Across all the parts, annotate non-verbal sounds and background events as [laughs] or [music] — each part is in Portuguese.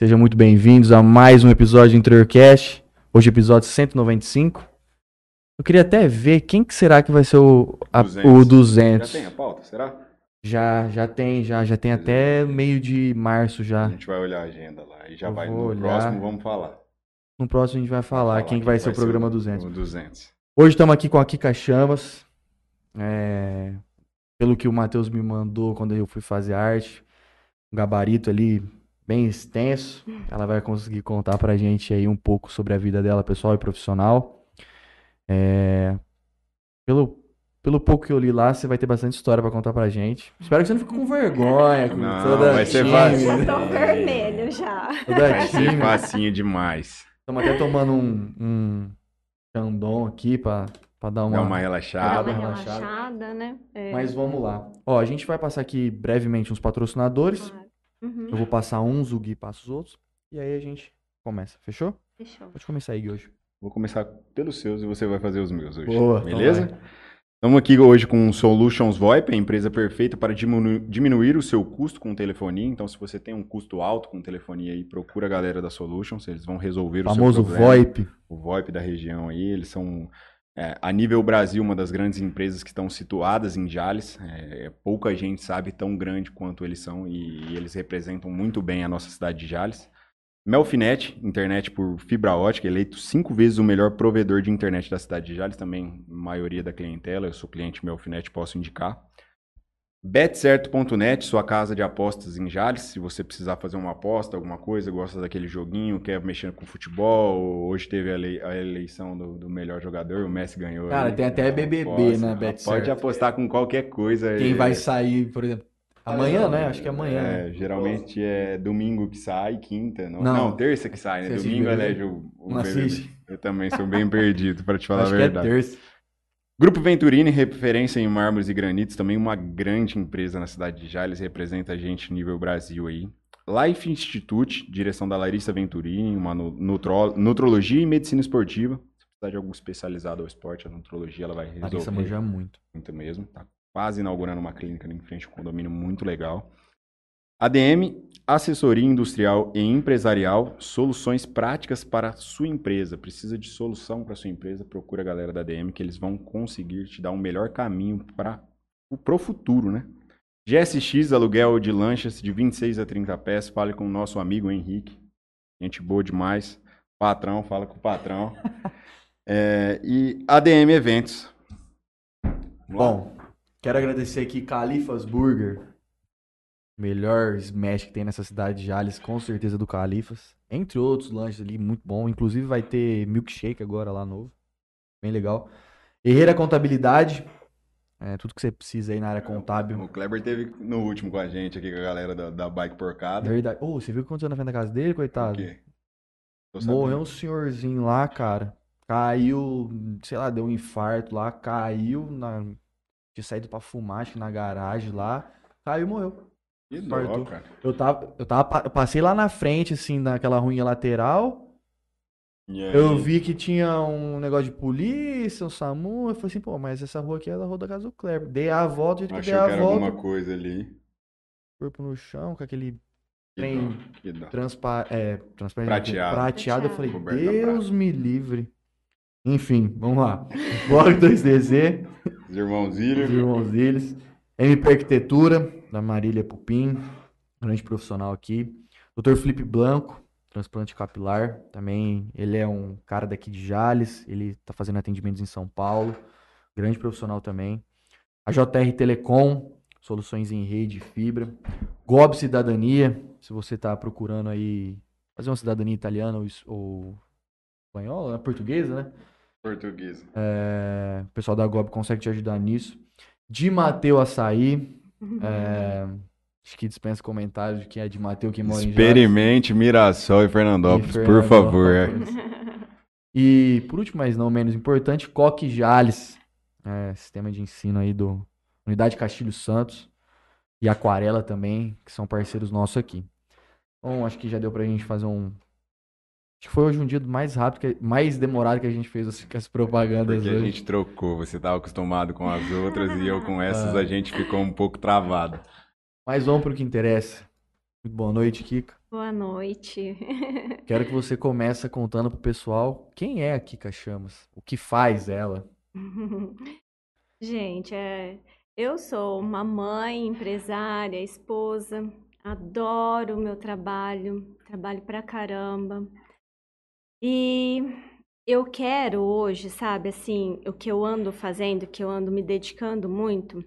Sejam muito bem-vindos a mais um episódio do Interiorcast. Hoje, episódio 195. Eu queria até ver quem que será que vai ser o, a- 200. o 200. Já tem a pauta, será? Já, já tem, já, já tem até meio de março A já. gente vai olhar a agenda lá e já Eu vai no olhar. próximo, vamos falar. No próximo a gente vai falar quem que vai ser o programa 200. O 200. Hoje estamos aqui com a Kika Chamas. É, pelo que o Matheus me mandou quando eu fui fazer arte, um gabarito ali bem extenso. Ela vai conseguir contar pra gente aí um pouco sobre a vida dela pessoal e profissional. É, pelo, pelo pouco que eu li lá, você vai ter bastante história pra contar pra gente. Espero que você não fique com vergonha, com Não, toda vai ser fácil. Já tô vermelho já. Toda Vai ser facinho demais. Estamos até tomando um, um chandon aqui pra, pra dar uma... Uma relaxada. uma relaxada. relaxada, né? É. Mas vamos lá. Ó, a gente vai passar aqui brevemente uns patrocinadores. Claro. Uhum. Eu vou passar uns, o Gui passa os outros. E aí a gente começa, fechou? Fechou. Pode começar aí, Gui, hoje. Vou começar pelos seus e você vai fazer os meus hoje. Boa, então Beleza? vai. Estamos aqui hoje com Solutions VoIP, a empresa perfeita para diminu- diminuir o seu custo com telefonia. Então, se você tem um custo alto com telefonia aí, procura a galera da Solutions, eles vão resolver o Famoso seu problema. VoIP. o VoIP da região aí, eles são, é, a nível Brasil, uma das grandes empresas que estão situadas em Jales. É, pouca gente sabe tão grande quanto eles são e, eles representam muito bem a nossa cidade de Jales. Melfinet, internet por fibra ótica, eleito cinco vezes o melhor provedor de internet da cidade de Jales, também maioria da clientela, eu sou cliente Melfinet, posso indicar. Betcerto.net, sua casa de apostas em Jales. Se você precisar fazer uma aposta, alguma coisa, gosta daquele joguinho, quer mexer com futebol. Hoje teve a, lei- a eleição do, do melhor jogador, o Messi ganhou. Cara, tem até BBB, Aposta. né, Betcerto? Pode apostar com qualquer coisa. Quem é- vai sair, por exemplo, amanhã, né? Acho que é amanhã. né? É, geralmente é domingo que sai, quinta. Não, Não. não, terça que sai, né? Domingo elege o, o Não BBB. assiste? Eu também sou bem perdido, para te [laughs] falar Acho a que é verdade. terça. Grupo Venturini, referência em mármores e granitos, também uma grande empresa na cidade de Jales, representa a gente nível Brasil aí. Life Institute, direção da Larissa Venturini, uma nu- nutro- nutrologia e medicina esportiva. Se precisar de algo especializado ao esporte, a nutrologia ela vai Larissa resolver. manja muito. Muito mesmo. Tá quase inaugurando uma clínica ali em frente um condomínio muito legal. ADM, assessoria industrial e empresarial, soluções práticas para a sua empresa. Precisa de solução para a sua empresa? Procura a galera da ADM que eles vão conseguir te dar um melhor caminho para o futuro, né? GSX, aluguel de lanchas de 26 a 30 pés. Fale com o nosso amigo Henrique. Gente boa demais. Patrão, fala com o patrão. [laughs] É, e ADM Eventos. Bom, quero agradecer aqui Califas Burger. Melhor smash que tem nessa cidade de Jales, com certeza do Califas. Entre outros lanches ali, muito bom. Inclusive vai ter milkshake agora lá novo. Bem legal. Herreira Contabilidade. É, tudo que você precisa aí na área contábil. O Kleber teve no último com a gente aqui, com a galera da, da Bike Porcada. Verdade. Ô, você viu o que aconteceu na frente da casa dele, coitado? Morreu um senhorzinho lá, cara. Caiu, sei lá, deu um infarto lá, caiu na. Tinha saído pra fumar, acho que na garagem lá. Caiu e morreu. Que Infartou. dó, cara. Eu tava, eu tava, eu passei lá na frente, assim, naquela ruinha lateral. Eu vi que tinha um negócio de polícia, um SAMU. Eu falei assim, pô, mas essa rua aqui é da rua da casa do Kleber. Dei a volta, do jeito que Achei dei que a era volta, alguma coisa ali. corpo no chão, com aquele Que Trem. dó, que dó. transpa é, transparente, Prateado. prateado. Eu falei, Coberta Deus me livre. Enfim, vamos lá. Blog 2DZ, Os irmãos os irmãos deles. MP Arquitetura, da Marília Pupim, grande profissional aqui. Dr. Felipe Blanco, transplante capilar, também ele é um cara daqui de Jales, ele tá fazendo atendimentos em São Paulo, grande profissional também. A JR Telecom, soluções em rede e fibra. Gob Cidadania, se você tá procurando aí fazer uma cidadania italiana ou, ou espanhola, né? portuguesa, né? Portuguesa. É, o pessoal da Gob consegue te ajudar nisso. De Mateu Açaí. É, acho que dispensa comentários de quem é de Mateu, quem mora em. Experimente Mirassol e Fernandópolis, E por favor. Fernandópolis. E por último, mas não menos importante, Coque Jales. é, sistema de ensino aí do Unidade Castilho Santos. E Aquarela também, que são parceiros nossos aqui. Então, acho que já deu pra gente fazer um. Acho que foi hoje um dia mais rápido, que- mais demorado que a gente fez as, com as propagandas Porque a hoje. gente trocou. Você estava acostumado com as outras e eu com essas Ah. a gente ficou um pouco travado. Mas vamos pro que interessa. Muito boa noite, Kika. Boa noite. [laughs] Quero que você comece contando pro pessoal quem é a Kika Chamas, o que faz ela. [laughs] Gente, é, eu sou uma mãe, empresária, esposa, adoro o meu trabalho, trabalho pra caramba. E eu quero hoje, sabe, assim, o que eu ando fazendo, que eu ando me dedicando muito,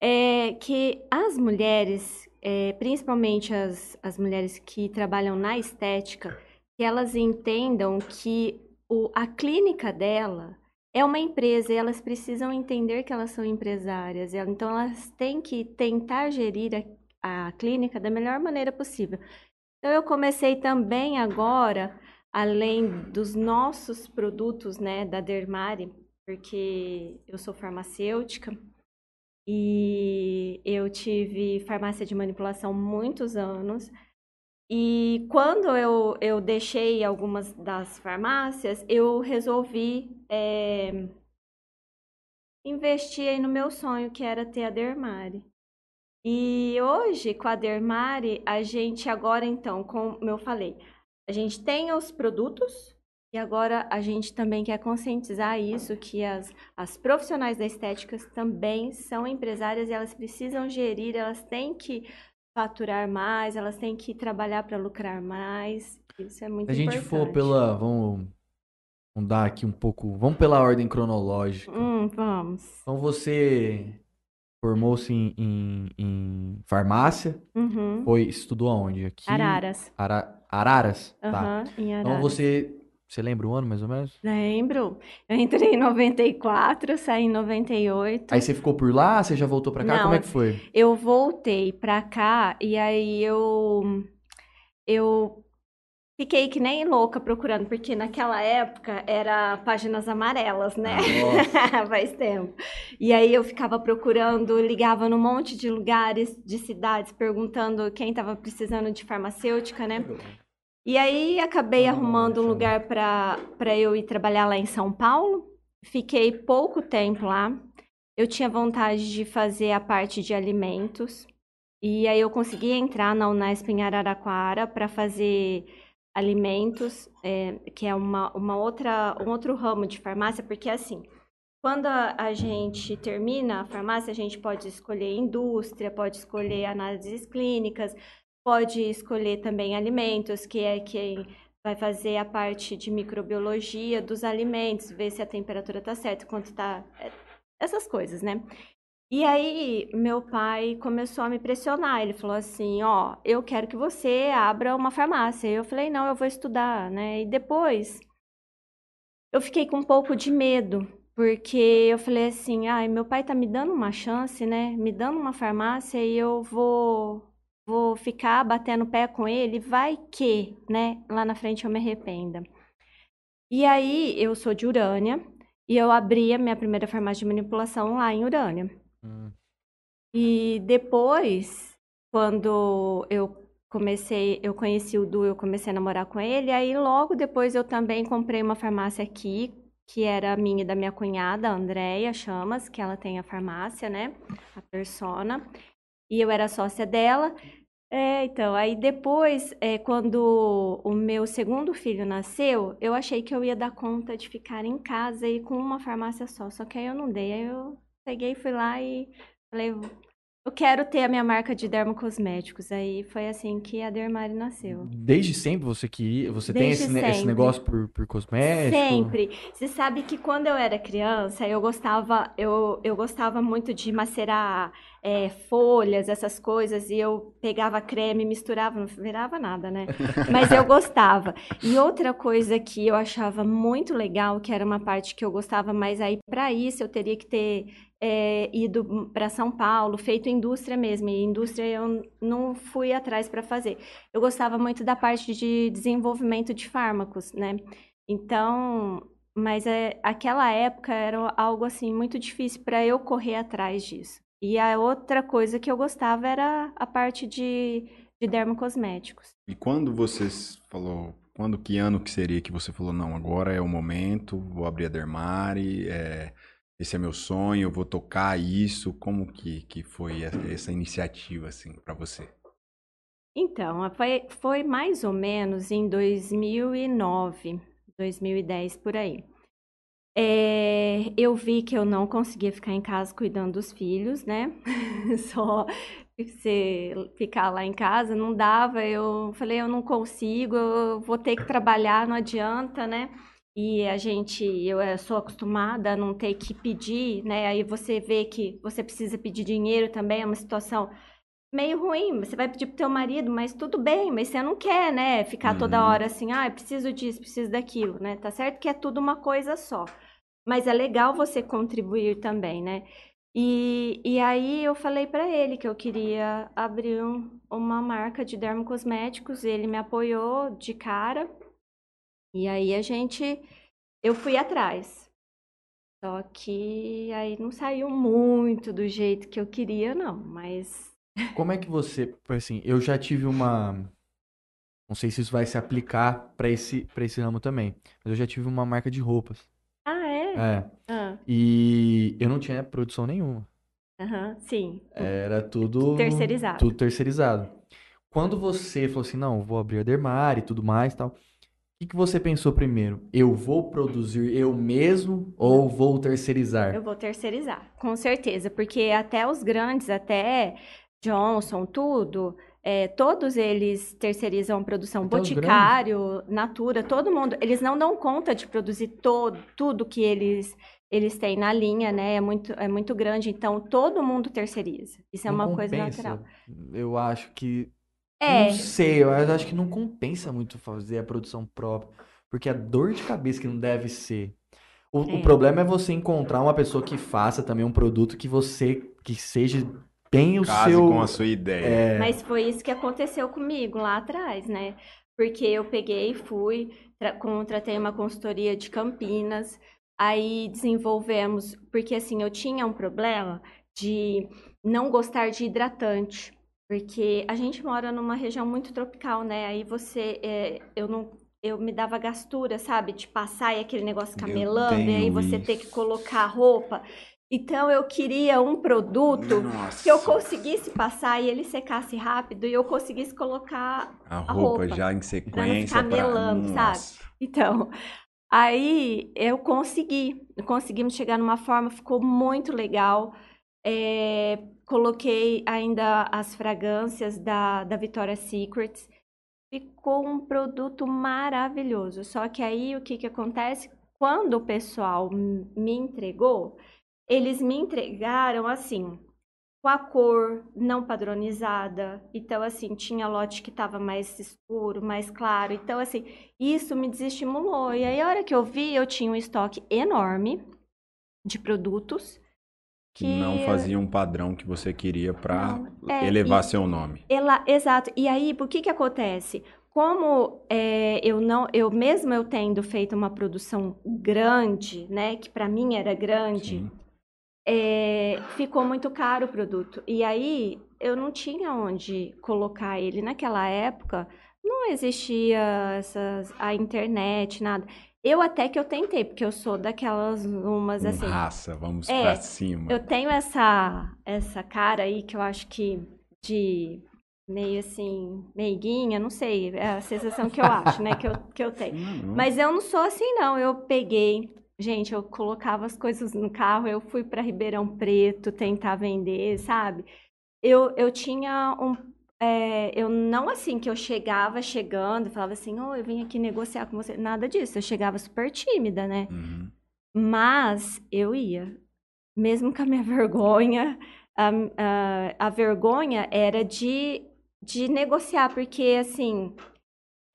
é que as mulheres, é, principalmente as, as mulheres que trabalham na estética, que elas entendam que o, a clínica dela é uma empresa e elas precisam entender que elas são empresárias. Então, elas têm que tentar gerir a, a clínica da melhor maneira possível. Então, eu comecei também agora, além dos nossos produtos, né, da Dermari, porque eu sou farmacêutica, e eu tive farmácia de manipulação muitos anos. E quando eu, eu deixei algumas das farmácias, eu resolvi é, investir aí no meu sonho, que era ter a Dermari. E hoje, com a Dermari, a gente agora, então, como eu falei, a gente tem os produtos, e agora a gente também quer conscientizar isso, que as, as profissionais da estética também são empresárias e elas precisam gerir, elas têm que faturar mais, elas têm que trabalhar para lucrar mais. Isso é muito Se a gente importante. for pela. Vamos, vamos dar aqui um pouco. Vamos pela ordem cronológica. Hum, vamos. Então você formou-se em, em, em farmácia, Uhum. foi, estudou aonde? Aqui? Araras. Ara- Araras? Tá. Aham, em Então Araras. você. Você lembra o ano mais ou menos? Lembro. Eu entrei em 94, saí em 98. Aí você ficou por lá, você já voltou pra cá? Não, Como é que foi? Eu voltei pra cá e aí eu eu fiquei que nem louca procurando, porque naquela época era páginas amarelas, né? [laughs] Faz tempo. E aí eu ficava procurando, ligava num monte de lugares, de cidades, perguntando quem estava precisando de farmacêutica, né? E aí acabei Ah, arrumando um lugar para para eu ir trabalhar lá em São Paulo. Fiquei pouco tempo lá. Eu tinha vontade de fazer a parte de alimentos. E aí eu consegui entrar na Unesp em Araraquara para fazer alimentos, é, que é uma, uma outra, um outro ramo de farmácia, porque assim, quando a, a gente termina a farmácia, a gente pode escolher indústria, pode escolher análises clínicas, pode escolher também alimentos, que é quem vai fazer a parte de microbiologia dos alimentos, ver se a temperatura está certa, quanto está. Essas coisas, né? E aí, meu pai começou a me pressionar. Ele falou assim: Ó, eu quero que você abra uma farmácia. Eu falei: Não, eu vou estudar, né? E depois, eu fiquei com um pouco de medo, porque eu falei assim: Ai, meu pai tá me dando uma chance, né? Me dando uma farmácia e eu vou vou ficar batendo pé com ele, vai que, né, lá na frente eu me arrependa. E aí, eu sou de Urânia, e eu abri a minha primeira farmácia de manipulação lá em Urânia. Hum. E depois, quando eu comecei, eu conheci o Du, eu comecei a namorar com ele, aí logo depois eu também comprei uma farmácia aqui, que era minha e da minha cunhada, a Andréia Chamas, que ela tem a farmácia, né, a Persona, e eu era sócia dela. É, então, aí depois, é, quando o meu segundo filho nasceu, eu achei que eu ia dar conta de ficar em casa e com uma farmácia só, só que aí eu não dei, aí eu peguei, fui lá e falei, eu quero ter a minha marca de dermocosméticos. Aí foi assim que a Dermari nasceu. Desde sempre você queria. Você tem Desde esse, ne- esse sempre. negócio por, por cosmético? Sempre. Você sabe que quando eu era criança, eu gostava, eu, eu gostava muito de macerar é, folhas, essas coisas, e eu pegava creme, misturava, não virava nada, né? [laughs] Mas eu gostava. E outra coisa que eu achava muito legal, que era uma parte que eu gostava, mas aí para isso eu teria que ter é, ido para São Paulo, feito indústria mesmo. E indústria eu não fui atrás para fazer. Eu gostava muito da parte de desenvolvimento de fármacos, né? Então, mas é, aquela época era algo assim muito difícil para eu correr atrás disso. E a outra coisa que eu gostava era a parte de, de dermocosméticos. E quando você falou, quando que ano que seria que você falou, não, agora é o momento, vou abrir a Dermari, é, esse é meu sonho, eu vou tocar isso, como que, que foi essa iniciativa, assim, para você? Então, foi, foi mais ou menos em 2009, 2010 por aí. É, eu vi que eu não conseguia ficar em casa cuidando dos filhos, né? [laughs] Só você ficar lá em casa não dava. Eu falei, eu não consigo, eu vou ter que trabalhar, não adianta, né? E a gente, eu sou acostumada a não ter que pedir, né? Aí você vê que você precisa pedir dinheiro também, é uma situação meio ruim. Você vai pedir pro teu marido, mas tudo bem, mas você não quer, né? Ficar toda Uhum. hora assim, ah, eu preciso disso, preciso daquilo, né? Tá certo que é tudo uma coisa só. Mas é legal você contribuir também, né? E, e aí eu falei pra ele que eu queria abrir um- uma marca de dermocosméticos, ele me apoiou de cara. E aí a gente, eu fui atrás. Só que aí não saiu muito do jeito que eu queria, não, mas [laughs] Como é que você, assim, eu já tive uma, não sei se isso vai se aplicar pra esse, para esse ramo também, mas eu já tive uma marca de roupas. É? Ah, E eu não tinha produção nenhuma. aham, sim. Era tudo Terceirizado. Tudo terceirizado. Quando você falou assim, não, vou abrir a Dermar e tudo mais, tal. O que que você pensou primeiro? Eu vou produzir eu mesmo ou vou terceirizar? Eu vou terceirizar, com certeza, porque até os grandes, até Johnson, tudo, é, todos eles terceirizam produção. Até Boticário, Natura, todo mundo, eles não dão conta de produzir todo, tudo que eles eles têm na linha, né? É muito, é muito grande, então todo mundo terceiriza. Isso é Não uma coisa compensa. natural. Eu acho que. É, Não sei, eu acho que não compensa muito fazer a produção própria. Porque a dor de cabeça que não deve ser. O, o É. problema é você encontrar uma pessoa que faça também um produto que você. que seja bem o Case seu. com a sua ideia. É, Mas foi isso que aconteceu comigo lá atrás, né? Porque eu peguei, fui, tra- contratei uma consultoria de Campinas, aí desenvolvemos, porque assim, eu tinha um problema de não gostar de hidratante, porque a gente mora numa região muito tropical, né? Aí você, é, eu não, eu me dava gastura, sabe? De passar e aquele negócio ficar Eu melando, e aí você ter que isso. colocar roupa. Então eu queria um produto Nossa. que eu conseguisse passar e ele secasse rápido e eu conseguisse colocar. A a roupa, roupa, já em sequência. ficar melando, sabe? Então, aí eu consegui. Conseguimos chegar numa forma, ficou muito legal. É, coloquei ainda as fragrâncias da, da Victoria's Secret. Ficou um produto maravilhoso. Só que aí o que, que acontece? Quando o pessoal me entregou, eles me entregaram assim, com a cor não padronizada. Então, assim, tinha lote que estava mais escuro, mais claro. Então, assim, isso me desestimulou. E aí, a hora que eu vi, eu tinha um estoque enorme de produtos Que não fazia um padrão que você queria Não, é, elevar e- seu nome. Ela, exato. E aí, por que que acontece? Como é, eu não, eu mesmo eu tendo feito uma produção grande, né, que para mim era grande, Sim. É, ficou muito caro o produto. E aí eu não tinha onde colocar ele. Naquela época não existia essas, a internet, nada. Eu até que eu tentei, porque eu sou daquelas umas assim. raça, vamos É, pra cima. Eu tenho essa essa cara aí que eu acho que de meio assim, meiguinha, não sei, é a sensação que eu acho, né, que eu, que eu tenho. [laughs] Mas eu não sou assim, não. Eu peguei, gente, eu colocava as coisas no carro, eu fui para Ribeirão Preto tentar vender, sabe? Eu, eu tinha um. é, eu não assim que eu chegava chegando falava assim, oh, eu vim aqui negociar com você. Nada disso. Eu chegava super tímida, né? Uhum. Mas eu ia. Mesmo com a minha [laughs] vergonha, a, a, a vergonha era de, de negociar, porque assim,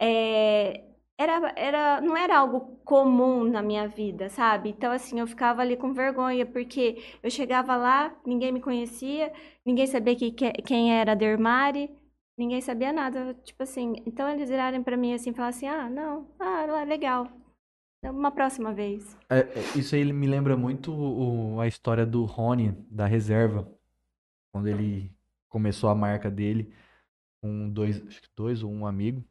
é, era, era, não era algo comum na minha vida, sabe? Então, assim, eu ficava ali com vergonha, porque eu chegava lá, ninguém me conhecia, ninguém sabia que, que- quem era Dermari, ninguém sabia nada. Tipo assim, então eles virarem pra mim assim e assim: ah, não, ah, legal. Uma próxima vez. É, é, isso aí me lembra muito o- a história do Rony, da reserva, quando ele começou a marca dele com dois, acho que dois ou um amigo,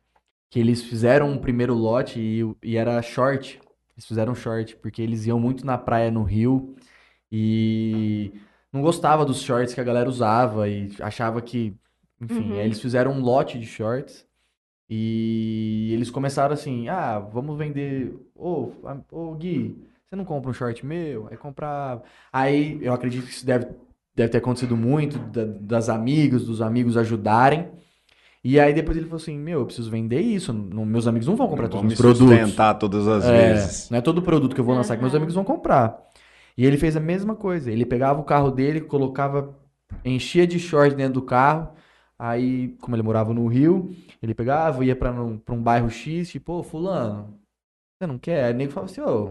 que eles fizeram um primeiro lote e, e era short. Eles fizeram short, porque eles iam muito na praia no Rio e não gostava dos shorts que a galera usava e achava que Enfim, Uhum. eles fizeram um lote de shorts e eles começaram assim: ah, vamos vender. Ô, a- ô Gui, você não compra um short meu? Aí comprava. Aí eu acredito que isso deve, deve ter acontecido muito, da- das amigas, dos amigos ajudarem. E aí depois ele falou assim: meu, eu preciso vender isso. não- meus amigos não vão comprar todos os meus produtos. sustentar todas as É, vezes. não é todo produto que eu vou lançar que meus amigos vão comprar. E ele fez a mesma coisa. Ele pegava o carro dele, colocava, enchia de short dentro do carro. Aí, como ele morava no Rio, ele pegava, ia pra um, pra um bairro X, tipo, ô, fulano, você não quer? Aí o nego falava assim, ô,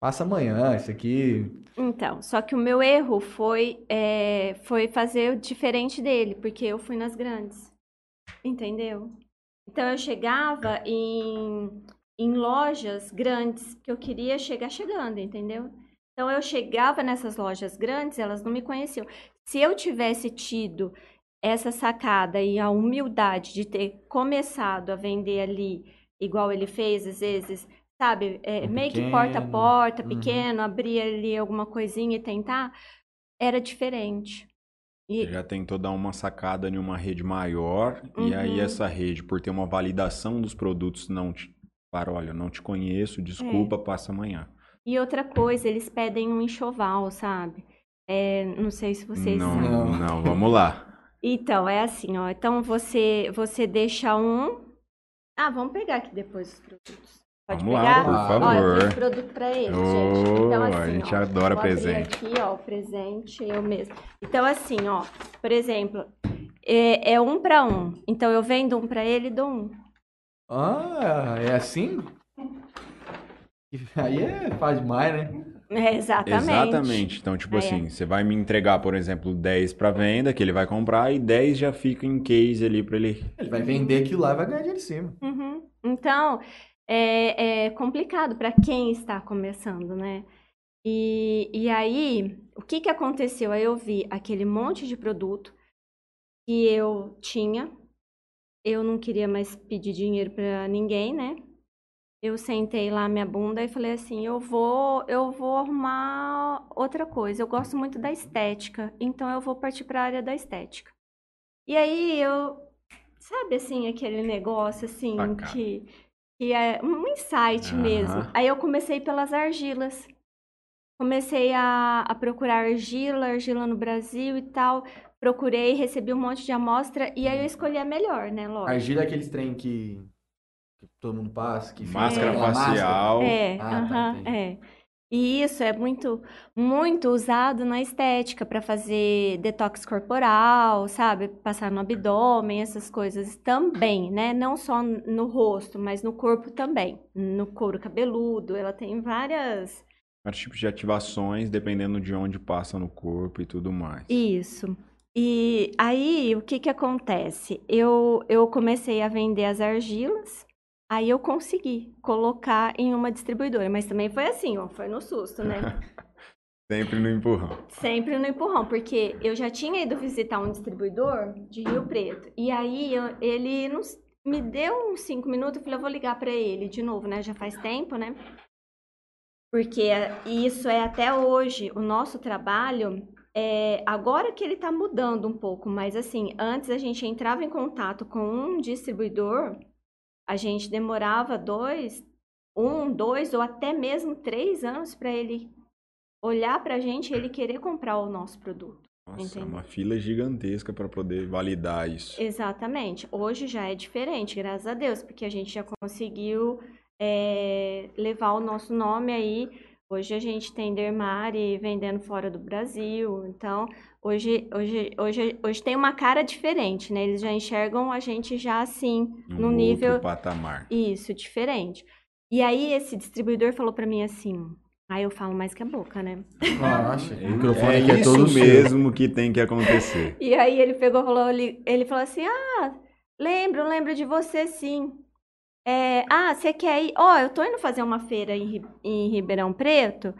passa amanhã, isso aqui. Então, só que o meu erro foi, é, foi fazer o diferente dele, porque eu fui nas grandes. Entendeu? Então eu chegava em, em lojas grandes que eu queria chegar chegando, entendeu? Então eu chegava nessas lojas grandes, elas não me conheciam. Se eu tivesse tido essa sacada e a humildade de ter começado a vender ali, igual ele fez, às vezes, sabe, é, Um meio que porta a porta, uhum. pequeno, abrir ali alguma coisinha e tentar, era diferente. E, já tentou dar uma sacada em uma rede maior, e aí Uhum. essa rede, por ter uma validação dos produtos, não te. Para, olha, não te conheço, desculpa, passa amanhã. E outra coisa, eles pedem um enxoval, sabe? É, não sei se vocês não, sabem. não, Não. vamos lá. Então, é assim, ó. Então você você deixa um. Ah, vamos pegar aqui depois os produtos. Pode Vamos lá, pegar? por Ah, Ó, eu favor. produto pra eles, Ô, gente. Então, assim, a gente ó, adora presente. aqui, ó, o presente, eu mesmo. Então, assim, ó, por exemplo, é, é um pra um. Então, eu vendo um pra ele e dou um. Ah, é assim? Aí é faz demais, né? É, exatamente. Exatamente. Então, tipo É. assim, você vai me entregar, por exemplo, 10 para venda, que ele vai comprar, e 10 já fica em case ali para ele. Ele vai vender aquilo lá e vai ganhar dinheiro em cima. Uhum. Então, é, é complicado para quem está começando, né? E, e aí, o que que aconteceu? Aí eu vi aquele monte de produto que eu tinha, eu não queria mais pedir dinheiro para ninguém, né? Eu sentei lá minha bunda e falei assim, eu vou, eu vou arrumar outra coisa. Eu gosto muito da estética, então eu vou partir para a área da estética. E aí eu, sabe assim, aquele negócio assim Bacana. que que é um insight Aham. mesmo. Aí eu comecei pelas argilas. Comecei a, a procurar argila, argila no Brasil e tal. Procurei, recebi um monte de amostra e aí eu escolhi a melhor, né, lógico. Argila é aqueles trem que, que todo mundo passa, que Máscara aquela facial. É, Ah, tá, aham, entendi. é. E isso é muito, muito usado na estética para fazer detox corporal, sabe? Passar no abdômen, essas coisas também, né? Não só no rosto, mas no corpo também. No couro cabeludo, ela tem várias. Vários tipos de ativações, dependendo de onde passa no corpo e tudo mais. Isso. E aí, o que que acontece? Eu, eu comecei a vender as argilas, aí eu consegui colocar em uma distribuidora, mas também foi assim, ó, foi no susto, né? [laughs] Sempre no empurrão. Sempre no empurrão, porque eu já tinha ido visitar um distribuidor de Rio Preto, e aí eu- ele não me deu uns cinco minutos, eu falei, eu vou ligar pra ele de novo, né? Já faz tempo, né? Porque é- isso é até hoje, o nosso trabalho, é, agora que ele tá mudando um pouco, mas assim, antes a gente entrava em contato com um distribuidor, a gente demorava dois, um, dois ou até mesmo três anos para ele olhar pra gente e ele querer comprar o nosso produto. Nossa, é uma fila gigantesca para poder validar isso. Exatamente. Hoje já é diferente, graças a Deus, porque a gente já conseguiu é, levar o nosso nome aí. Hoje a gente tem Dermari vendendo fora do Brasil. Então, hoje, hoje, hoje, hoje tem uma cara diferente, né? Eles já enxergam a gente já assim, Num no outro nível. patamar. Isso, diferente. E aí esse distribuidor falou pra mim assim. Aí eu falo mais que a boca, né? Nossa, [laughs] o microfone É aqui é isso todo mesmo que tem que acontecer. E aí ele pegou e falou, ele, ele falou assim, ah, lembro, lembro de você sim. É, ah, você quer ir? Ó, eu tô indo fazer uma feira em, em Ribeirão Preto.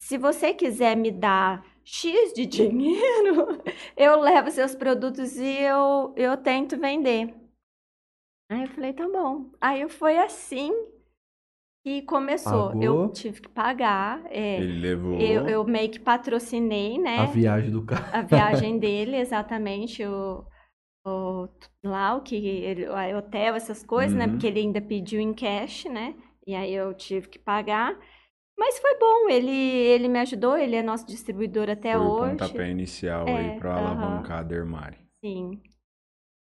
Se você quiser me dar X de [laughs] dinheiro, eu levo seus produtos e eu, eu tento vender. Aí eu falei, tá bom. Aí foi assim que começou. Pagou. Eu tive que pagar. é, Ele levou. eu, eu meio que patrocinei, né? A viagem do carro. a viagem [laughs] dele, exatamente. O- lá o que ele, o hotel, essas coisas, né? Uhum. Porque ele ainda pediu em cash, né? E aí eu tive que pagar. Mas foi bom, ele, ele me ajudou, ele é nosso distribuidor até Foi o hoje. pontapé inicial É, aí para aham. alavancar a Dermari. Sim.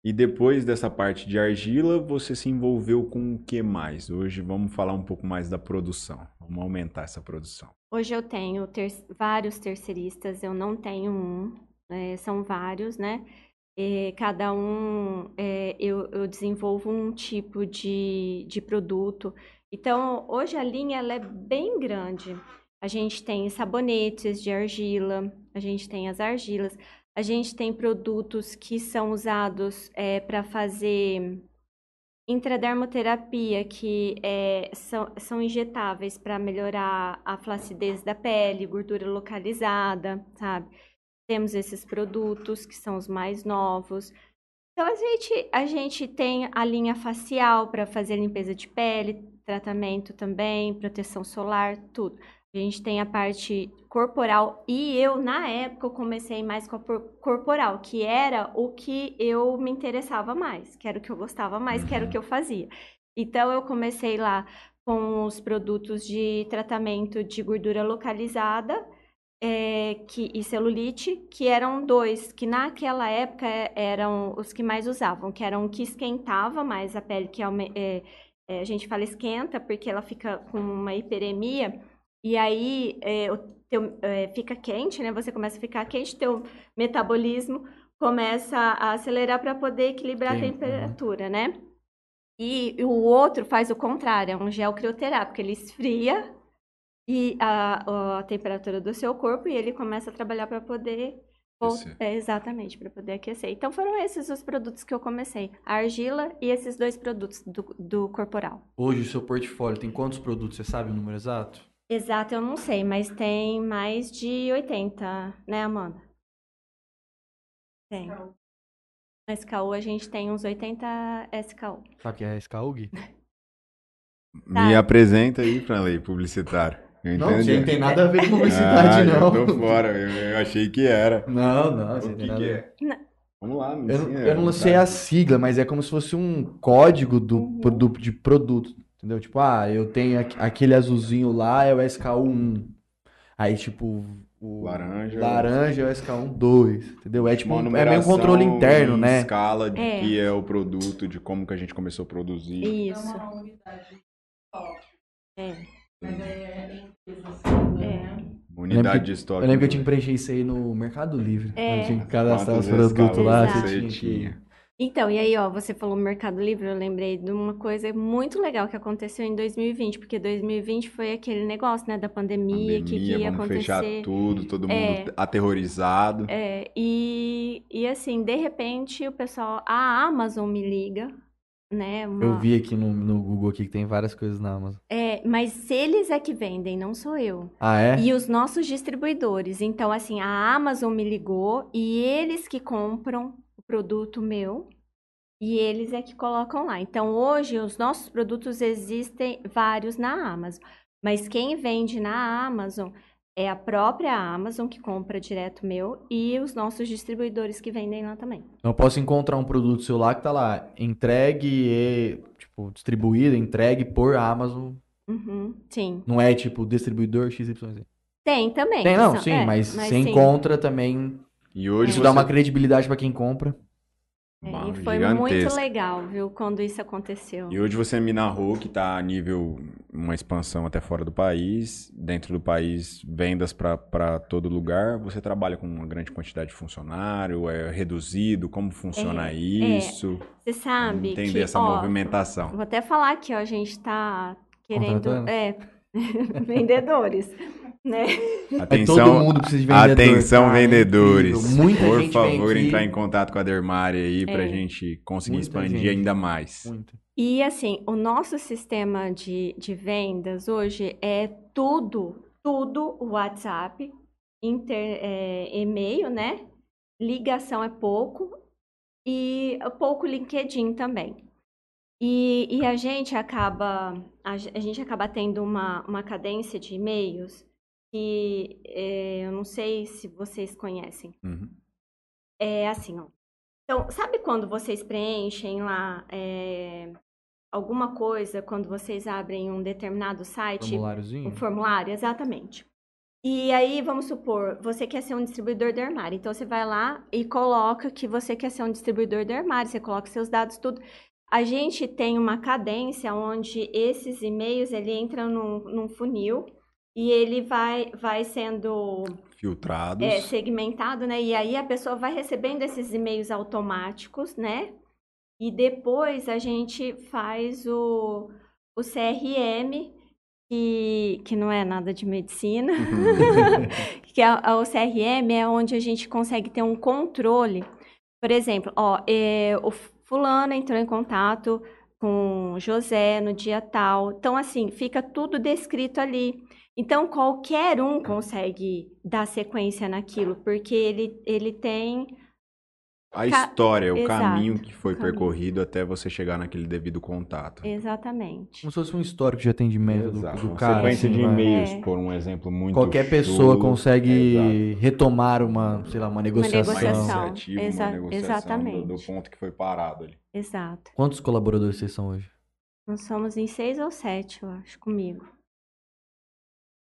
E depois dessa parte de argila, você se envolveu com o que mais? Hoje vamos falar um pouco mais da produção. Vamos aumentar essa produção. Hoje eu tenho ter- vários terceiristas, eu não tenho um, é, são vários, né? E cada um é, eu, eu desenvolvo um tipo de, de produto. Então, hoje a linha ela é bem grande. A gente tem sabonetes de argila, a gente tem as argilas, a gente tem produtos que são usados para fazer intradermoterapia, que é, são, são injetáveis para melhorar a flacidez da pele, gordura localizada, sabe? Temos esses produtos que são os mais novos. Então a gente, a gente tem a linha facial para fazer limpeza de pele, tratamento também, proteção solar, tudo. A gente tem a parte corporal e eu na época eu comecei mais com a por- corporal, que era o que eu me interessava mais, que era o que eu gostava mais, que era o que eu fazia. Então eu comecei lá com os produtos de tratamento de gordura localizada é, que, e celulite, que eram dois, que naquela época é, eram os que mais usavam, que eram o que esquentava mais a pele, que é, é, a gente fala esquenta porque ela fica com uma hiperemia, e aí é, o teu, é, fica quente, né? Você começa a ficar quente, teu metabolismo começa a acelerar para poder equilibrar Sim, a uhum. temperatura, né? E o outro faz o contrário, é um gel crioterápico, ele esfria e a, a temperatura do seu corpo e ele começa a trabalhar para poder é, exatamente para poder aquecer. Então foram esses os produtos que eu comecei, a argila e esses dois produtos do, do corporal. Hoje o seu portfólio tem quantos produtos? Você sabe o número exato? Exato, eu não sei, mas tem mais de 80, né, Amanda? Tem. Na SKU a gente tem uns 80 SKU. Sabe o que é SKUG? [laughs] Me apresenta aí, Franley, publicitário. Eu Não, não tem nada a ver com publicidade, ah, não. Eu tô fora, eu, eu achei que era. Não, não, você O não tem que, nada que a ver. é? Vamos lá, me Eu, não- ensina, eu não sei a sigla, mas é como se fosse um código do, Uhum. do- de produto, entendeu? Tipo, ah, eu tenho aqu- aquele azulzinho lá, é o SKU1. Aí, tipo, o Laranja. laranja é o SKU2, entendeu? É tipo, é meio controle interno, em né? escala de É. que é o produto, de como que a gente começou a produzir. Isso. É uma unidade. É. Mas é empresa assim, É. né? Unidade de estoque. Eu lembro que eu tinha que preencher isso aí no Mercado Livre. É. Eu tinha que cadastrar os produtos lá, você tinha que... Então, e aí, ó, você falou Mercado Livre, eu lembrei de uma coisa muito legal que aconteceu em 2020, porque 2020 foi aquele negócio, né, da pandemia, que, que Pandemia, ia vamos fechar acontecer. tudo, todo mundo É. aterrorizado. É, e, e assim, de repente, o pessoal, a Amazon me liga, né, uma- Eu vi aqui no, no Google aqui que tem várias coisas na Amazon. É, mas eles é que vendem, não sou eu. Ah, é? E os nossos distribuidores. Então, assim, a Amazon me ligou e eles que compram o produto meu e eles é que colocam lá. Então, hoje, os nossos produtos existem vários na Amazon. Mas quem vende na Amazon é a própria Amazon que compra direto meu e os nossos distribuidores que vendem lá também. Eu posso encontrar um produto seu lá que tá lá, entregue e, tipo, distribuído, entregue por Amazon. Uhum, sim. Não é tipo distribuidor XYZ. Tem também. Tem, não, são- sim, é, mas você sim. encontra também. E hoje Isso você... dá uma credibilidade pra quem compra. É, Uau, e foi muito legal, viu, quando isso aconteceu. E hoje você me narrou que está a nível, uma expansão até fora do país, dentro do país, vendas para todo lugar. Você trabalha com uma grande quantidade de funcionário, é reduzido, como funciona É, isso? Você sabe Entender que, essa ó, movimentação. Vou até falar aqui, ó, a gente tá querendo, é, [laughs] vendedores, né? Atenção, todo mundo precisa de vendedor. atenção cara, é vendedores. Muita Por gente favor, entrar em contato com a Dermari aí para a É. gente conseguir Muita expandir gente. ainda mais. Muito. E assim, o nosso sistema de, de vendas hoje é tudo, tudo WhatsApp, inter, é, e-mail, né? Ligação é pouco e pouco LinkedIn também. E, e a gente acaba a gente acaba tendo uma, uma cadência de e-mails que é, eu não sei se vocês conhecem. Uhum. É assim, ó. Então, sabe quando vocês preenchem lá é, alguma coisa, quando vocês abrem um determinado site, Formuláriozinho? um formulário? Exatamente. E aí, vamos supor, você quer ser um distribuidor de armário. Então, você vai lá e coloca que você quer ser um distribuidor de armário, você coloca seus dados, tudo. A gente tem uma cadência onde esses e-mails, ele entra num, num funil e ele vai, vai sendo Filtrados. é, segmentado, né? E aí a pessoa vai recebendo esses e-mails automáticos, né? E depois a gente faz o, o CRM, que, que não é nada de medicina, [laughs] que é, o CRM é onde a gente consegue ter um controle. Por exemplo, ó, é, o fulano entrou em contato com José no dia tal. Então, assim, fica tudo descrito ali. Então, qualquer um consegue dar sequência naquilo, porque ele, ele tem. A história, o Exato, caminho que foi caminho. percorrido até você chegar naquele devido contato. Exatamente. Como se fosse um histórico de atendimento do, Exato. do Uma cara. sequência assim, de vai. e-mails, É. por um exemplo muito Qualquer pessoa chulo. consegue Exato. retomar uma, sei lá, uma negociação. Uma negociação. Exa- uma negociação do, exatamente. do ponto que foi parado ali. Exato. Quantos colaboradores vocês são hoje? Nós somos em seis ou sete, eu acho, comigo.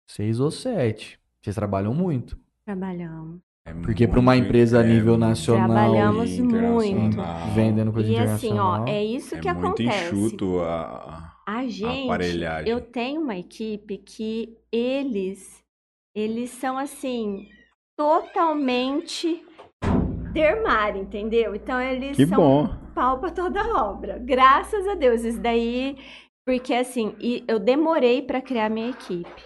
Seis ou sete. Vocês trabalham muito. Trabalhamos. É Porque para uma muito- empresa a é nível muito nacional, Trabalhamos internacional. vendendo coisa E assim, internacional. ó, é isso É que muito acontece. enxuto a... A gente, aparelhagem. eu tenho uma equipe que eles, eles são assim, totalmente dermar, entendeu? Então eles Que são bom. pau pra toda obra. Graças a Deus. Isso daí, porque assim, e eu demorei para criar minha equipe.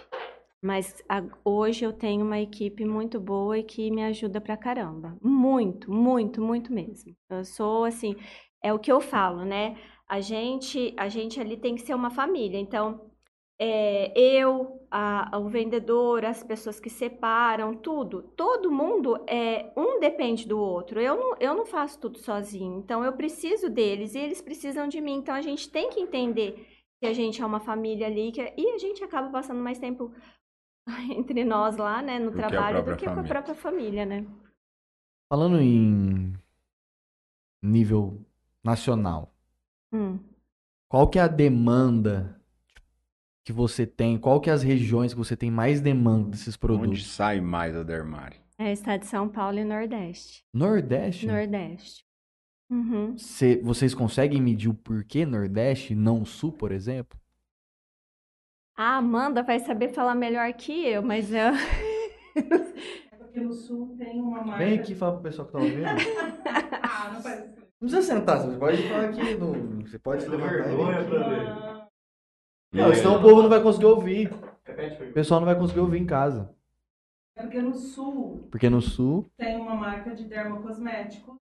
Mas a- hoje eu tenho uma equipe muito boa e que me ajuda pra caramba. Muito, muito, muito mesmo. Eu sou assim, é o que eu falo, né? A gente, a gente ali tem que ser uma família. Então, é, eu, a- o vendedor, as pessoas que separam, tudo, todo mundo é um depende do outro. Eu não, eu não faço tudo sozinho. Então, eu preciso deles e eles precisam de mim. Então, a gente tem que entender que a gente é uma família ali que, e a gente acaba passando mais tempo [laughs] entre nós lá, né, no Do que trabalho, do própria que com a família. própria família, né? Falando em nível nacional, Hum. qual que é a demanda que você tem? Qual que é as regiões que você tem mais demanda desses Onde produtos? sai mais a Dermari? É estado de São Paulo e Nordeste. Nordeste? Nordeste. Uhum. Cê- vocês conseguem medir o porquê Nordeste, não Sul, por exemplo? A Amanda vai saber falar melhor que eu, mas eu. [laughs] É porque no sul tem uma marca. Vem aqui falar pro pessoal que tá ouvindo. [laughs] Ah, não parece. Não precisa sentar, você pode falar aqui. no- Você pode se levantar. Ah, Não, senão o povo não vai conseguir ouvir. O pessoal não vai conseguir ouvir em casa. É porque no sul Porque no Sul, tem uma marca de dermocosméticos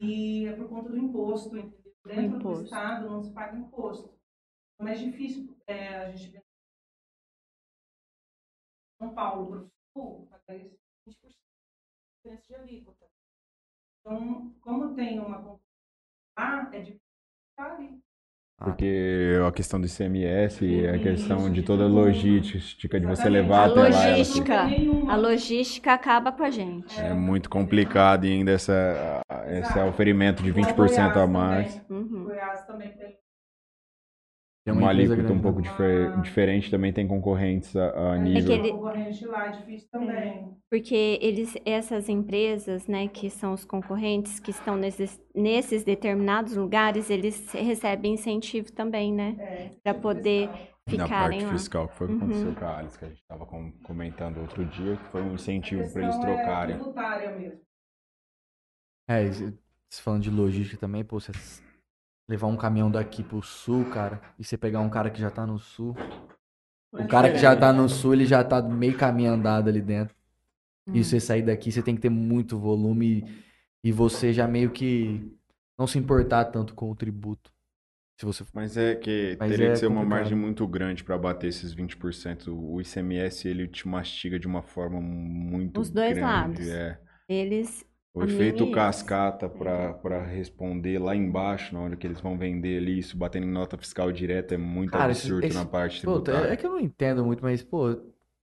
e é por conta do imposto, entendeu? Dentro imposto. do estado não se paga imposto. É mais difícil é, a gente São Paulo para o sul, pagar esse 20% de diferença de alíquota. Então, como tem uma concorrência lá, é difícil ficar ali. Porque a questão do ICMS, a Isso, questão de toda a tudo. logística de você levar A até lá. ela logística. Não tem nenhuma. A logística acaba com a gente. É muito complicado e ainda essa, esse oferimento de Igual 20% a mais. também. Uhum. Goiás também tem. Tem Uma empresa alíquota um grande. pouco difer- diferente, também tem concorrentes a, a É nível. que ele- concorrente lá é difícil também. Porque eles, essas empresas, né, que são os concorrentes, que estão nesses, nesses determinados lugares, eles recebem incentivo também, né? É, Pra poder Na ficarem parte lá. fiscal, que foi o que Uhum. aconteceu com a Alice, que a gente estava comentando outro dia, que foi um incentivo para eles questão trocarem. É mesmo. É, falando de logística também, pô, você levar um caminhão daqui pro sul, cara, e você pegar um cara que já tá no sul. O cara que já tá no sul, ele já tá meio caminho andado ali dentro. E Hum. você sair daqui, você tem que ter muito volume e, e você já meio que não se importar tanto com o tributo. Se você Mas é que Mas teria é que ser uma complicado. margem muito grande para bater esses 20%. O ICMS, ele te mastiga de uma forma muito Os dois grande. lados. É. Eles. O efeito cascata para responder lá embaixo, na hora que eles vão vender ali, isso batendo em nota fiscal direta é muito Cara, absurdo esse- na parte Pô, tributária. é que eu não entendo muito, mas, pô,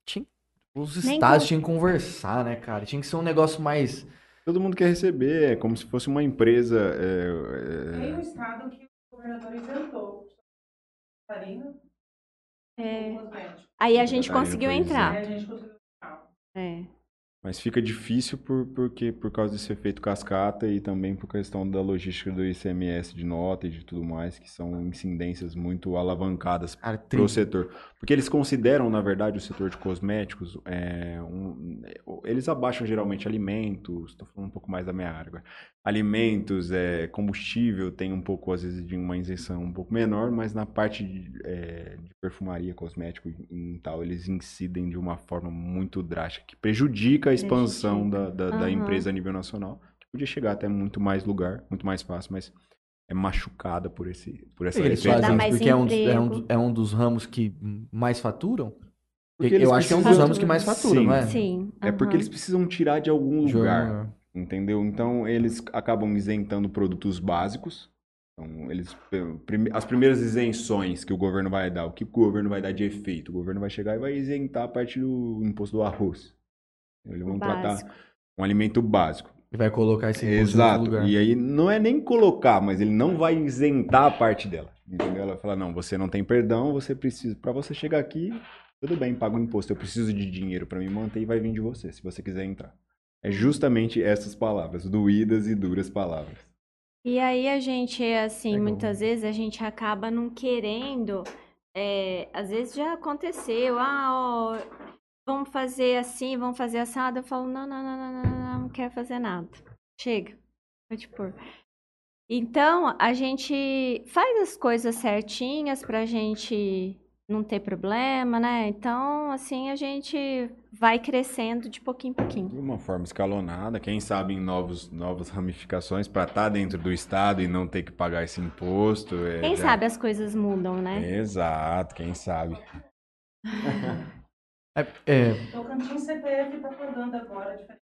tinha- os Nem estados tinham que conversar, né, cara? Tinha que ser um negócio mais. Todo mundo quer receber, é como se fosse uma empresa. Tem é, um é, estado que o governador isentou. Catarina, É. Aí a gente conseguiu entrar. Aí a gente conseguiu. Ah, É. Mas fica difícil por, porque, por causa desse efeito cascata e também por questão da logística do ICMS de nota e de tudo mais, que são incidências muito alavancadas para o setor. Porque eles consideram, na verdade, o setor de cosméticos, é, um- eles abaixam geralmente alimentos, estou falando um pouco mais da minha área agora. Alimentos, é, combustível, tem um pouco, às vezes, de uma isenção um pouco menor, mas na parte de, é, de perfumaria, cosmético e tal, eles incidem de uma forma muito drástica, que prejudica a expansão da, da, da Aham. empresa a nível nacional, que podia chegar até muito mais lugar, muito mais fácil, mas é machucada por, esse, por essa Eles fazem porque é um, dos, é, um dos, é um dos ramos que mais faturam? Porque eu acho que é um dos ramos que mais faturam, Sim. não é? Sim. É porque eles precisam tirar de algum lugar. Jornal. Entendeu? Então eles acabam isentando produtos básicos. Então, eles, prime- as primeiras isenções que o governo vai dar, o que o governo vai dar de efeito? O governo vai chegar e vai isentar a parte do imposto do arroz. Eles vão tratar Básico. um alimento básico. E vai colocar esse imposto em outro Exato. lugar. E aí não é nem colocar, mas ele não vai isentar a parte dela. Entendeu? Ela fala: não, você não tem perdão, você precisa. Para você chegar aqui, tudo bem, paga o imposto. Eu preciso de dinheiro para me manter e vai vir de você, se você quiser entrar. É justamente essas palavras, doídas e duras palavras. E aí a gente, assim, Legal. muitas vezes a gente acaba não querendo. é, às vezes já aconteceu, ah, ó, vamos fazer assim, vamos fazer assado. Eu falo, não, não, não, não, não, não, não quero fazer nada. Chega. Vou te pôr. Então, a gente faz as coisas certinhas pra gente não ter problema, né? Então, assim, a gente vai crescendo de pouquinho em pouquinho. De uma forma escalonada, quem sabe em novos, novas [laughs] ramificações para estar dentro do Estado e não ter que pagar esse imposto. é, Quem já- sabe as coisas mudam, né? Exato, quem sabe. [laughs] É, é, Tocantins CPF está pagando agora. diferente.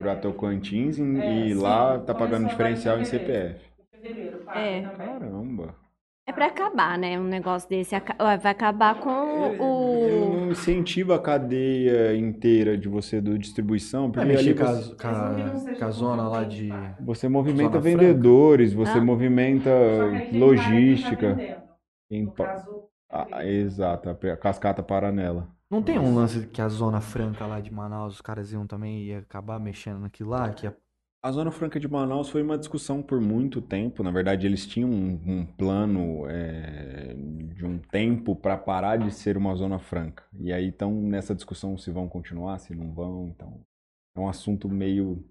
Para Tocantins e, É, e sim, lá tá começou pagando em diferencial em. CPF. Em fevereiro, paga É. também. Caramba. É pra acabar, né? Um negócio desse. Vai acabar com Ele o. não incentiva a cadeia inteira de você do distribuição, porque ali mexer com você, a, com a- com a zona lá de. você movimenta vendedores, você Ah. movimenta tem logística. tá. Quem No caso, Ah, exato, a cascata paranela. Não tem um lance que a Zona Franca lá de Manaus, os caras iam também ia acabar mexendo naquilo lá? Que ia- A Zona Franca de Manaus foi uma discussão por muito tempo. Na verdade, eles tinham um, um plano é, de um tempo para parar de ser uma Zona Franca. E aí estão nessa discussão se vão continuar, se não vão. Então, é um assunto meio.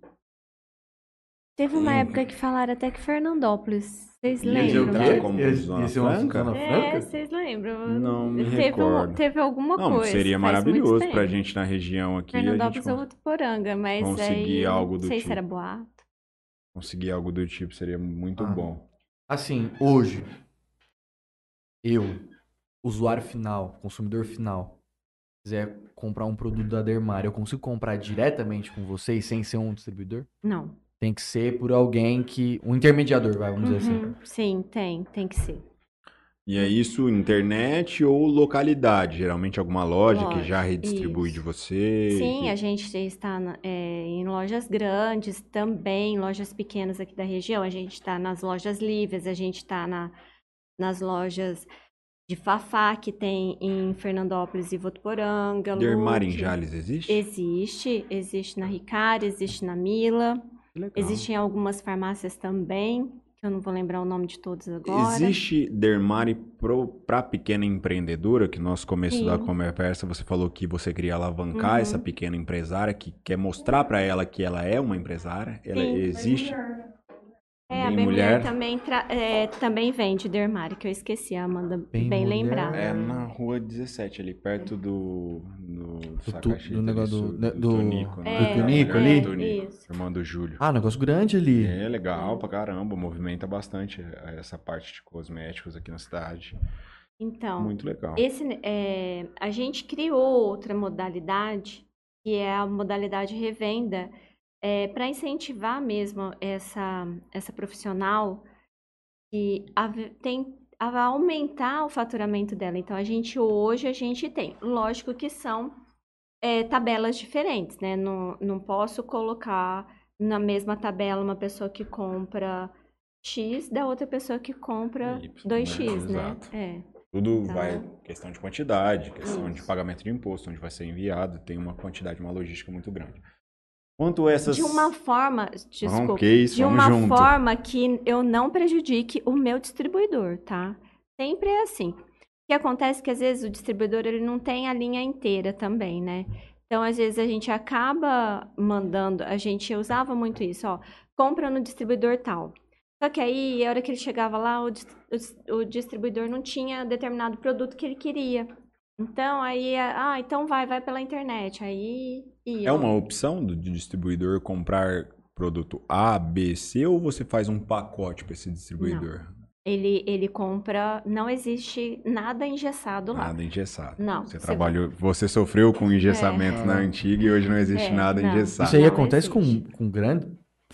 Teve uma Hum. época que falaram até que Fernandópolis. Vocês Ia lembram? como ia Zona ser uma Franca? Zona É, vocês lembram? Não me teve, recordo. Um, teve alguma Não, coisa. seria maravilhoso pra gente na região aqui. A gente Fernandópolis ou Votuporanga, mas conseguir aí. algo do não sei tipo. se era boato. conseguir algo do tipo seria muito Ah. bom. Assim, hoje, eu, usuário final, consumidor final, quiser comprar um produto da Dermar, eu consigo comprar diretamente com vocês sem ser um distribuidor? Não. Tem que ser por alguém que. Um intermediador, vai, vamos dizer assim. Uhum, Sim, tem, tem que ser. E é isso, internet ou localidade? Geralmente alguma loja, que Loja, já redistribui isso. de você. Sim, que- a gente está é, em lojas grandes também, lojas pequenas aqui da região. A gente está nas lojas livres, a gente está na, nas lojas de Fafá, que tem em Fernandópolis e Votuporanga. Dermar em. Jales existe? Existe, existe na Ricari, existe na Mila, Que legal. existem algumas farmácias também, que eu não vou lembrar o nome de todas agora. Existe Dermari para pequena empreendedora, que no nosso começo da Sim. conversa você falou que você queria alavancar Uhum. essa pequena empresária, que quer mostrar para ela que ela é uma empresária. Ela Sim. existe. É, a Bem Bem Mulher. Mulher também, tra- é, também vende Dermari, que eu esqueci, a Amanda, Bem bem, lembrada. É na rua 17, ali perto do. do, do negócio ali, do- né, do- Tonico, né? do Tonico Lugar ali? do Tonico, Isso. Irmã do Júlio. Ah, negócio grande ali. É legal pra caramba, movimenta bastante essa parte de cosméticos aqui na cidade. Então, Muito legal. esse, é, a gente criou outra modalidade, que é a modalidade revenda, para incentivar mesmo essa, essa profissional que ave- tem a aumentar o faturamento dela. Então, a gente hoje a gente tem, lógico que são é, tabelas diferentes, né? Não, não posso colocar na mesma tabela uma pessoa que compra X da outra pessoa que compra Y, 2X, né? né? É. Tudo Então- vai questão de quantidade, questão de Isso. pagamento de imposto, onde vai ser enviado, tem uma quantidade, uma logística muito grande. Quanto essas De uma forma, desculpa, Ok, isso, de uma junto. forma que eu não prejudique o meu distribuidor, tá? Sempre é assim. O que acontece é que às vezes o distribuidor ele não tem a linha inteira também, né? Então às vezes a gente acaba mandando, a gente usava muito isso, ó, compra no distribuidor tal. Só que aí, a hora que ele chegava lá, o, o o distribuidor não tinha determinado produto que ele queria. Então aí, ah, então vai, vai pela internet. Aí ia. É uma opção do do distribuidor comprar produto A, B, C ou você faz um pacote para esse distribuidor? Ele, ele compra, não existe nada engessado lá. Nada engessado. Não, Você você trabalhou, você sofreu com engessamento É. na antiga e hoje não existe É, nada não. engessado. Isso aí Não acontece com, existe. com, grande,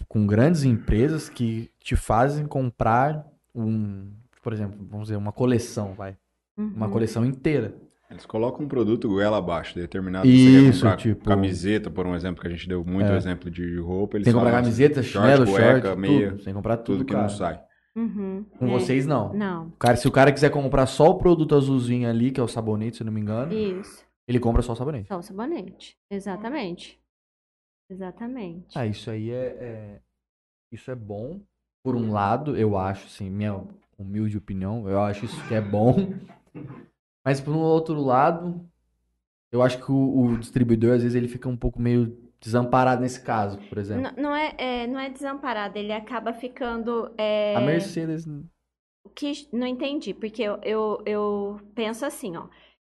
com grandes empresas que te fazem comprar um, por exemplo, vamos dizer, uma coleção, vai. Uma Uhum. coleção inteira. Eles colocam um produto goela abaixo, determinado. Isso, você quer comprar tipo- camiseta, por um exemplo, que a gente deu muito É. exemplo de roupa. Eles Sem comprar falam, camiseta, short, chinelo, short, cueca, meia, tudo. Sem comprar tudo, tudo que cara. não sai. Uhum. Com É. vocês, não. Não. Cara, se o cara quiser comprar só o produto azulzinho ali, que é o sabonete, se eu não me engano, Isso. ele compra só o sabonete. Só o sabonete. Exatamente. Exatamente. Ah, isso aí é, é- Isso é bom. Por um lado, eu acho, assim, minha humilde opinião, eu acho isso que é bom. Mas por um outro lado, eu acho que o, o distribuidor, às vezes, ele fica um pouco meio desamparado nesse caso, por exemplo. N- Não é, é, não é desamparado, ele acaba ficando. é, A Mercedes. O que não entendi, porque eu, eu, eu penso assim, ó.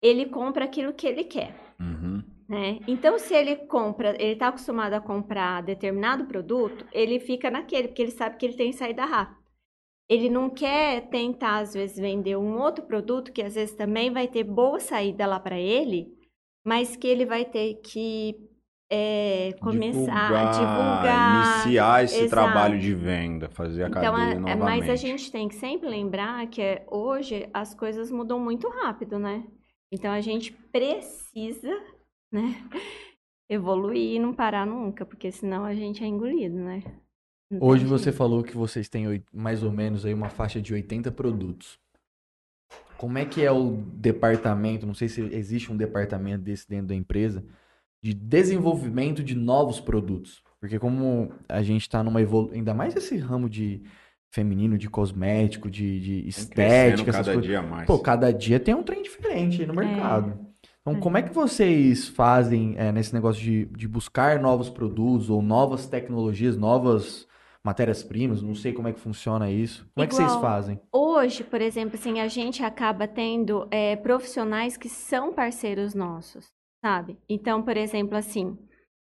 Ele compra aquilo que ele quer. Uhum. né? Então, se ele compra, ele está acostumado a comprar determinado produto, ele fica naquele, porque ele sabe que ele tem saída rápida. Ele não quer tentar, às vezes, vender um outro produto que às vezes também vai ter boa saída lá para ele, mas que ele vai ter que é, começar a divulgar. Iniciar esse Exato. trabalho de venda, fazer a Então, cadeia é- é- novamente. mas a gente tem que sempre lembrar que é, hoje as coisas mudam muito rápido, né? Então a gente precisa, né, evoluir e não parar nunca, porque senão a gente é engolido, né? Hoje você falou que vocês têm mais ou menos aí uma faixa de 80 produtos. Como é que é o departamento, não sei se existe um departamento desse dentro da empresa, de desenvolvimento de novos produtos? Porque como a gente está numa evolução, ainda mais esse ramo de feminino, de cosmético, de, de estética, essas cada coisas. dia mais. Pô, cada dia tem um trem diferente aí no mercado. Então, É. como é que vocês fazem é, nesse negócio de, de buscar novos produtos ou novas tecnologias, novas matérias-primas? Não sei como é que funciona isso. Como é que vocês Igual- fazem? Hoje, por exemplo, assim, a gente acaba tendo é, profissionais que são parceiros nossos, sabe? Então, por exemplo, assim,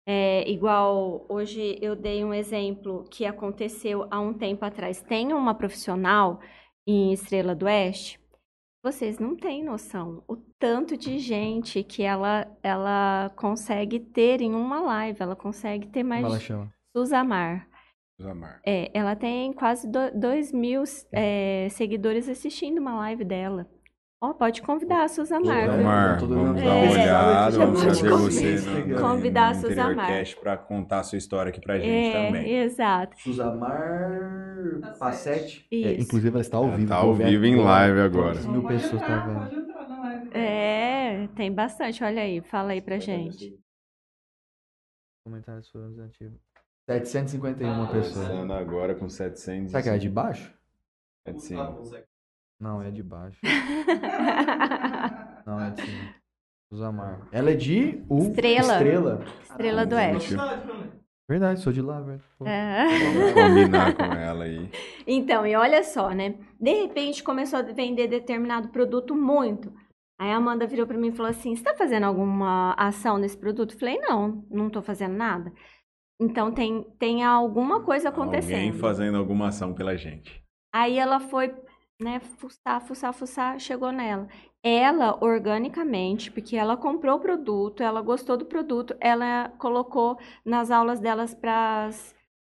é, igual hoje eu dei um exemplo que aconteceu há um tempo atrás. Tem uma profissional em Estrela do Oeste, vocês não têm noção o tanto de gente que ela, ela consegue ter em uma live. Ela consegue ter mais. Como ela chama? Suzamar. Zamar. É, ela tem quase 2 mil é, seguidores assistindo uma live dela. Ó, pode convidar a Suzamar. viu? Zamar, Todo vamos mundo dar uma É, olhada, vamos trazer você convidar. no, Convidar a no Suzamar. Interiorcast para contar a sua história aqui pra gente É, também. exato. Suzamar Passete. É, inclusive, ela está ao Ela vivo. tá vou ao vivo em live agora. Mil pessoas entrar, tá vendo? Pode entrar na live. É, tem bastante. Olha aí, fala aí pra gente. Comentários foram ativos. 751 pessoas. Começando agora com 700. Será que é de baixo? É de cima. Não, é de baixo. [laughs] Não, é de cima. Suzamar. Ela é de U. Estrela. Estrela. Estrela do Oeste. Verdade, sou de lá, velho. É. Vamos combinar com ela aí. [laughs] Então, e olha só, né? De repente começou a vender determinado produto muito. Aí a Amanda virou pra mim e falou assim: Você tá fazendo alguma ação nesse produto? Eu falei: Não, não tô fazendo nada. Então tem, tem alguma coisa acontecendo. Alguém fazendo alguma ação pela gente. Aí ela foi, né, fuçar, fuçar, fuçar, chegou nela. Ela, organicamente, porque ela comprou o produto, ela gostou do produto, ela colocou nas aulas delas para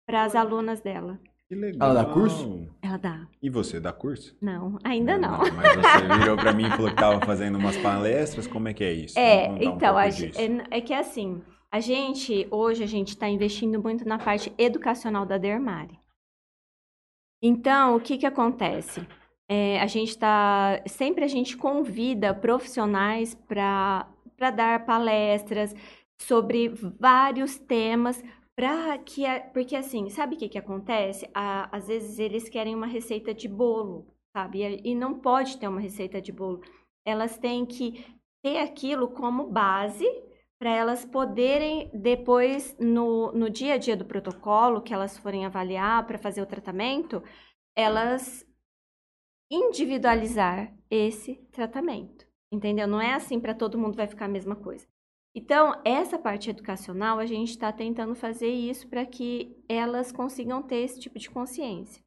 as alunas dela. Que legal. Ela dá curso? Ela Dá. E você, dá curso? Não, ainda não. Mas você [laughs] virou pra mim e falou que tava fazendo umas palestras, como é que é isso? É, um então, pouco a é, é que assim, a gente, hoje, a gente está investindo muito na parte educacional da Dermari. Então, o que que acontece? É, a gente está, sempre a gente convida profissionais para dar palestras sobre vários temas, para que, porque assim, sabe o que que acontece? A- às vezes eles querem uma receita de bolo, sabe? E, e não pode ter uma receita de bolo. Elas têm que ter aquilo como base para elas poderem depois no, no dia a dia do protocolo que elas forem avaliar para fazer o tratamento, elas individualizar esse tratamento, entendeu? Não é assim para todo mundo vai ficar a mesma coisa. Então, essa parte educacional, a gente está tentando fazer isso para que elas consigam ter esse tipo de consciência.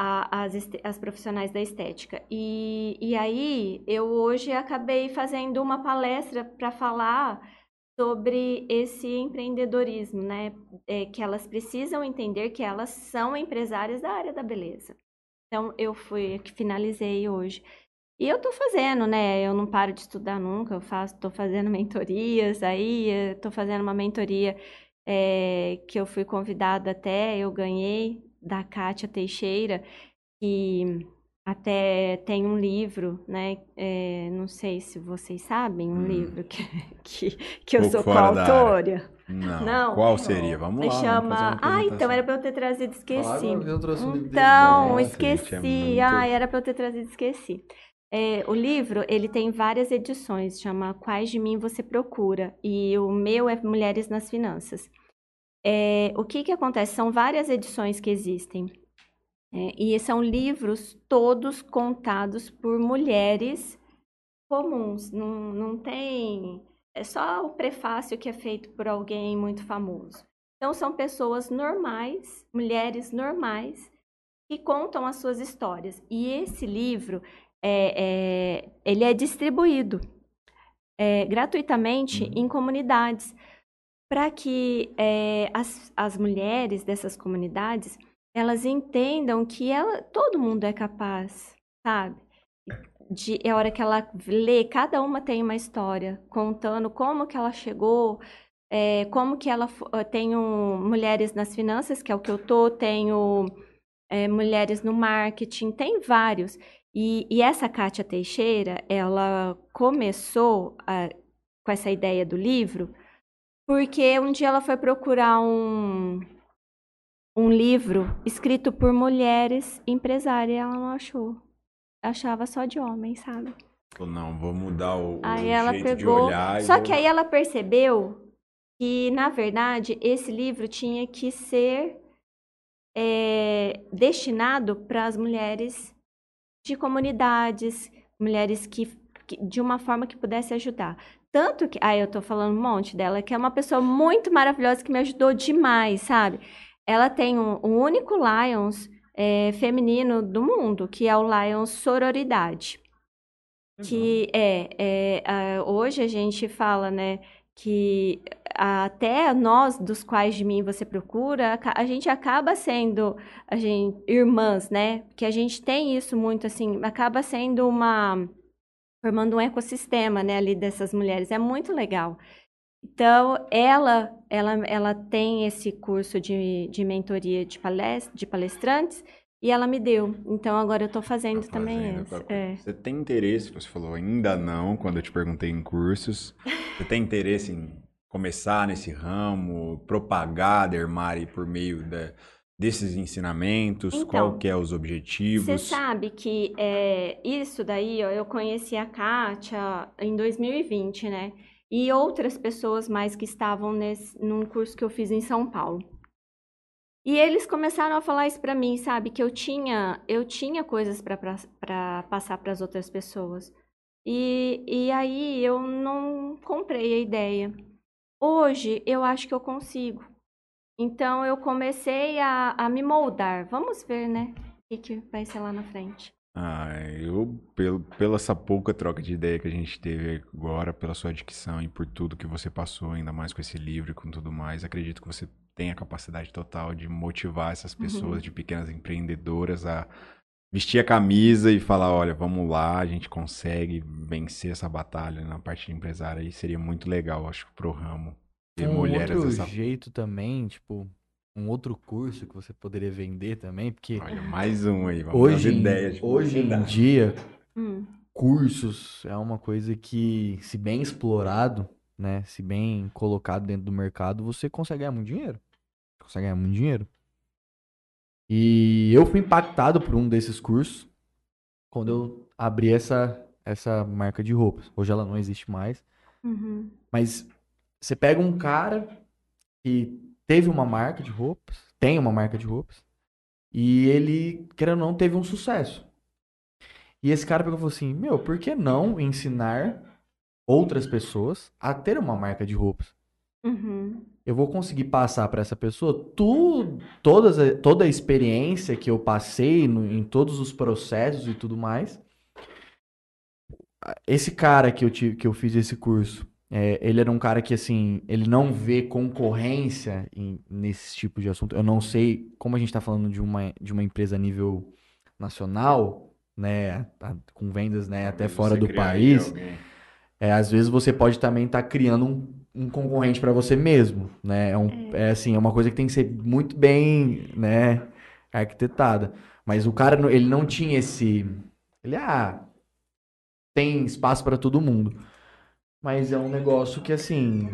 A- as, as profissionais da estética. E, e aí, eu hoje acabei fazendo uma palestra para falar sobre esse empreendedorismo, né? É, que elas precisam entender que elas são empresárias da área da beleza. Então, eu fui que finalizei hoje. E eu tô fazendo, né? Eu não paro de estudar nunca. Eu faço, tô fazendo mentorias aí, eh, tô fazendo uma mentoria eh, que eu fui convidada até, eu ganhei da Kátia Teixeira, que até tem um livro, né? eh, não sei se vocês sabem, um Hum. livro que, [laughs] que, que eu sou coautora. Não. Não. Qual seria? Vamos lá. Chama. Ah, então era pra eu ter trazido, esqueci. eu trouxe um livro dele. Então, Nossa, esqueci. gente, é muito- Ah, era para eu ter trazido, esqueci. É, o livro, ele tem várias edições, chama Quais de Mim Você Procura, e o meu é Mulheres nas Finanças. É, o que que acontece? São várias edições que existem, é, e são livros todos contados por mulheres comuns, não, não tem... É só o prefácio que é feito por alguém muito famoso. Então, são pessoas normais, mulheres normais, que contam as suas histórias. E esse livro, é, é, ele é distribuído é, gratuitamente Uhum. em comunidades, para que é, as, as mulheres dessas comunidades, elas entendam que ela, todo mundo é capaz, sabe? De, é a hora que ela lê, cada uma tem uma história, contando como que ela chegou, é, como que ela... Eu tenho Mulheres nas Finanças, que é o que eu tô, tenho é, Mulheres no Marketing, tem vários. E, e essa Kátia Teixeira, ela começou a- com essa ideia do livro, porque um dia ela foi procurar um, um livro escrito por mulheres empresárias e ela não achou. Achava só de homens, sabe? Não, vou mudar o, o Aí ela jeito de pegou. olhar. e Só vou- que aí ela percebeu que, na verdade, esse livro tinha que ser é, destinado para as mulheres de comunidades, mulheres que, que- de uma forma que pudesse ajudar. Tanto que, aí eu tô falando um monte dela, que é uma pessoa muito maravilhosa que me ajudou demais, sabe? Ela tem um, um único Lions é, feminino do mundo, que é o Lions Sororidade que é, é, ah, hoje a gente fala, né, que até nós dos quais de mim você procura, a gente acaba sendo a gente, irmãs, né? Que a gente tem isso muito assim, acaba sendo uma formando um ecossistema, né, ali dessas mulheres. É muito legal. Então, ela, ela, ela tem esse curso de, de mentoria de, palest, de palestrantes e ela me deu. Então, agora eu estou fazendo Tá também fazendo esse. É. Você tem interesse, você falou ainda não, quando eu te perguntei em cursos. [laughs] Você tem interesse em começar nesse ramo, propagar a Dermari por meio da- desses ensinamentos? Então, qual que é os objetivos? Você sabe que é, isso daí, ó, eu conheci a Kátia em 2020, né? E outras pessoas mais que estavam nesse, num curso que eu fiz em São Paulo. E eles começaram a falar isso pra mim, sabe? Que eu tinha, eu tinha coisas pra passar para as outras pessoas. E, e aí eu não comprei a ideia. Hoje eu acho que eu consigo. Então eu comecei a, a me moldar. Vamos ver, né? O que, que vai ser lá na frente. Ah, eu, pelo, pela essa pouca troca de ideia que a gente teve agora, pela sua dicção e por tudo que você passou, ainda mais com esse livro e com tudo mais, acredito que você tem a capacidade total de motivar essas pessoas, Uhum. de pequenas empreendedoras, a vestir a camisa e falar: olha, vamos lá, a gente consegue vencer essa batalha na parte de empresária. E seria muito legal, acho, pro ramo. Ter Um mulheres outro dessa. jeito também, tipo, um outro curso que você poderia vender também, porque Olha, mais um aí, vamos hoje, ideias. de hoje em dia, Hum. cursos é uma coisa que, se bem explorado, né, se bem colocado dentro do mercado, você consegue ganhar muito dinheiro. Consegue ganhar muito dinheiro. E eu fui impactado por um desses cursos quando eu abri essa, essa marca de roupas. Hoje ela não existe mais. Uhum. Mas você pega um cara que teve uma marca de roupas, tem uma marca de roupas, e ele, querendo ou não, teve um sucesso. E esse cara pegou e falou assim: Meu, por que não ensinar outras pessoas a ter uma marca de roupas? Uhum. Eu vou conseguir passar para essa pessoa tu, todas, toda a experiência que eu passei no- em todos os processos e tudo mais. Esse cara que eu, tive, que eu fiz esse curso, é, ele era um cara que, assim, ele não vê concorrência em- nesse tipo de assunto. Eu não sei, como a gente está falando de uma, de uma empresa a nível nacional, né, com vendas, né, até fora do país, é, às vezes você pode também estar criando um, um concorrente para você mesmo, né? É, um, é assim, é uma coisa que tem que ser muito bem, né, arquitetada. Mas o cara, não- ele não tinha esse, ele ah, tem espaço para todo mundo. Mas é um negócio que assim,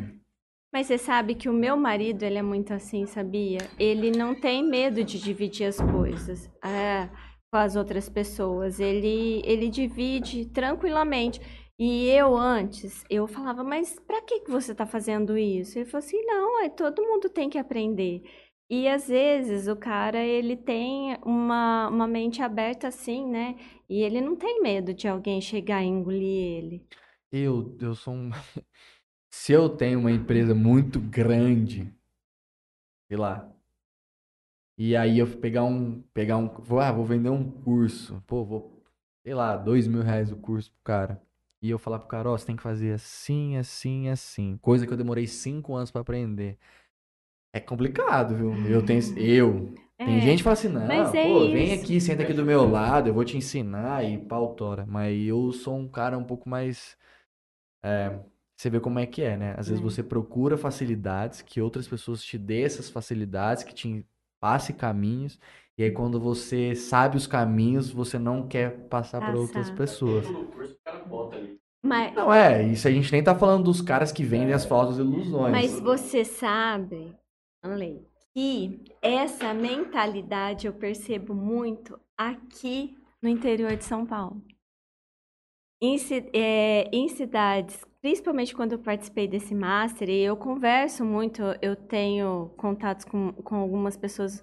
Mas você sabe que o meu marido, ele é muito assim, sabia? Ele não tem medo de dividir as coisas é, com as outras pessoas. Ele, ele divide tranquilamente. E eu antes, eu falava, mas pra que que você tá fazendo isso? Ele falou assim, não, é, todo mundo tem que aprender. E às vezes o cara, ele tem uma, uma mente aberta assim, né? E ele não tem medo de alguém chegar e engolir ele. Eu, eu sou um [laughs] se eu tenho uma empresa muito grande, sei lá, e aí eu pegar um, pegar um, vou, ah, vou vender um curso, pô, vou, sei lá, dois mil reais o curso pro cara, e eu falar pro cara, ó, você tem que fazer assim, assim, assim, coisa que eu demorei cinco anos pra aprender. É complicado, viu? Eu tenho, eu, tem É, gente que fala assim, não, mas é pô, vem isso. aqui, senta aqui do meu lado, eu vou te ensinar e pau tora. Mas eu sou um cara um pouco mais. É, você vê como é que é, né? Às vezes É. você procura facilidades, que outras pessoas te dê essas facilidades, que te passe caminhos, e aí quando você sabe os caminhos, você não quer passar para outras pessoas. Mas, Não é, isso a gente nem tá falando dos caras que vendem as falsas ilusões. Mas você sabe, Ale, que essa mentalidade eu percebo muito aqui no interior de São Paulo. Em, é, em cidades, principalmente quando eu participei desse master, e eu converso muito, eu tenho contatos com, com algumas pessoas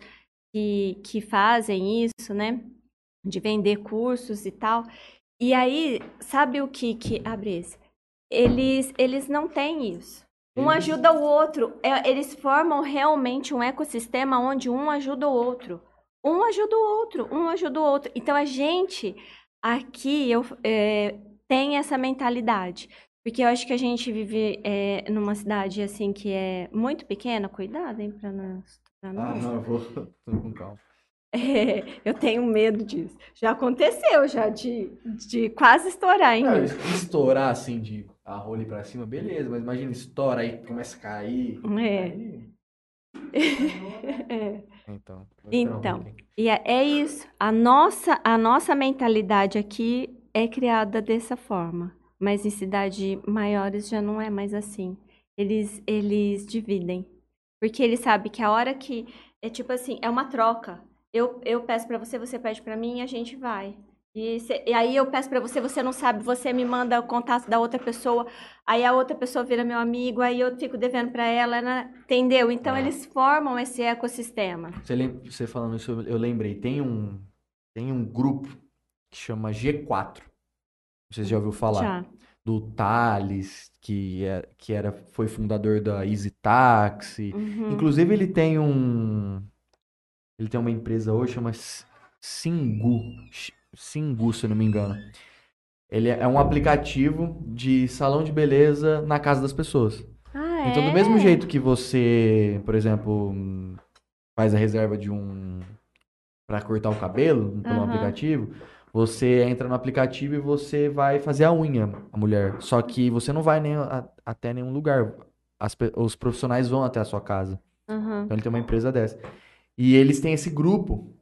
que, que fazem isso, né? De vender cursos e tal. E aí, sabe o que que abre esse? Eles, eles não têm isso. Um ajuda o outro. É, Eles formam realmente um ecossistema onde um ajuda o outro. Um ajuda o outro, um ajuda o outro. Então a gente aqui eu, é, tem essa mentalidade. Porque eu acho que a gente vive é, numa cidade assim que é muito pequena. Cuidado, hein, pra nós. Pra Ah, nós. não, eu vou. [laughs] Tô com calma. [laughs] É, eu tenho medo disso. Já aconteceu, já, de, de quase estourar Não, mim. estourar assim de a rolha pra cima, beleza, mas imagina, estoura aí, começa a cair. É. Aí- [laughs] É. Então. Então. E é, é isso. A nossa, a nossa mentalidade aqui é criada dessa forma. Mas em cidades maiores já não é mais assim. Eles, eles dividem. Porque eles sabem que a hora que. É tipo assim, é uma troca. Eu, eu peço pra você, você pede pra mim e a gente vai. E, cê- e aí eu peço pra você, você não sabe, você me manda o contato da outra pessoa, aí a outra pessoa vira meu amigo, aí eu fico devendo pra ela, né? entendeu? Então Ah. eles formam esse ecossistema. Você, você falando isso, eu lembrei. Tem um, tem um grupo que chama G4. Você já ouviu falar? Já. Do Thales, que, é, que era, foi fundador da Easy Taxi. Uhum. Inclusive, ele tem um. Ele tem uma empresa hoje, chama Singu. Singu, se eu não me engano. Ele é um aplicativo de salão de beleza na casa das pessoas. Ah, Então, do é? mesmo jeito que você, por exemplo, faz a reserva de um para cortar o cabelo pelo Aham. aplicativo, você entra no aplicativo e você vai fazer a unha, a mulher. Só que você não vai nem a- até nenhum lugar. As os profissionais vão até a sua casa. Aham. Então ele tem uma empresa dessa. E eles têm esse grupo,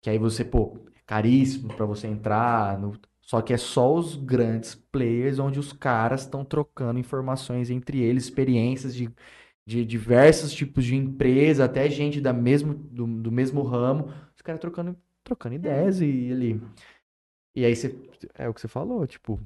que aí você, pô, é caríssimo pra você entrar, no- só que é só os grandes players onde os caras estão trocando informações entre eles, experiências de, de diversos tipos de empresa, até gente da mesmo, do, do mesmo ramo, os caras trocando, trocando ideias e ele. E aí você, é o que você falou, tipo,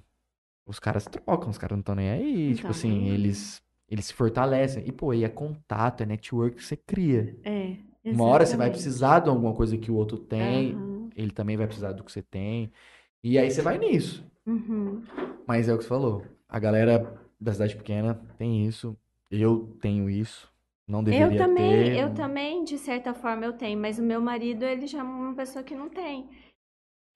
os caras trocam, os caras não estão nem aí, tipo assim, Exatamente. eles eles se fortalecem. E pô, aí é contato, é network que você cria. É, Uma hora você vai exatamente. precisar de alguma coisa que o outro tem, Aham. Ele também vai precisar do que você tem. E aí você vai nisso. Uhum. Mas é o que você falou. A galera da cidade pequena tem isso. Eu tenho isso. Não Eu deveria também, ter. eu também, de certa forma, eu tenho, mas o meu marido, ele já é uma pessoa que não tem.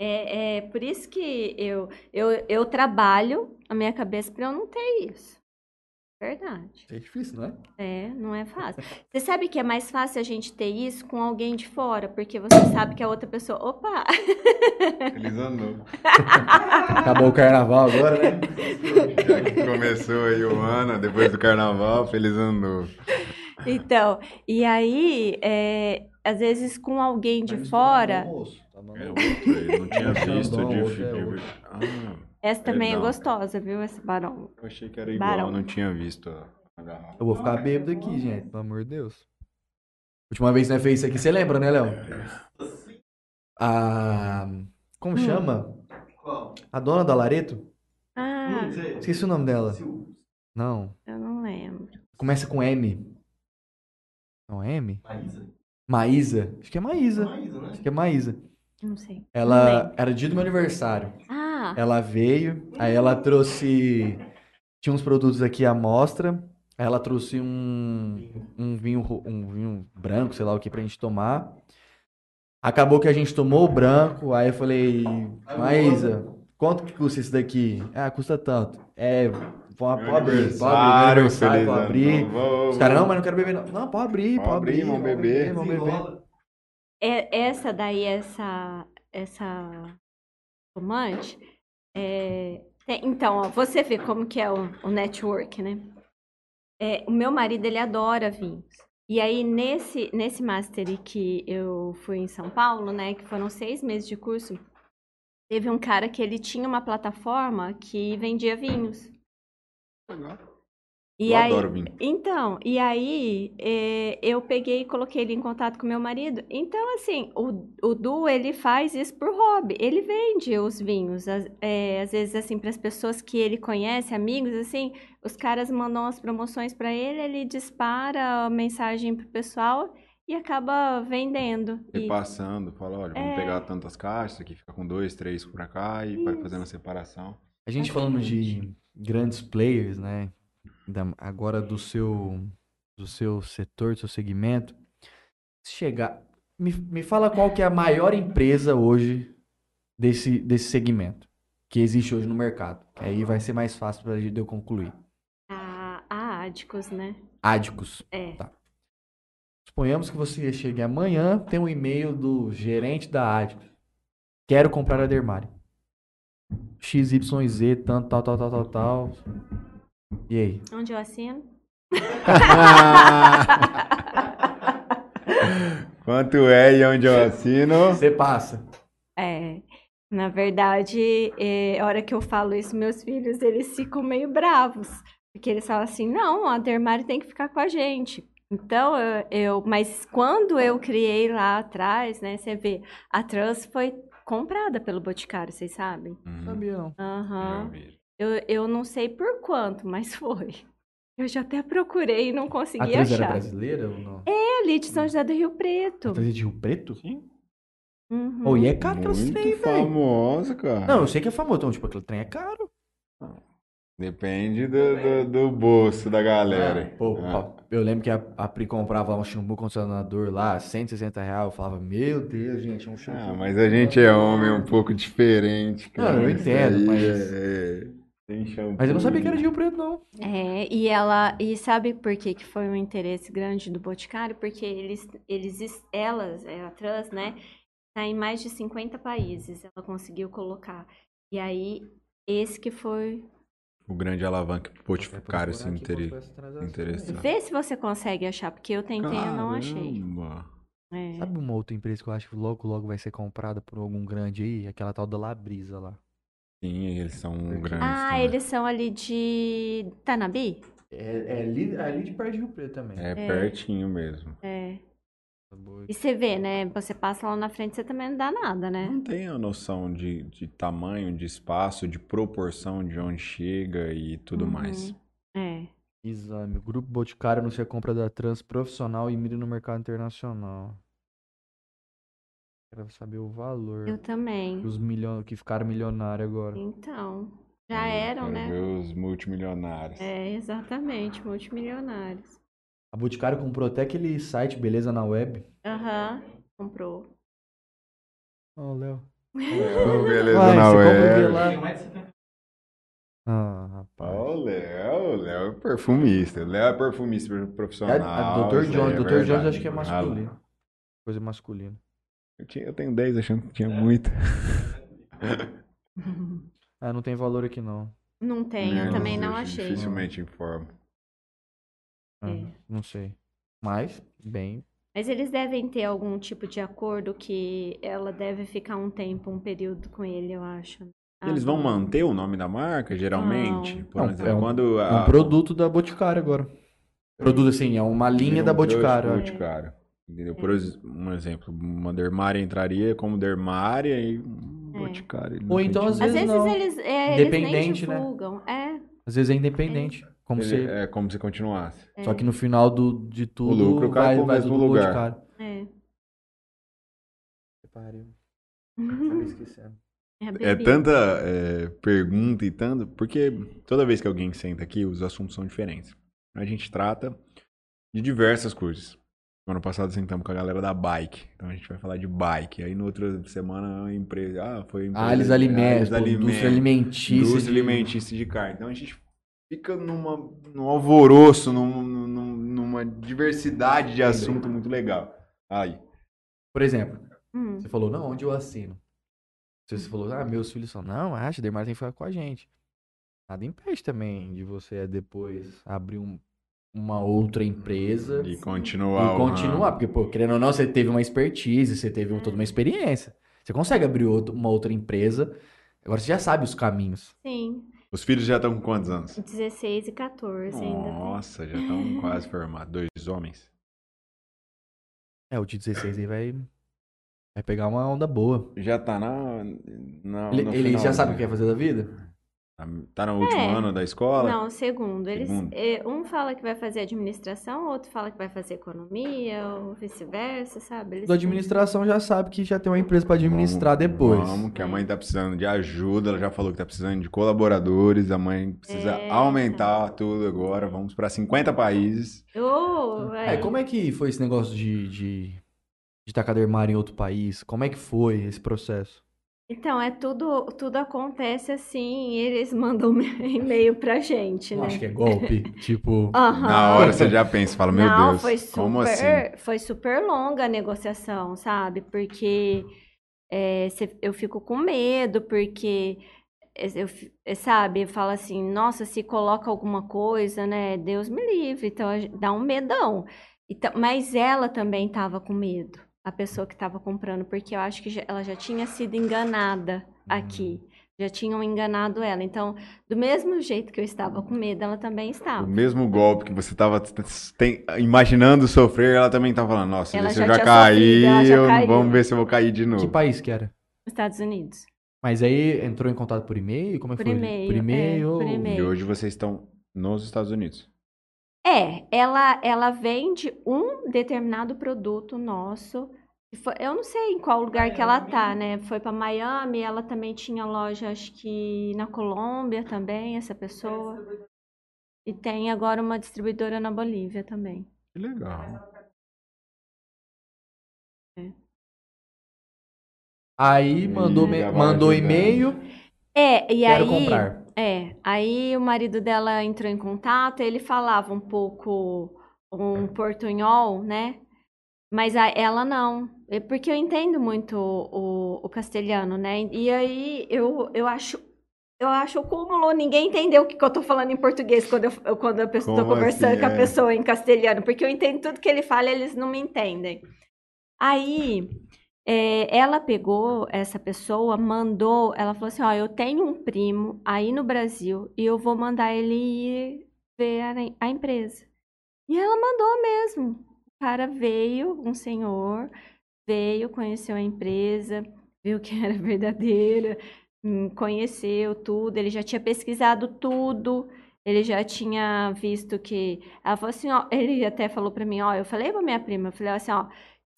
É, é por isso que eu, eu, eu trabalho a minha cabeça para eu não ter isso. Verdade. É difícil, não é? É, não é fácil. Você sabe que é mais fácil a gente ter isso com alguém de fora, porque você sabe que a outra pessoa. Opa! Feliz ano novo. Acabou o carnaval agora, né? Já que começou aí o ano, depois do carnaval, feliz ano novo. Então, e aí, é, às vezes com alguém de fora, É outro, eu não tinha visto. De, é. Ah, essa também é Perdão. gostosa, viu, esse barão? eu achei que era igual, Barão. eu não tinha visto a, garrafa. Eu vou ficar bêbado aqui, gente. Pelo amor de Deus. Última vez que nós fez isso aqui, você lembra, né, Léo? A. Como Hum. chama? Qual? A dona da Lareto? Ah, Não sei. Esqueci o nome dela. Não. eu não lembro. Começa com M. Não é M? Maísa? Maísa. Acho que é Maísa. Maísa, né? Acho que é Maísa. Não sei. Não Ela lembro. era dia do meu aniversário. Ah, Ela veio, aí ela trouxe. Tinha uns produtos aqui à mostra. Aí ela trouxe um, um vinho, um vinho branco, sei lá o que, pra gente tomar. Acabou que a gente tomou o branco, aí eu falei, Maísa, quanto que custa isso daqui? Ah, custa tanto. É, pode, pode abrir, pode abrir, aniversário, pode abrir. Os caras, não, mas não quero beber, não. Não, pode abrir, Pode abrir, vamos beber. vamos beber. É- essa daí, essa, essa é, então, ó, você vê como que é o, o network, né? É, o meu marido, ele adora vinhos. E aí, nesse, nesse master que eu fui em São Paulo, né, que foram seis meses de curso, teve um cara que ele tinha uma plataforma que vendia vinhos. E Eu aí, adoro vinho. então, e aí eh, eu peguei e coloquei ele em contato com meu marido. Então, assim, o, o Du, ele faz isso por hobby. Ele vende os vinhos. Às, eh, às vezes, assim, para as pessoas que ele conhece, amigos, assim, os caras mandam as promoções para ele, ele dispara a mensagem pro pessoal e acaba vendendo. E- Repassando, fala, olha, vamos É. pegar tantas caixas, aqui fica com dois, três pra cá e vai Isso. fazendo a separação. A gente falando de grandes players, né? Da- agora do seu do seu setor, do seu segmento. Se chegar, me, me fala qual que é a maior empresa hoje desse, desse segmento que existe hoje no mercado. Que aí vai ser mais fácil para eu concluir. a, a Adicos, né? Adicos. É. Tá. Suponhamos que você chegue amanhã, tem um e-mail do gerente da Adicos. Quero comprar a Dermari. XYZ, tanto, tal, tal, tal, tal, tal. E aí? Onde eu assino? [laughs] Quanto é e onde eu assino? Você passa. É, na verdade, é, a hora que eu falo isso, meus filhos, eles ficam meio bravos. Porque eles falam assim, não, a Dermari tem que ficar com a gente. Então, eu, eu- mas quando eu criei lá atrás, né, você vê, a Trans foi comprada pelo Boticário, vocês sabem? Uhum, Sabia não. Aham. Eu. Eu, não sei por quanto, mas [laughs] foi. Eu já até procurei e não A consegui era achar. brasileira ou não? É ali de São José do Rio Preto. Atriz é de Rio Preto? Sim. Uhum. Oh, e é caro aquelas Muito trem, velho. famosa, cara. Não, eu sei que é famoso. Então, tipo, aquele trem é caro. Depende do, do, do bolso da galera. Ah, pô, Ah. eu lembro que a, a Pri comprava um shampoo condicionador lá, 160 reais. Eu falava, meu Deus, gente, é um shampoo. Ah, mas a gente é homem um pouco diferente, cara. Não, eu entendo, mas- é- é- Tem shampoo. Mas eu não sabia que era de Rio Preto, não. É, e ela, e sabe por que que foi um interesse grande do Boticário? Porque eles, eles, es- elas, é, a Trans, né, tá em mais de 50 países, ela conseguiu colocar. E aí, esse que foi... O grande alavanca pro Vou Boticário se inter... transação. interessante. Vê se você consegue achar, porque eu tentei e eu não achei. É. Sabe uma outra empresa que eu acho que logo, logo vai ser comprada por algum grande aí? Aquela tal da Labrisa lá. Sim, eles são grandes. Ah, também. eles são ali de Tanabi? É, é ali, ali de perto de Rio Preto também. É pertinho mesmo. É. Boa. E você vê, né? Você passa lá na frente, você também não dá nada, né? Não tem a noção de, de tamanho, de espaço, de proporção de onde chega e tudo Uhum. mais. É. Exame. O Grupo Boticário anuncia a compra da Trans profissional e mira no mercado internacional. Quero saber o valor. Eu também. Os milhões que ficaram milionários agora. Então, já Aí, eram, quero né? ver os multimilionários. É, exatamente, multimilionários. A Boticário comprou até aquele site Beleza na Web. Aham, comprou. Ó, Léo. Léo, [laughs] beleza Vai, na o web. Ah, rapaz. Ó, o Léo, o Léo é perfumista. O Léo é perfumista É, profissional. a Dr. isso Jones, é Dr. Jones acho que é Ah, masculino. Coisa masculina. Eu, tinha- eu tenho 10 achando que tinha muito. [laughs] Ah, não tem valor aqui não. Não tem, eu também não eu achei. Dificilmente informo. Ah, É. Não sei. Mas, bem. Mas eles devem ter algum tipo de acordo que ela deve ficar um tempo, um período com ele, eu acho. Eles Ah, vão bom. manter o nome da marca, geralmente? Não. Por Não, exemplo, é um- quando É um a- produto da Boticário agora. Produto assim, é uma linha da Boticário. crush é. Boticário. Entendeu? É. Por ex- um exemplo, uma dermária entraria como dermária e um É. boticário. ele Ou então, às Às vezes não. eles, é, eles nem Independente, né? divulgam. É, Às vezes é independente. Como Ele- se... É como se continuasse. é, Só que no final do, de tudo lucro cai vai, pro vai mesmo lugar. Boticário. é. Pariu. [laughs] Esquecendo. É, É tanta é, pergunta e tanto. Porque toda vez que alguém senta aqui, os assuntos são diferentes. A gente trata de diversas coisas. Ano passado sentamos com a galera da bike. Então a gente vai falar de bike. Aí no outra semana a empresa. Ah, foi. empresa- Alis Alimentos, indústria alimentícia. Indústria de- alimentícia de carne. Então a gente fica numa, num alvoroço, num- num- numa diversidade de assunto muito legal. Aí. Por exemplo, Hum, você falou, não, onde eu assino? Você falou, ah, meus filhos são, não, acha, Demar tem que ficar com a gente. Nada impede também de você depois abrir um- uma outra empresa E e continuar. o continuar. Porque, pô, querendo ou não, você teve uma expertise, você teve toda uma experiência. Você consegue abrir outro- uma outra empresa. Agora você já sabe os caminhos. sim, Os filhos já estão com quantos anos? 16 e 14 ainda. tem. Nossa, já estão [laughs] quase formados. Dois homens. É, o de 16 aí vai, vai pegar uma onda boa. Já tá na. na Ele, no ele já sabe o que quer fazer da vida? Tá- Tá no último É. ano da escola? Não, segundo. Eles, Segundo. eh, um fala que vai fazer administração, outro fala que vai fazer economia, ou vice-versa, sabe? Eles Da administração já sabe que já tem uma empresa pra administrar Vamos- depois. Vamos, que a mãe tá precisando de ajuda, ela já falou que tá precisando de colaboradores, a mãe precisa É, aumentar tudo agora. Vamos para 50 países. Ô, É, como é que foi esse negócio de, de, de tacar dermário em outro país? Como é que foi esse processo? Então, é tudo, tudo acontece assim, e eles mandam [laughs] e-mail pra gente, Eu né? acho que é golpe, [laughs] tipo... Aham. Na hora você já pensa, fala, meu Não, Deus, foi super, como assim? foi super longa a negociação, sabe? Porque é, cê- eu fico com medo, porque é, eu, é, sabe, fala assim, nossa, se coloca alguma coisa, né? Deus me livre, então dá um medão. Então, mas ela também estava com medo, a pessoa que estava comprando, porque eu acho que já- ela já tinha sido enganada aqui. Já tinham enganado ela. Então, do mesmo jeito que eu estava com medo, ela também estava. O mesmo golpe que você tava tem- imaginando sofrer, ela também tá falando, nossa, Ela se já eu já caí, vamos ver se eu vou cair de Que novo. país que era? Estados Unidos. Mas aí entrou em contato por e-mail? Como é que Por foi? e-mail, Por é, e-mail? por E e-mail. hoje vocês estão nos Estados Unidos. É, ela, ela vende um determinado produto nosso Foi- eu não sei em qual lugar que ela tá, né? Foi pra Miami, ela também tinha loja, acho que na Colômbia também, essa pessoa. E tem agora uma distribuidora na Bolívia também. Que legal. Aí mandou, me- já vai mandou ajudando. e-mail, É, e quero aí. comprar. É, aí o marido dela entrou em contato, ele falava um pouco um portunhol, né? Mas a- ela não, É porque eu entendo muito o, o castelhano, né? E aí eu, eu acho eu acho o cúmulo ninguém entendeu o que, que eu tô falando em português quando eu, eu- quando eu tô Como conversando assim, com a é? pessoa em castelhano, porque eu entendo tudo que ele fala, eles não me entendem. Aí é, ela pegou essa pessoa, mandou, ela falou assim, ó, eu tenho um primo aí no Brasil e eu vou mandar ele ir ver a, a empresa. E ela mandou mesmo. O cara veio, um senhor, veio, conheceu a empresa, viu que era [laughs] verdadeira, hum, conheceu tudo, ele já tinha pesquisado tudo, ele já tinha visto que. Ela falou assim, ó, ele até falou pra mim, ó, eu falei pra minha prima, eu falei assim, ó,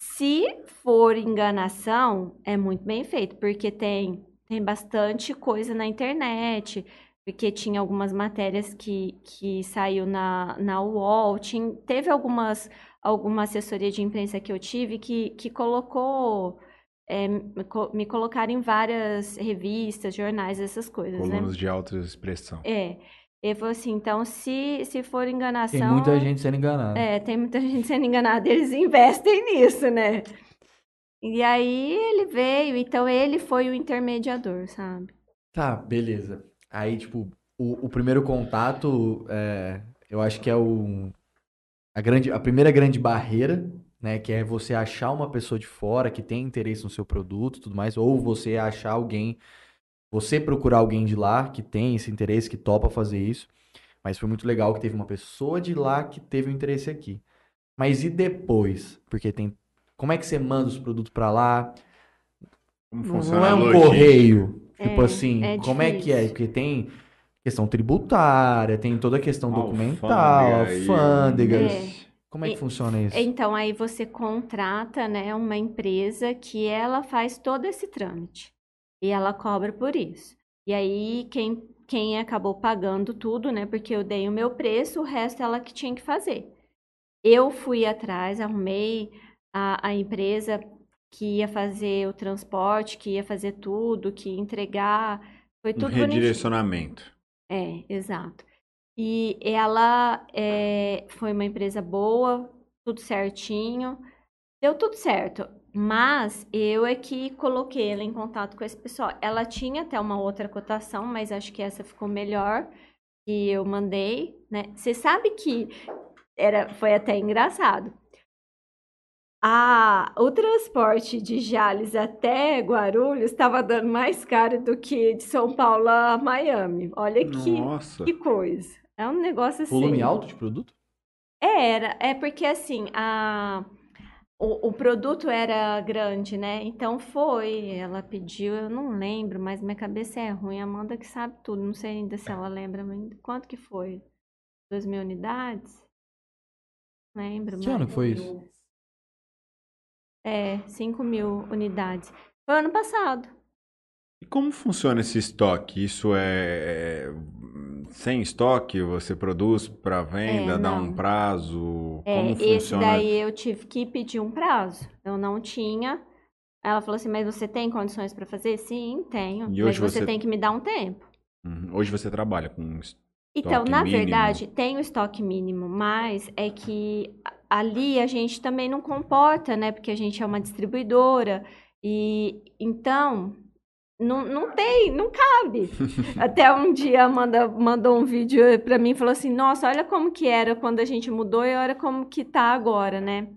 se for enganação, é muito bem feito, porque tem, tem bastante coisa na internet, porque tinha algumas matérias que, que saiu na, na UOL, tinha, teve algumas, alguma assessoria de imprensa que eu tive que, que colocou, é, me, co- me colocaram em várias revistas, jornais, essas coisas, né? Colunas de alta expressão. É. Ele falou assim, então, se, se for enganação... Tem muita gente sendo enganada. É, tem muita [laughs] gente sendo enganada, eles investem nisso, né? E aí ele veio, então ele foi o intermediador, sabe? Tá, beleza. Aí, tipo, o, o primeiro contato, é, eu acho que é o, a, grande, a primeira grande barreira, né? Que é você achar uma pessoa de fora que tem interesse no seu produto e tudo mais, ou você achar alguém, você procurar alguém de lá que tem esse interesse, que topa fazer isso. Mas foi muito legal que teve uma pessoa de lá que teve um interesse aqui. Mas e depois? Porque tem. Como é que você manda os produtos pra lá? Como Não é um logística? correio. É, Tipo assim, é como é que é? Porque tem questão tributária, tem toda a questão documental, Alfândega e- alfândega. É. Como é que E- funciona isso? Então aí você contrata, né, uma empresa que ela faz todo esse trâmite e ela cobra por isso. E aí quem quem acabou pagando tudo, né, porque eu dei o meu preço, o resto ela que tinha que fazer. Eu fui atrás, arrumei a, a empresa que ia fazer o transporte, que ia fazer tudo, que ia entregar, foi Um tudo bonitinho. redirecionamento. É, exato. E ela é, foi uma empresa boa, tudo certinho, deu tudo certo. Mas eu é que coloquei ela em contato com esse pessoal. Ela tinha até uma outra cotação, mas acho que essa ficou melhor que eu mandei, né? Você sabe que era, foi até engraçado. A, o transporte de Jales até Guarulhos estava dando mais caro do que de São Paulo a Miami. Olha que, Nossa. que coisa. É um negócio assim. Volume alto de produto? É, era, é porque assim, a, o, o produto era grande, né? Então foi, ela pediu, eu não lembro, mas minha cabeça é ruim, a Amanda que sabe tudo, não sei ainda se ela lembra, quanto que foi? 2 mil unidades? Lembro, Que ano foi isso? É, 5 mil unidades. Foi ano passado. E como funciona esse estoque? Isso é, é, sem estoque? Você produz para venda, É, dá um prazo? É, Como esse funciona? daí eu tive que pedir um prazo. Eu não tinha. Ela falou assim, mas você tem condições para fazer? Sim, tenho. E Mas você você- tem que me dar um tempo. Uhum. Hoje você trabalha com es- Então, Estoque na mínimo. verdade, tem o estoque mínimo, mas é que ali a gente também não comporta, né? Porque a gente é uma distribuidora. E então, não, não tem, não cabe. [laughs] Até um dia a Amanda mandou um vídeo pra mim e falou assim: Nossa, olha como que era quando a gente mudou e olha como que tá agora, né?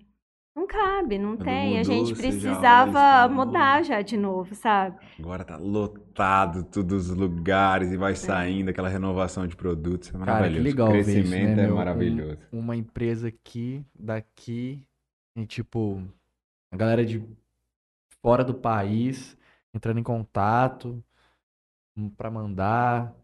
Não cabe, não Quando tem. a mudou, gente você já olha e precisava fala, mudar já de novo, sabe? Agora tá lotado todos os lugares e vai É. saindo aquela renovação de produtos. É Cara, maravilhoso. que legal o ver isso, crescimento né, é meu? Um- maravilhoso. Uma empresa aqui, daqui, e tipo, a galera de fora do país entrando em contato hum, pra mandar.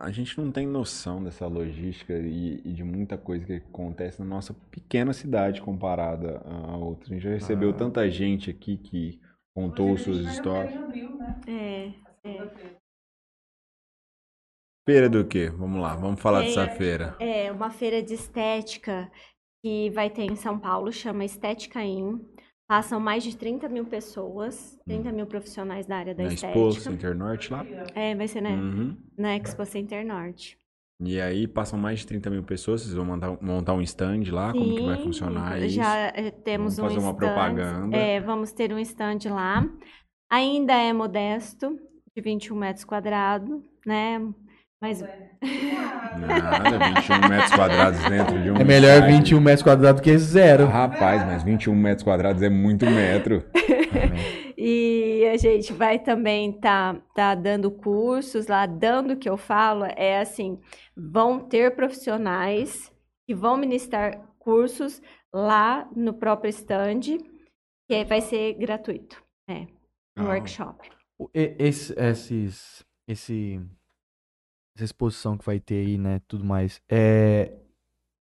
A gente não tem noção dessa logística e, e de muita coisa que acontece na nossa pequena cidade comparada a outra. A gente já recebeu Ah. tanta gente aqui que contou Hoje suas histórias. Abril, né? É. Segunda-feira. Feira do quê? Vamos lá, vamos falar Tem dessa feira. É uma feira de estética que vai ter em São Paulo, chama Estética In. Passam mais de 30 mil pessoas, 30 mil profissionais da área da Na Expo estética. Center Norte lá. É, vai ser né, Uhum. na Expo Center Norte. E aí passam mais de 30 mil pessoas, vocês vão montar, montar um stand lá, como que vai Sim, funcionar isso? Já eh, temos Vamos fazer um uma stand. propaganda. É, vamos ter um stand lá. Ainda é modesto, de 21 metros quadrados, né? Mas Nada, 21 metros quadrados dentro de um É melhor estádio. 21 metros quadrados que zero. Rapaz, mas 21 metros quadrados é muito metro. [laughs] E a gente vai também tá, tá dando cursos lá, dando o que eu falo, é assim, vão ter profissionais que vão ministrar cursos lá no próprio stand, que aí vai ser gratuito, é, um Ah. workshop. E- Esse, esses, esse, essa exposição que vai ter aí, né, tudo mais, é,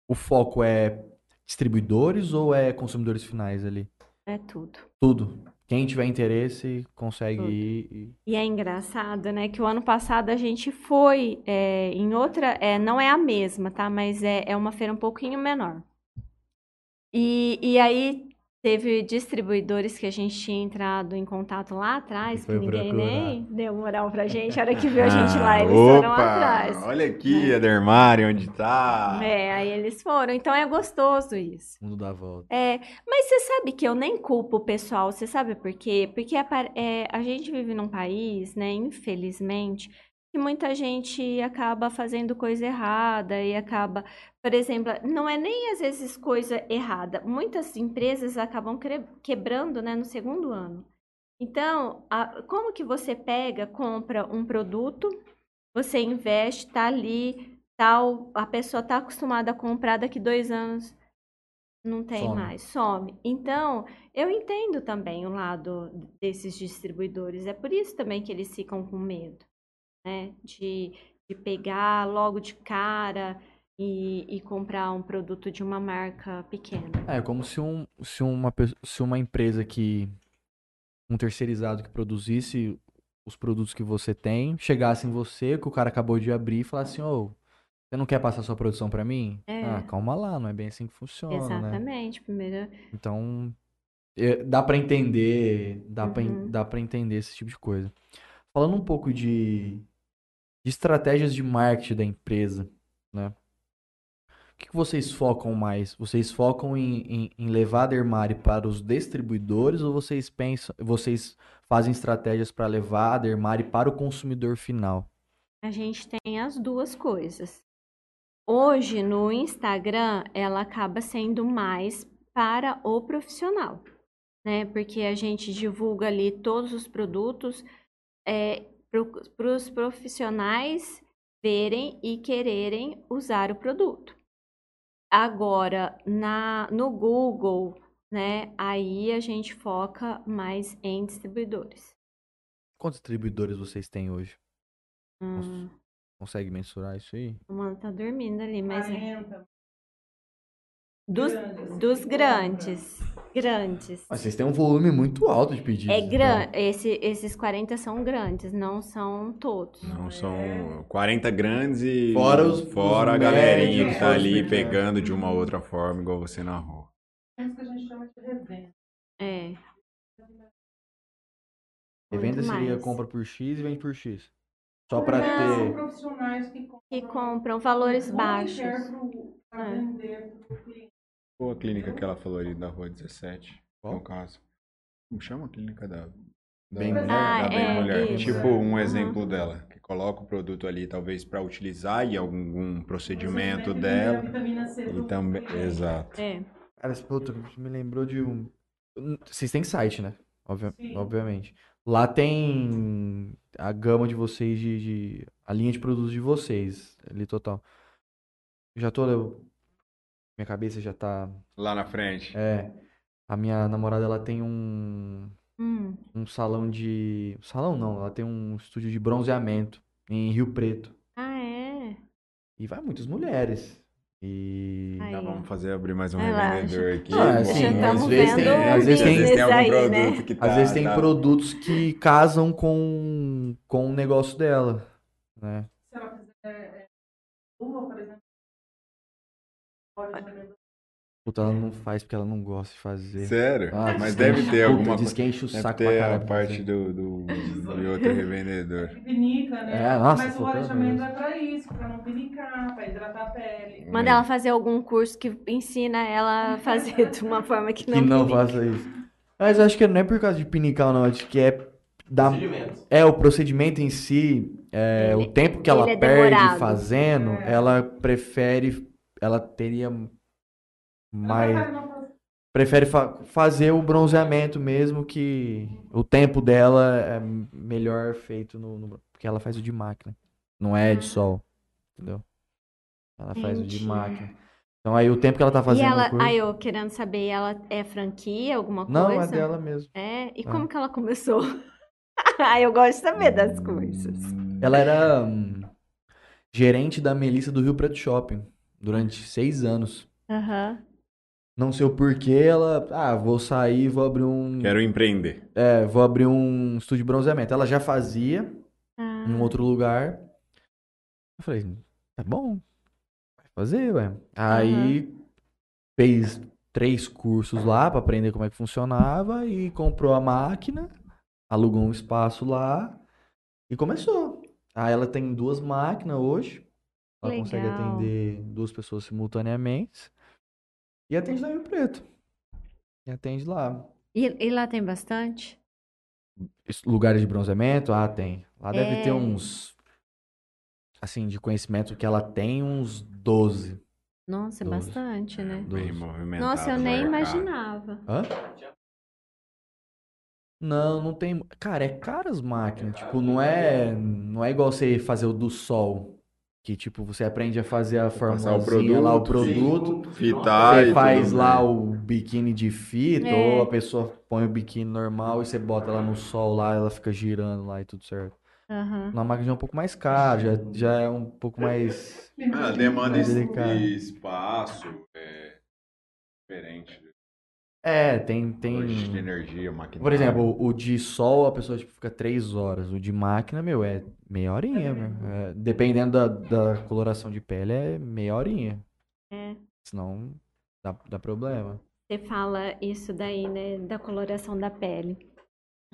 o foco é distribuidores ou é consumidores finais ali? É tudo. Tudo. Quem tiver interesse consegue Tudo. ir. e- E é engraçado, né, que o ano passado a gente foi é, em outra, é, não é a mesma, tá, mas é, é uma feira um pouquinho menor. E, e aí teve distribuidores que a gente tinha entrado em contato lá atrás, E que ninguém procurar. nem deu moral pra gente, a hora que viu a gente lá, eles Ah, foram atrás. Olha aqui, a Dermari, onde tá. É, aí eles foram, então é gostoso isso. Mundo dá volta. É, mas você sabe que eu nem culpo o pessoal, você sabe por quê? Porque apar- é, a gente vive num país, né, infelizmente, que muita gente acaba fazendo coisa errada e acaba, por exemplo, não é nem às vezes coisa errada, muitas empresas acabam quebrando, né, no segundo ano. Então, a- como que você pega, compra um produto, você investe, tá ali, tal, a pessoa tá acostumada a comprar daqui dois anos, não tem Some. mais, some. Então, eu entendo também o lado desses distribuidores. É por isso também que eles ficam com medo, né? De, de pegar logo de cara e, e comprar um produto de uma marca pequena. É como se, um, se, uma, se uma empresa que. Um terceirizado que produzisse os produtos que você tem, chegasse em você, que o cara acabou de abrir e falasse assim, ô, você não quer passar sua produção pra mim? É. Ah, calma lá, não é bem assim que funciona, né? Exatamente. Primeiro, Então, é, dá pra entender, dá Uhum. dá pra entender esse tipo de coisa. Falando um pouco de, de estratégias de marketing da empresa, né? O que, vocês focam mais? Vocês focam em, em, em levar a Dermari para os distribuidores ou vocês pensam, vocês fazem estratégias para levar a Dermari para o consumidor final? a gente tem as duas coisas. Hoje, no Instagram, ela acaba sendo mais para o profissional, né? Porque a gente divulga ali todos os produtos para os profissionais verem e quererem usar o produto. Agora, na, no Google, né? Aí a gente foca mais em distribuidores. Quantos distribuidores vocês têm hoje? Hum, Consegue mensurar isso aí? o mano tá dormindo ali, mas é. 40. Dos, Grandes. dos grandes. Grandes. Mas vocês têm um volume muito alto de pedidos. É então. grande. Esse, esses 40 são grandes, não são todos. Não, são 40 grandes e Fora os- fora os a galerinha que tá ali pegando de uma outra forma, igual você narrou. É isso que a gente chama de revenda. É. Revenda muito seria mais. compra por X e vende por X. Só pra São ter. profissionais que compram, Que compram valores baixos. quer pro- pra É. vender pro cliente. Qual a clínica que ela falou ali da rua 17? Qual? No caso. Como chama a clínica da, da Bem mulher? Ah, da Bem é, Mulher. isso. Tipo um Uhum. exemplo dela, que coloca o produto ali talvez para utilizar em algum procedimento Procedimento dela. e vitamina C E do também, exato. É. Cara, esse me lembrou de um. Vocês têm site, né? Obvia-. Obviamente. Lá tem a gama de vocês, de, de- a linha de produtos de vocês, ali total. Já tô. Minha cabeça já tá. Lá na frente. É. A minha namorada, ela tem um, Hum. um salão de. Salão não, ela tem um estúdio de bronzeamento em Rio Preto. Ah, é? E vai muitas mulheres. E. Aí. Tá, vamos fazer abrir mais um lá, revendedor aqui. Ah, assim, às vezes tem- um às vezes tem- business algum aí, produto né? que tá- Às vezes tem tá- produtos que casam com, com o negócio dela, né? Puta, ela não faz porque ela não gosta de fazer. Sério? Ah, Mas diz que deve ter puta, alguma Diz coisa. que enche o Deve saco pra ter a caralho. pra parte fazer. do, do, [laughs] de outro revendedor. Pinica, né? É, nossa, Mas o mesmo. é pra isso, pra não pinicar, pra hidratar a pele. Manda ela fazer algum curso que ensina ela a fazer de uma [laughs] forma que não Que não pinica. faça isso. Mas eu acho que não é por causa de pinicar, não. Acho que é da, é o procedimento em si, é, Ele- o tempo que ela é perde demorado. fazendo, É. ela prefere, ela teria Ela mais, prefere fa- fazer o bronzeamento mesmo que o tempo dela é melhor feito no, no- porque ela faz o de máquina, não é de sol, entendeu? Ela faz o de Entendi. máquina. Então aí o tempo que ela tá E fazendo ela, o curso, aí eu querendo saber, ela é franquia, alguma não é coisa? dela mesmo. É? E É. como que ela começou? [laughs] ah, eu gosto de saber das coisas. Ela era hum, gerente da Melissa do Rio Preto Shopping durante seis anos. Aham. Não sei o porquê, ela, ah, vou sair, vou abrir um, Quero empreender. é, vou abrir um estúdio de bronzeamento. Ela já fazia Ah, em um outro lugar. Eu falei, tá bom, vai fazer, ué. Aí fez três cursos lá pra aprender como é que funcionava e comprou a máquina, alugou um espaço lá e começou. Aí ela tem duas máquinas hoje. Ela consegue Legal. atender duas pessoas simultaneamente. E atende lá em Rio Preto. E atende lá. E, e lá tem bastante? Lugares de bronzeamento? Ah, tem. Lá deve ter É. uns. Assim, de conhecimento que ela tem uns 12. Nossa, é Doze. bastante, né? Bem 12. movimentado. Nossa, eu nem imaginava. Hã? Não, não tem. Cara, é caro as máquinas. Tipo, não é, não é igual você fazer o do sol. Que, tipo, você aprende a fazer a Passar o formazinha lá, o produto, produto. Fitar Você e faz tudo, lá né? o biquíni de fita, É. ou a pessoa põe o biquíni normal e você bota ela no sol lá, ela fica girando lá e tudo certo. Aham. Na máquina já é um pouco mais caro, já, já é um pouco mais. Ah, demanda Mais de espaço é diferente. É, tem, Hoje de tem. energia, máquina. Por exemplo, o de sol a pessoa tipo, fica três horas. O de máquina, meu, é meia horinha, meu. É, dependendo da, da coloração de pele, é meia horinha. É. Senão dá, dá problema. Você fala isso daí, né, da coloração da pele.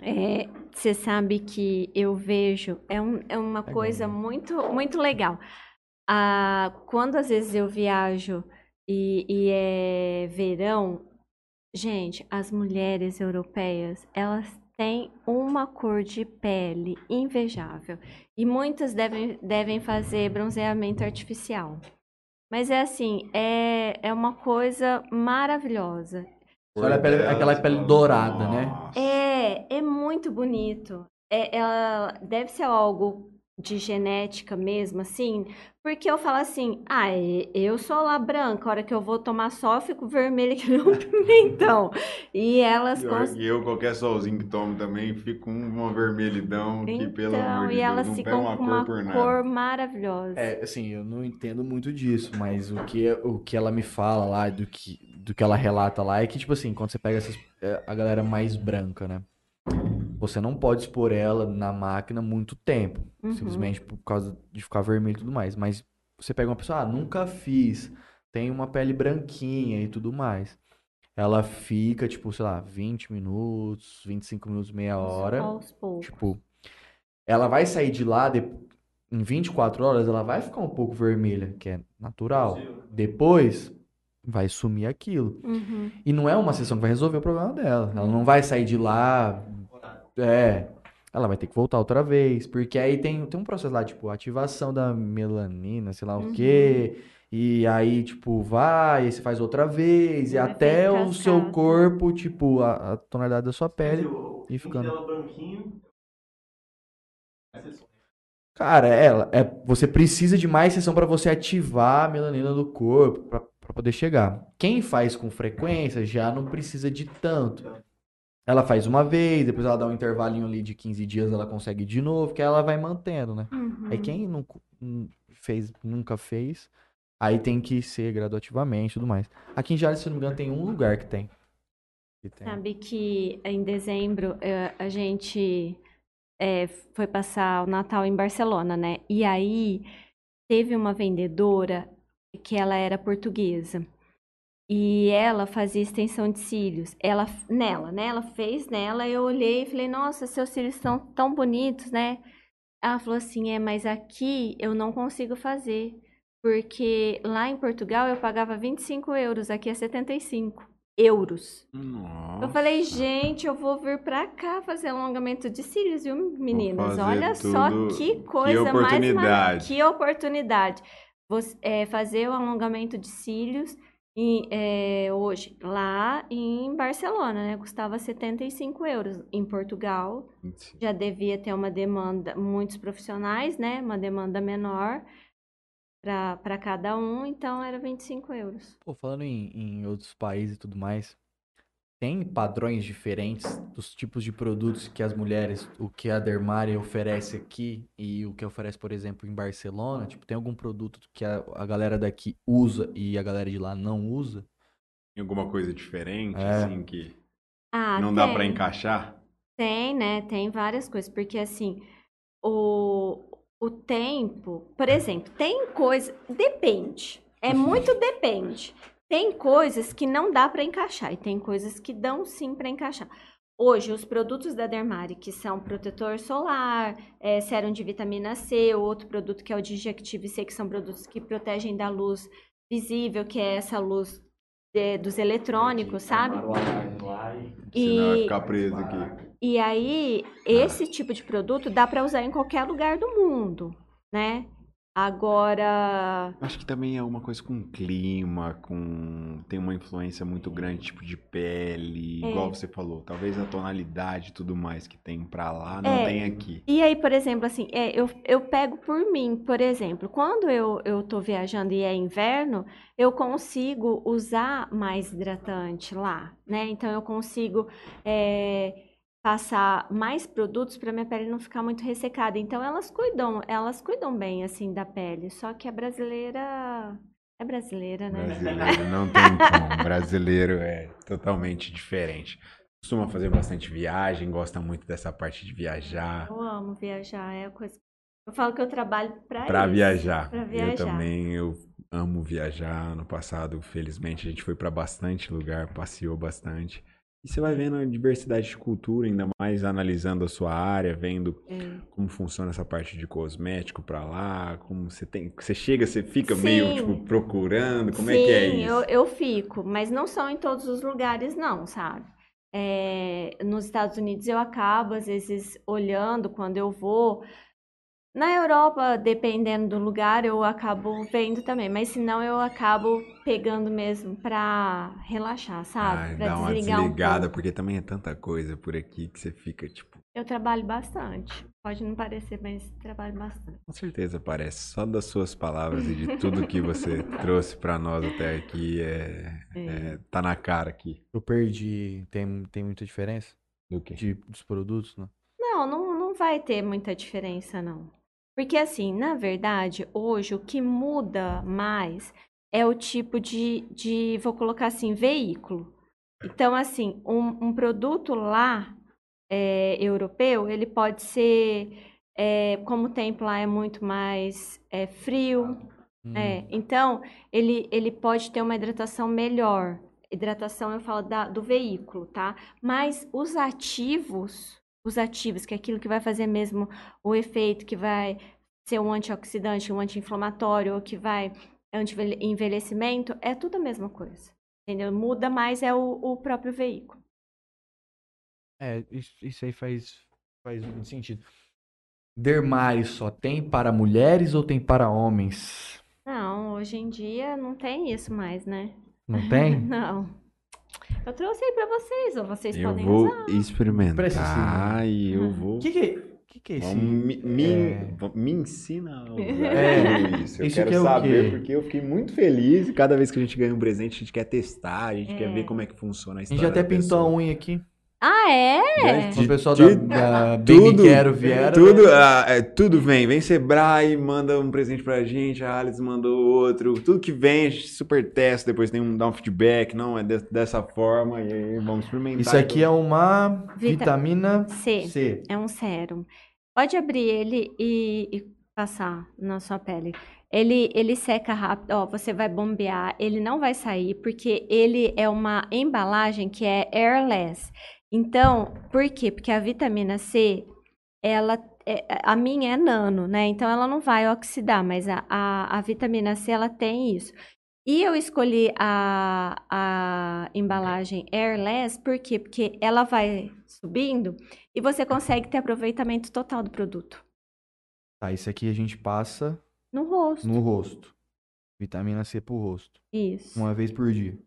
É, você sabe que eu vejo, é, um- é uma É coisa bom. muito, muito legal. Ah, quando às vezes eu viajo e, e é verão, gente, as mulheres europeias, elas têm uma cor de pele invejável. E muitas devem, devem fazer bronzeamento artificial. Mas é assim, é, é uma coisa maravilhosa. Olha a pele- aquela pele dourada, né? É, é muito bonito. É, ela deve ser algo de genética mesmo, assim, porque eu falo assim, ah, e- eu sou lá branca, a hora que eu vou tomar sol, eu fico vermelha que um [laughs] pimentão. E elas cons- que eu, qualquer solzinho que tomo também, fico com uma vermelhidão que, pelo Então, amor de e Deus, elas não pega ficam uma com cor uma por nada. cor maravilhosa. É, assim, eu não entendo muito disso, mas o que, o que ela me fala lá, do que, do que ela relata lá, é que, tipo assim, quando você pega essas, é, a galera mais branca, né? Você não pode expor ela na máquina muito tempo, Uhum. simplesmente por causa de ficar vermelho e tudo mais. Mas você pega uma pessoa, ah, nunca fiz, tem uma pele branquinha e tudo mais. Ela fica, tipo, sei lá, 20 minutos, 25 minutos, meia hora. Aos poucos. Tipo, ela vai sair de lá de- em 24 horas, ela vai ficar um pouco vermelha, que é natural. Depois vai sumir aquilo. Uhum. E não é uma sessão que vai resolver o problema dela. Ela não vai sair de lá. É. Ela vai ter que voltar outra vez. Porque aí tem, tem um processo lá, tipo, ativação da melanina, sei lá o Uhum. quê. E aí, tipo, vai, aí você faz outra vez. E Vai até o seu corpo, tipo, a, a tonalidade da sua pele. e e ficando. branquinho. Cara, ela é, você precisa de mais sessão para você ativar a melanina do corpo para poder chegar. Quem faz com frequência já não precisa de tanto. Ela faz uma vez, depois ela dá um intervalinho ali de 15 dias, ela consegue de novo, que ela vai mantendo, né? Uhum. Aí quem cu- não fez, nunca fez, aí tem que ser graduativamente e tudo mais. Aqui em Jales, se não me engano, tem um lugar que tem. Que tem. Sabe que em dezembro eh, a gente eh, foi passar o Natal em Barcelona, né? E aí teve uma vendedora que ela era portuguesa. E ela fazia extensão de cílios. Ela, nela, né? Ela fez nela, eu olhei e falei, nossa, seus cílios são tão bonitos, né? Ela falou assim, é, mas aqui eu não consigo fazer. Porque lá em Portugal eu pagava 25 euros, aqui é 75 euros. Nossa. Eu falei, gente, eu vou vir pra cá fazer alongamento de cílios, viu, meninas? Olha só que coisa mais oportunidade. maravilhosa. Que oportunidade. Você, é, fazer o alongamento de cílios em, é, hoje, lá em Barcelona, né? Custava 75 euros. Em Portugal, já devia ter uma demanda, muitos profissionais, né? Uma demanda menor para cada um, então era 25 euros. Pô, falando em, em outros países e tudo mais, tem padrões diferentes dos tipos de produtos que as mulheres, o que a Dermari oferece aqui e o que oferece, por exemplo, em Barcelona? Tipo, tem algum produto que a, a galera daqui usa e a galera de lá não usa? Tem alguma coisa diferente, É. assim, que Ah, não dá tem. pra encaixar? Tem, né? Tem várias coisas, porque assim, o, o tempo, por exemplo, tem coisa, depende. É muito depende. Tem coisas que não dá para encaixar e tem coisas que dão sim para encaixar. Hoje, os produtos da Dermari, que são protetor solar, é, sérum de vitamina C, outro produto que é o Digactive C, que são produtos que protegem da luz visível, que é essa luz é, dos eletrônicos, sabe? Senão vai E, ficar preso aqui. e aí, esse tipo de produto dá para usar em qualquer lugar do mundo, né? Agora, Acho que também é uma coisa com clima, com tem uma influência muito grande, tipo de pele, É. igual você falou. Talvez a tonalidade e tudo mais que tem pra lá não É. tem aqui. e aí, por exemplo, assim, é, eu, eu pego por mim, por exemplo, quando eu, eu tô viajando e é inverno, eu consigo usar mais hidratante lá, né? Então, eu consigo é, passar mais produtos para minha pele não ficar muito ressecada. Então, elas cuidam, elas cuidam bem, assim, da pele. Só que a brasileira é brasileira, né? Brasileiro não tem como. Brasileiro é totalmente diferente. Costuma fazer bastante viagem, gosta muito dessa parte de viajar. Eu amo viajar, é a coisa. Eu falo que eu trabalho para isso, viajar. pra Eu viajar. também, eu amo viajar. No passado, felizmente, a gente foi pra bastante lugar, passeou bastante. E você vai vendo a diversidade de cultura, ainda mais analisando a sua área, vendo É. como funciona essa parte de cosmético pra lá, como você tem, você chega, você fica meio Sim. tipo procurando, como é que é Sim, isso? eu, eu fico, mas não são em todos os lugares, não, sabe? É, nos Estados Unidos eu acabo, às vezes, olhando quando eu vou. Na Europa, dependendo do lugar, eu acabo vendo também, mas se não, eu acabo pegando mesmo pra relaxar, sabe? Ai, Pra dá uma desligar um desligada, pouco. porque também é tanta coisa por aqui que você fica, tipo, Eu trabalho bastante. Pode não parecer, mas trabalho bastante. com certeza parece. Só das suas palavras e de tudo que você [laughs] trouxe pra nós até aqui, é, é, tá na cara aqui. Eu perdi. Tem, tem muita diferença Do que? de, dos produtos, né? Não, não, não vai ter muita diferença, não. Porque, assim, na verdade, hoje o que muda mais é o tipo de, de vou colocar assim, veículo. Então, assim, um, um produto lá, é, europeu, ele pode ser, é, como o tempo lá é muito mais é, frio, Hum, é, então, ele, ele pode ter uma hidratação melhor. Hidratação, eu falo da- do veículo, tá? Mas os ativos, os ativos, que é aquilo que vai fazer mesmo o efeito, que vai ser um antioxidante, um anti-inflamatório, ou que vai anti-envelhecimento, é tudo a mesma coisa. Entendeu? Muda mais é o, o próprio veículo. É, isso, isso aí faz, faz muito sentido. Dermari só tem para mulheres ou tem para homens? Não, hoje em dia não tem isso mais, né? Não tem? [laughs] Não. Eu trouxe aí pra vocês, ou vocês Eu podem vou usar. experimentar Precisa. e eu Ah. vou. O que, que, que, que é? Vamos me, me, É. me ensina a usar [laughs] É. isso. Eu Isso quero que é o saber, porque eu fiquei muito feliz. E cada vez que a gente ganha um presente, a gente quer testar, a gente quer É. ver como é que funciona a A história gente até pintou a unha aqui. Ah, é? Se o pessoal de- da, da tudo, Baby Quero vieram. Tudo, né? ah, é, tudo vem. Vem Sebrae, manda um presente pra gente, a Alice mandou outro. Tudo que vem, a gente super testa, depois tem um, dá um feedback. Não, é de- dessa forma, e aí vamos experimentar. Isso aqui é uma Vita- vitamina C. C. É um sérum. Pode abrir ele e, e passar na sua pele. Ele, ele seca rápido, ó, você vai bombear, ele não vai sair, porque ele é uma embalagem que é airless. Então, por quê? Porque a vitamina C, ela, é- a minha é nano, né? Então ela não vai oxidar, mas a, a, a vitamina C, ela tem isso. E eu escolhi a, a embalagem airless, por quê? Porque ela vai subindo e você consegue ter aproveitamento total do produto. Tá, isso aqui a gente passa No rosto. no rosto. Vitamina C pro rosto. Isso. Uma vez por dia.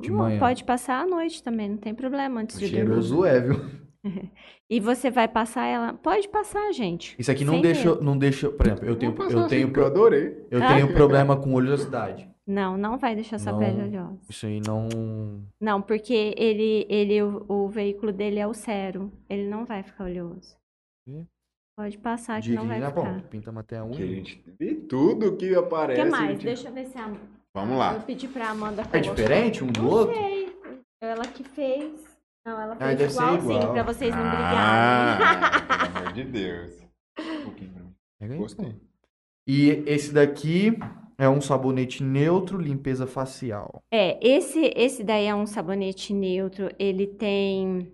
De manhã. Pode passar à noite também, não tem problema antes de dormir. Cheiroso é, viu? [laughs] E você vai passar ela. Pode passar, gente. Isso aqui não Sem deixa, medo. não deixa, por exemplo, eu tenho, eu tenho, eu adorei. eu Ah. tenho problema com oleosidade. Não, não vai deixar sua Não. pele oleosa. Isso aí não, Não, porque ele, ele o, o veículo dele é o sérum. Ele não vai ficar oleoso. Ih. Pode passar que não vai já ficar. bom, pinta até a Que a unha. gente vê tudo que O aparece. que a mais? gente- Deixa eu ver se a. Vamos lá. Eu pedi pra Amanda É diferente um do Não outro? sei. Ela que fez. Não, ela Ah, fez ser igualzinho igual. pra vocês não Ah, brigarem. pelo amor de Deus. Um pouquinho pra mim. Gostei. pô. E esse daqui é um sabonete neutro, limpeza facial. É, esse, esse daí é um sabonete neutro. Ele tem.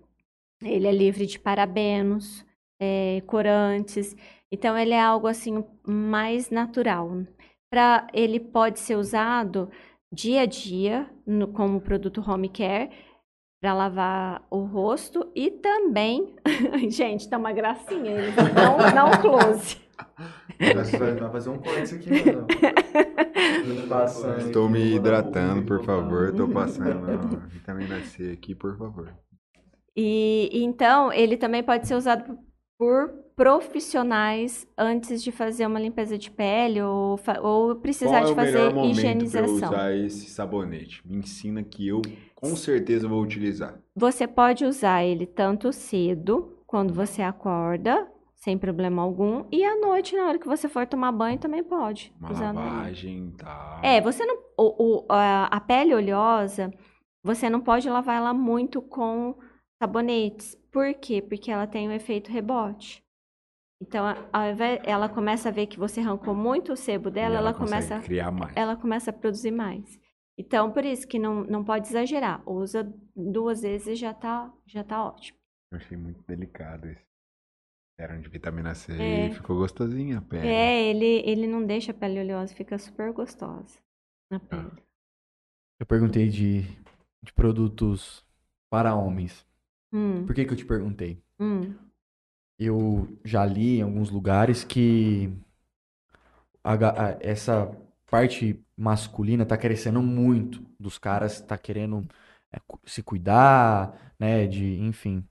Ele é livre de parabenos, é, corantes. Então, ele é algo assim mais natural. Pra, ele pode ser usado dia a dia no- como produto home care para lavar o rosto e também, [laughs] gente, tá uma gracinha, ele não, não close. Vai fazer um corte isso aqui. [laughs] Passando Estou me hidratando, por favor. Estou [laughs] passando a vitamina C aqui, por favor. E então, ele também pode ser usado por profissionais antes de fazer uma limpeza de pele ou, ou precisar é de o fazer momento para eu higienização. usar esse sabonete? Me ensina que eu com certeza vou utilizar. Você pode usar ele tanto cedo, quando você acorda, sem problema algum, e à noite, na hora que você for tomar banho, também pode Uma lavagem e tal. É, você não. o- o- a, pele oleosa, você não pode lavar ela muito com sabonetes. Por quê? Porque ela tem um efeito rebote. Então, a- ao invés, ela começa a ver que você arrancou muito o sebo E dela, ela, consegue começa, criar mais. ela começa a produzir mais. Então, por isso que não, não pode exagerar. Usa duas vezes e já tá, já tá ótimo. Eu achei muito delicado esse. Serum de vitamina C É. e ficou gostosinha a pele. É, ele, ele não deixa a pele oleosa, fica super gostosa na pele. Eu perguntei de, de produtos para homens. Hum, Por que que eu te perguntei? hum. Eu já li em alguns lugares que a a- essa parte masculina tá crescendo muito, dos caras tá querendo é, se cuidar, né, de, enfim.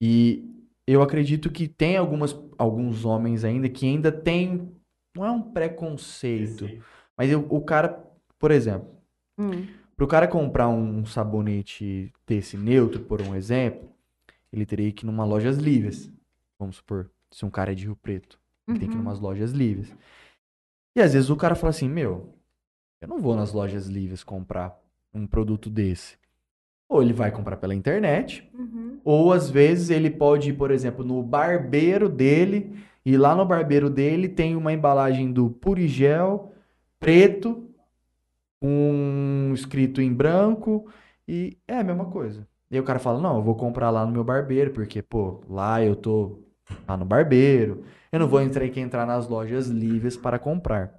E eu acredito que tem algumas, alguns homens ainda que ainda tem, não é um preconceito, mas eu- o cara, por exemplo, Hum. Para o cara comprar um sabonete desse neutro, por um exemplo, ele teria que ir numa lojas livres. Vamos supor, se um cara é de Rio Preto, ele tem que ir Uhum. numas lojas livres. E às vezes o cara fala assim: Meu, eu não vou nas lojas livres comprar um produto desse. Ou ele vai comprar pela internet, Uhum. ou às vezes ele pode ir, por exemplo, no barbeiro dele, e lá no barbeiro dele tem uma embalagem do Purigel preto, um escrito em branco, e é a mesma coisa. E aí o cara fala: Não, eu vou comprar lá no meu barbeiro, porque, pô, lá eu tô lá no barbeiro, eu não vou entrar que entrar nas lojas livres para comprar.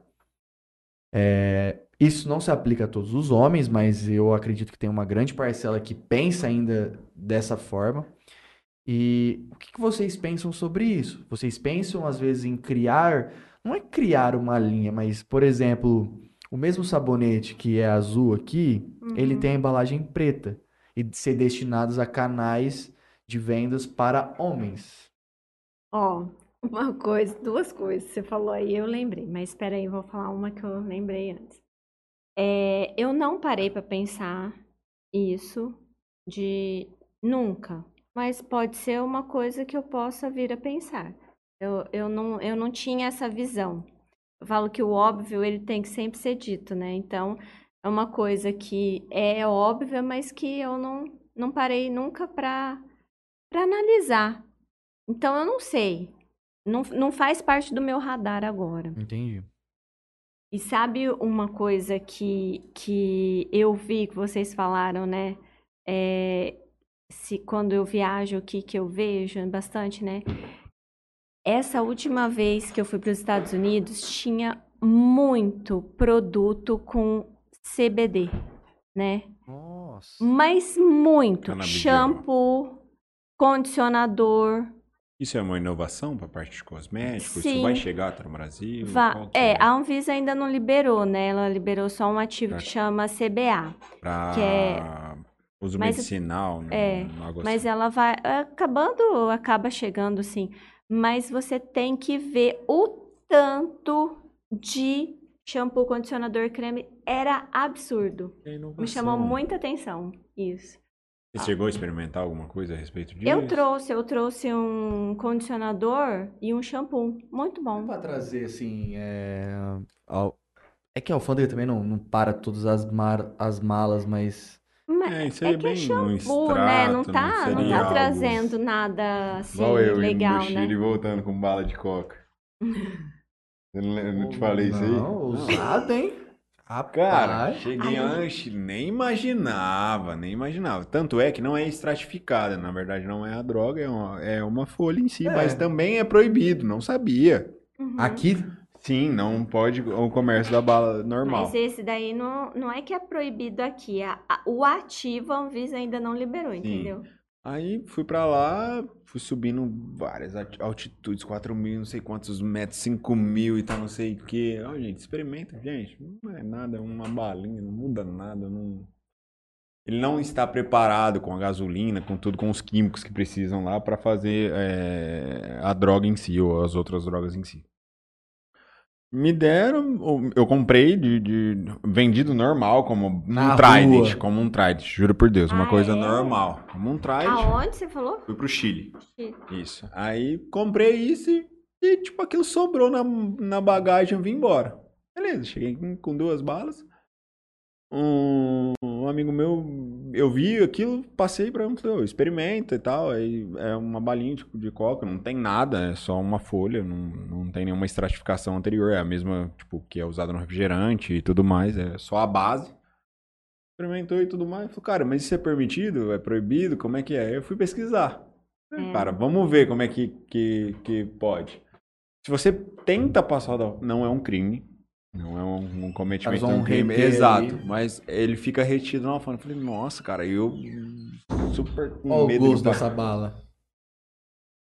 É, isso não se aplica a todos os homens, mas eu acredito que tem uma grande parcela que pensa ainda dessa forma. E o que que vocês pensam sobre isso? Vocês pensam, às vezes, em criar, não é criar uma linha, mas, por exemplo, o mesmo sabonete que é azul aqui, ele Uhum. tem a embalagem preta e ser destinados a canais de vendas para homens. Ó, uma coisa, duas coisas. Você falou aí, eu lembrei, mas espera aí, eu vou falar uma que eu lembrei antes. É, eu não parei para pensar isso de nunca, mas pode ser uma coisa que eu possa vir a pensar. Eu, eu, não, eu não tinha essa visão. Eu falo que o óbvio ele tem que sempre ser dito, né? Então, é uma coisa que é óbvia, mas que eu não, não parei nunca para analisar. Então, eu não sei. Não, não faz parte do meu radar agora. Entendi. E sabe uma coisa que, que eu vi que vocês falaram, né? É, se quando eu viajo, o que, que eu vejo bastante, né? Essa última vez que eu fui para os Estados Unidos, tinha muito produto com CBD, né? Nossa. Mas muito. Canabidiol. Shampoo, condicionador. Isso é uma inovação para a parte de cosméticos? Isso Sim. vai chegar até no Brasil? Va- que é, a Anvisa ainda não liberou, né? Ela liberou só um ativo que Certo. chama CBA. Pra que é- uso mas- medicinal, né? é, algo Mas assim. ela vai acabando, acaba chegando sim. Mas você tem que ver o tanto de shampoo, condicionador, creme. Era absurdo. É. Me chamou muita atenção isso. Você chegou a experimentar alguma coisa a respeito disso? Eu trouxe, eu trouxe um condicionador e um shampoo. Muito bom. Pra trazer, assim, é... É que a alfândega também não, não para todas as, mar... as malas, mas... Mas É, isso é aí é que é bem um shampoo, né? Não extrato, tá, não não seria tá algo- trazendo nada assim Igual eu legal, indo né? Chile e voltando com bala de coca. [laughs] Eu não, eu não te falei isso aí? Não, ousado, hein? Cara, Rapaz. cheguei Ai. antes, nem imaginava, nem imaginava. Tanto é que não é estratificada, na verdade não é a droga, é uma, é uma folha em si, É. mas também é proibido, não sabia. Uhum. Aqui, Sim, não pode o comércio da bala normal. Mas esse daí não, não é que é proibido aqui. a- a- o ativo a Anvisa ainda não liberou, entendeu? Aí fui pra lá, fui subindo várias altitudes, 4 mil, não sei quantos metros, 5 mil e tal, não sei o que. Ó, gente, experimenta, gente. Não é nada, é uma balinha, não muda nada. Não... Ele não está preparado com a gasolina, com tudo, com os químicos que precisam lá pra fazer é, a droga em si, ou as outras drogas em si. Me deram, eu comprei de, de- vendido normal, como Na um Trident, rua. como um Trident, juro por Deus, uma Ah, coisa é? normal, como um Trident. Aonde você falou? Fui pro Chile. Chile. Isso. Aí comprei isso e, e, tipo, aquilo sobrou na, na bagagem e vim embora. Beleza, cheguei com, com duas balas. Um, um amigo meu, eu vi aquilo, passei pra ele, falei, "Ô, experimenta e tal. Aí é uma balinha de, de coca, não tem nada, é só uma folha, não, não tem nenhuma estratificação anterior, é a mesma, tipo, que é usada no refrigerante e tudo mais, é só a base. Experimentou e tudo mais. Falei, cara, mas isso é permitido? É proibido? Como é que é? Eu fui pesquisar. É. Cara, vamos ver como é que, que, que pode. Se você tenta passar da... Não é um crime. Não é um, um cometimento vão um crime. Exato. ali. Mas ele fica retido na alfândega. Eu falei, nossa, cara, eu super com Olha o medo gosto de dessa bala.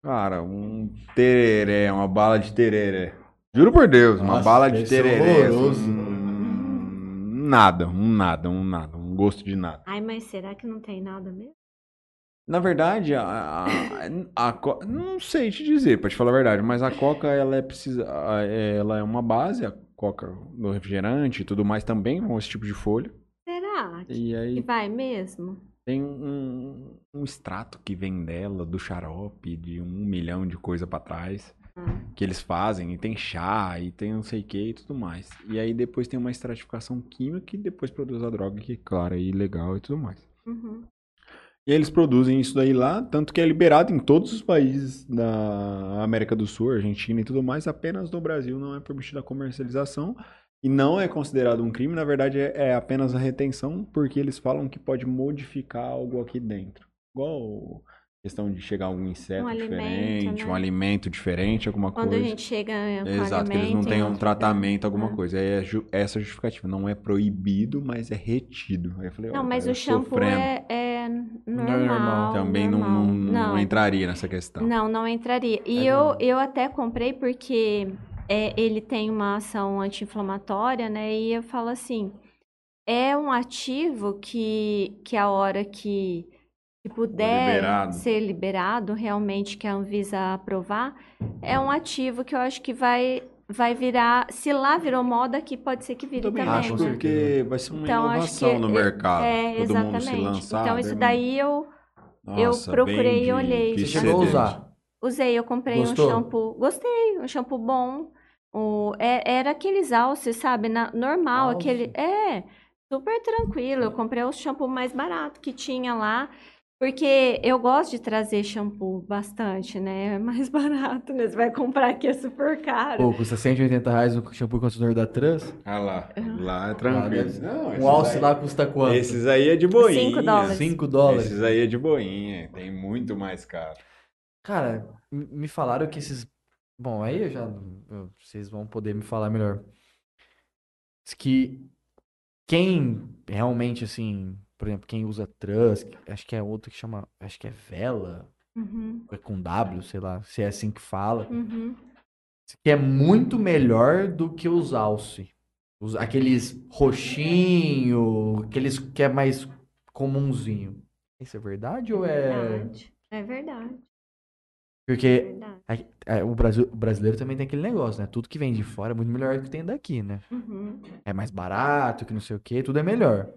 Cara, um tereré, uma bala de tereré. Juro por Deus, uma Nossa, bala de tereré. assim, um nada, um nada, um nada, um gosto de nada. Ai, mas será que não tem nada mesmo? Na verdade, a, a, a co- não sei te dizer, pra te falar a verdade, mas a coca ela é precisa, a- ela é uma base, a coca do refrigerante e tudo mais também com esse tipo de folha. Será que, E que aí vai mesmo? tem um, um extrato que vem dela do xarope de um milhão de coisa pra trás Ah, que eles fazem e tem chá e tem não sei o que e tudo mais. E aí depois tem uma estratificação química e depois produz a droga que é ilegal e tudo mais. uhum. E eles produzem isso daí lá, tanto que é liberado em todos os países da América do Sul, Argentina e tudo mais, apenas no Brasil não é permitida a comercialização e não é considerado um crime, na verdade é, é apenas a retenção, porque eles falam que pode modificar algo aqui dentro. Igual questão de chegar algum inseto Um alimento, diferente, né? um alimento diferente, alguma Quando coisa. a gente chega com Exato, que eles não alimento tenham um outro tratamento, alguma Ah. coisa. É ju- essa justificativa. Não é proibido, mas é retido. Aí eu falei, Não, mas o shampoo sofrendo. é, é normal. normal. Também não, normal. não, não entraria nessa questão. Não, não entraria. E É eu, normal. eu até comprei porque é, ele tem uma ação anti-inflamatória, né? E eu falo assim, é um ativo que, que a hora que, que puder liberado. ser liberado, realmente que a Anvisa aprovar, é um ativo que eu acho que vai, vai virar, se lá virou moda, aqui pode ser que vire Também também, acho né? porque vai ser uma Então, inovação que no eu- mercado. É, Todo mundo se exatamente. lançar. então, isso daí- daí eu, Nossa, procurei bem e olhei. Você chegou a usar? Usei, eu comprei Gostou? um shampoo. Gostei, um shampoo bom. O, é- era aqueles alces, sabe? na- normal, Alce? aquele. É, super tranquilo. Eu comprei o shampoo mais barato que tinha lá. Porque eu gosto de trazer shampoo bastante, né? É mais [laughs] barato, né? Você vai comprar aqui, é super caro. Pô, custa 180 reais o shampoo e condicionador da Trans. Ah lá, lá é tranquilo. Não, esses Um alce aí- lá custa quanto? Esses aí é de boinha. Cinco dólares. 5 dólares. Esses aí é de boinha. Tem muito mais caro. Cara, me falaram que esses. Bom, aí eu já. Vocês vão poder me falar melhor. Diz que quem realmente, assim, por exemplo, quem usa Trust, acho que é outro que chama. Acho que é Vela, Uhum, é com W, sei lá, se é assim que fala. uhum. Que é muito melhor do que os Alce. Os, aqueles roxinho, aqueles que é mais comunzinho. Isso é verdade ou é. Verdade. É verdade. É Porque. É, o, Brasil, o brasileiro também tem aquele negócio, né? Tudo que vem de fora é muito melhor do que tem daqui, né? Uhum. É mais barato, que não sei o quê, tudo é melhor.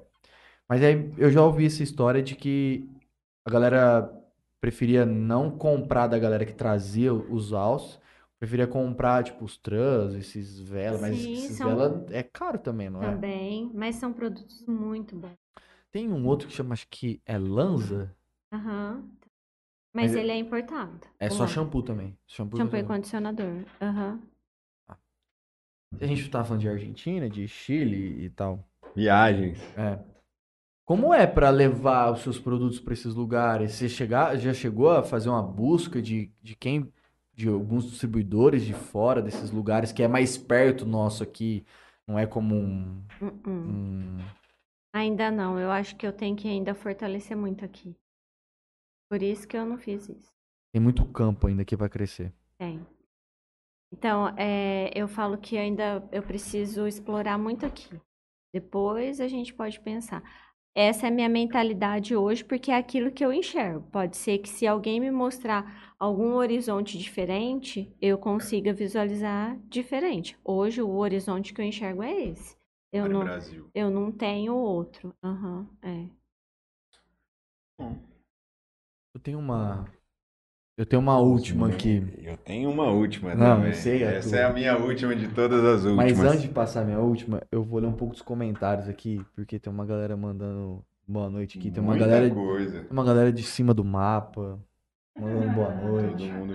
Mas aí eu já ouvi essa história de que a galera preferia não comprar da galera que trazia os alce, preferia comprar, tipo, os trans, esses vela, mas esses são- vela é caro também, não é? Também, mas são produtos muito bons. Tem um outro que chama, acho que é Lanza, Aham. Mas Mas é- ele é importado. é só shampoo também. Shampoo, e Shampoo e condicionador. condicionador. Aham. A gente tava falando de Argentina, de Chile e tal. Viagens. É. Como é para levar os seus produtos para esses lugares? Você chegar, já chegou a fazer uma busca de, de quem, de alguns distribuidores de fora desses lugares que é mais perto nosso aqui? Não é como um, Uh-uh. um- Ainda não. Eu acho que eu tenho que ainda fortalecer muito aqui. Por isso que eu não fiz isso. tem muito campo ainda que vai crescer. Tem. Então, é, eu falo que ainda eu preciso explorar muito aqui. Depois a gente pode pensar. Essa é a minha mentalidade hoje, porque é aquilo que eu enxergo. Pode ser que se alguém me mostrar algum horizonte diferente, eu consiga visualizar diferente. Hoje o horizonte que eu enxergo é esse. Eu Para não, Brasil. eu não tenho outro. Aham, é. Eu tenho uma, eu tenho uma última aqui. Eu tenho uma última Não, também. eu sei Essa tua. é a minha última de todas as últimas. Mas antes de passar a minha última, eu vou ler um pouco dos comentários aqui, porque tem uma galera mandando boa noite aqui, tem uma Muita galera, coisa. tem uma galera de cima do mapa mandando boa [laughs] noite. Todo mundo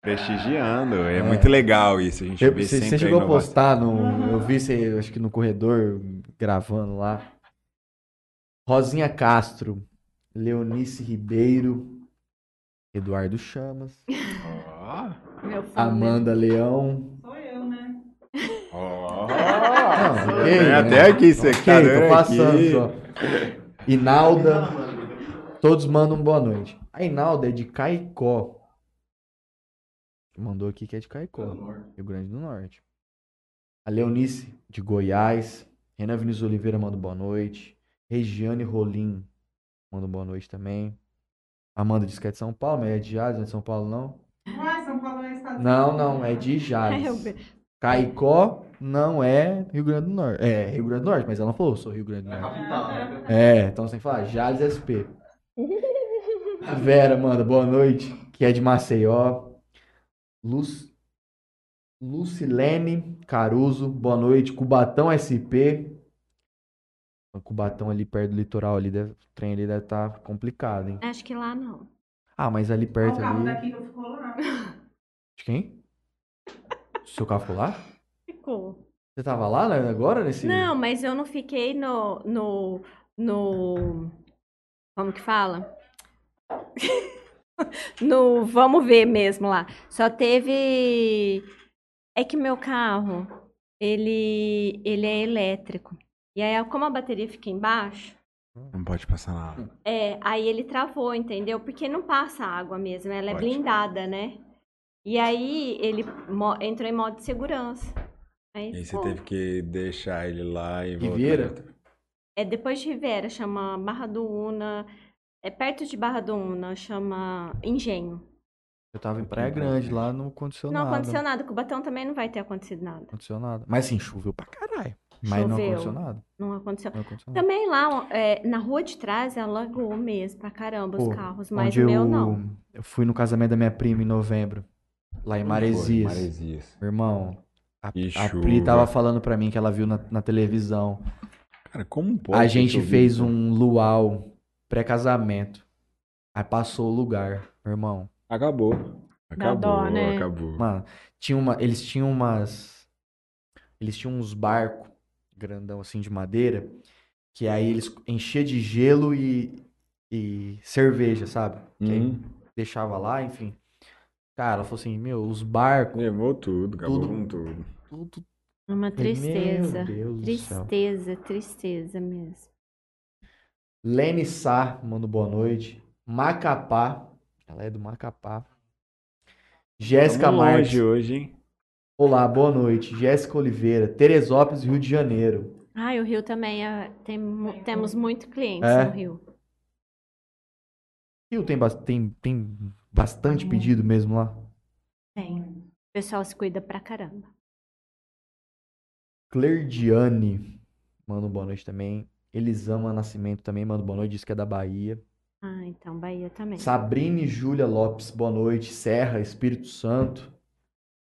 prestigiando. É, É. muito legal isso. A gente Eu- vê Você sempre você chegou a postar no. Eu vi você, acho que no corredor, gravando lá. Rosinha Castro, Leonice Ribeiro, Eduardo Chamas, Ó, Meu fã, né? Amanda Leão. Sou eu, né? ó. Não, ok, Vem né? até aqui, você Ok, que tá tô dando passando aqui. só. Inalda, todos mandam boa noite. A Inalda é de Caicó. Mandou aqui que é de Caicó, Rio Grande do Norte. A Leonice, de Goiás. Renan Vinícius Oliveira manda boa noite. Regiane Rolim manda boa noite também. Amanda diz que é de São Paulo, mas é de Jales, não é de São Paulo, não? Uai, São Paulo é estado Não, não, é de [laughs] eu Jales. ve- Caicó não é Rio Grande do Norte. É, Rio Grande do Norte, mas ela não falou, sou Rio Grande do Norte. capital, né? É, então você tem que falar Jales SP. A Vera manda boa noite, que é de Maceió. Luz... Lucilene Caruso, boa noite. Cubatão SP. O Cubatão ali perto do litoral ali, deve... o trem ali deve estar complicado, hein? Acho que lá não. Ah, mas ali O perto carro ali. daqui não ficou lá. De quem? [laughs] Seu carro ficou lá? Ficou. Você tava lá né, agora nesse. Não, mas eu não fiquei no, no, no, como que fala? [laughs] no vamos ver mesmo lá. Só teve, é que meu carro, ele, ele é elétrico. E aí, como a bateria fica embaixo, Não pode passar lá. é, aí ele travou, entendeu? Porque não passa água mesmo, ela é blindada, né? E aí ele entrou em modo de segurança. Aí, E aí você teve que deixar ele lá e voltar. Ribeira? É depois de Rivera, chama Barra do Una. É perto de Barra do Una, chama Engenho. Eu tava em Praia Grande, lá não aconteceu Não nada. aconteceu nada. Com o Batão também não vai ter acontecido nada. Aconteceu nada. Mas assim, choveu pra caralho. Mas não Choveu. aconteceu nada. Não aconteceu. Não aconteceu nada. Também lá, é, na rua de trás, alagou mesmo pra caramba os Pô, carros, mas Onde o meu eu, não. eu fui no casamento da minha prima em novembro, lá em Maresias. Maresias. Meu irmão, a, a. Pri tava falando pra mim que ela viu na, na televisão. Cara, como pode? a gente fez um luau pré-casamento. Aí passou o lugar, meu irmão. Acabou. Acabou, dó, né? acabou. Mano, tinha uma, eles tinham umas. Eles tinham uns barcos grandão assim de madeira. Que aí eles enchiam de gelo e, e cerveja, sabe? Que aí Hum, deixava lá, enfim. Cara, ela falou assim: Meu, os barcos, levou tudo, acabou Tudo. com tudo. tudo. Uma tristeza. Meu Deus do céu. Tristeza, tristeza mesmo. Lene Sá, manda boa noite. Macapá, ela é do Macapá. Jéssica Marques, hoje, hein? Olá, boa noite. Jéssica Oliveira, Teresópolis, Rio de Janeiro. Ah, e o Rio também é- tem, temos muito clientes É. no Rio. Rio tem, tem, tem bastante pedido mesmo lá. Tem. O pessoal se cuida pra caramba. Clerdiane, manda um boa noite também. Elisama Nascimento também, manda um boa noite, diz que é da Bahia. Ah, então Bahia também. Sabrine Júlia Lopes, boa noite. Serra, Espírito Santo.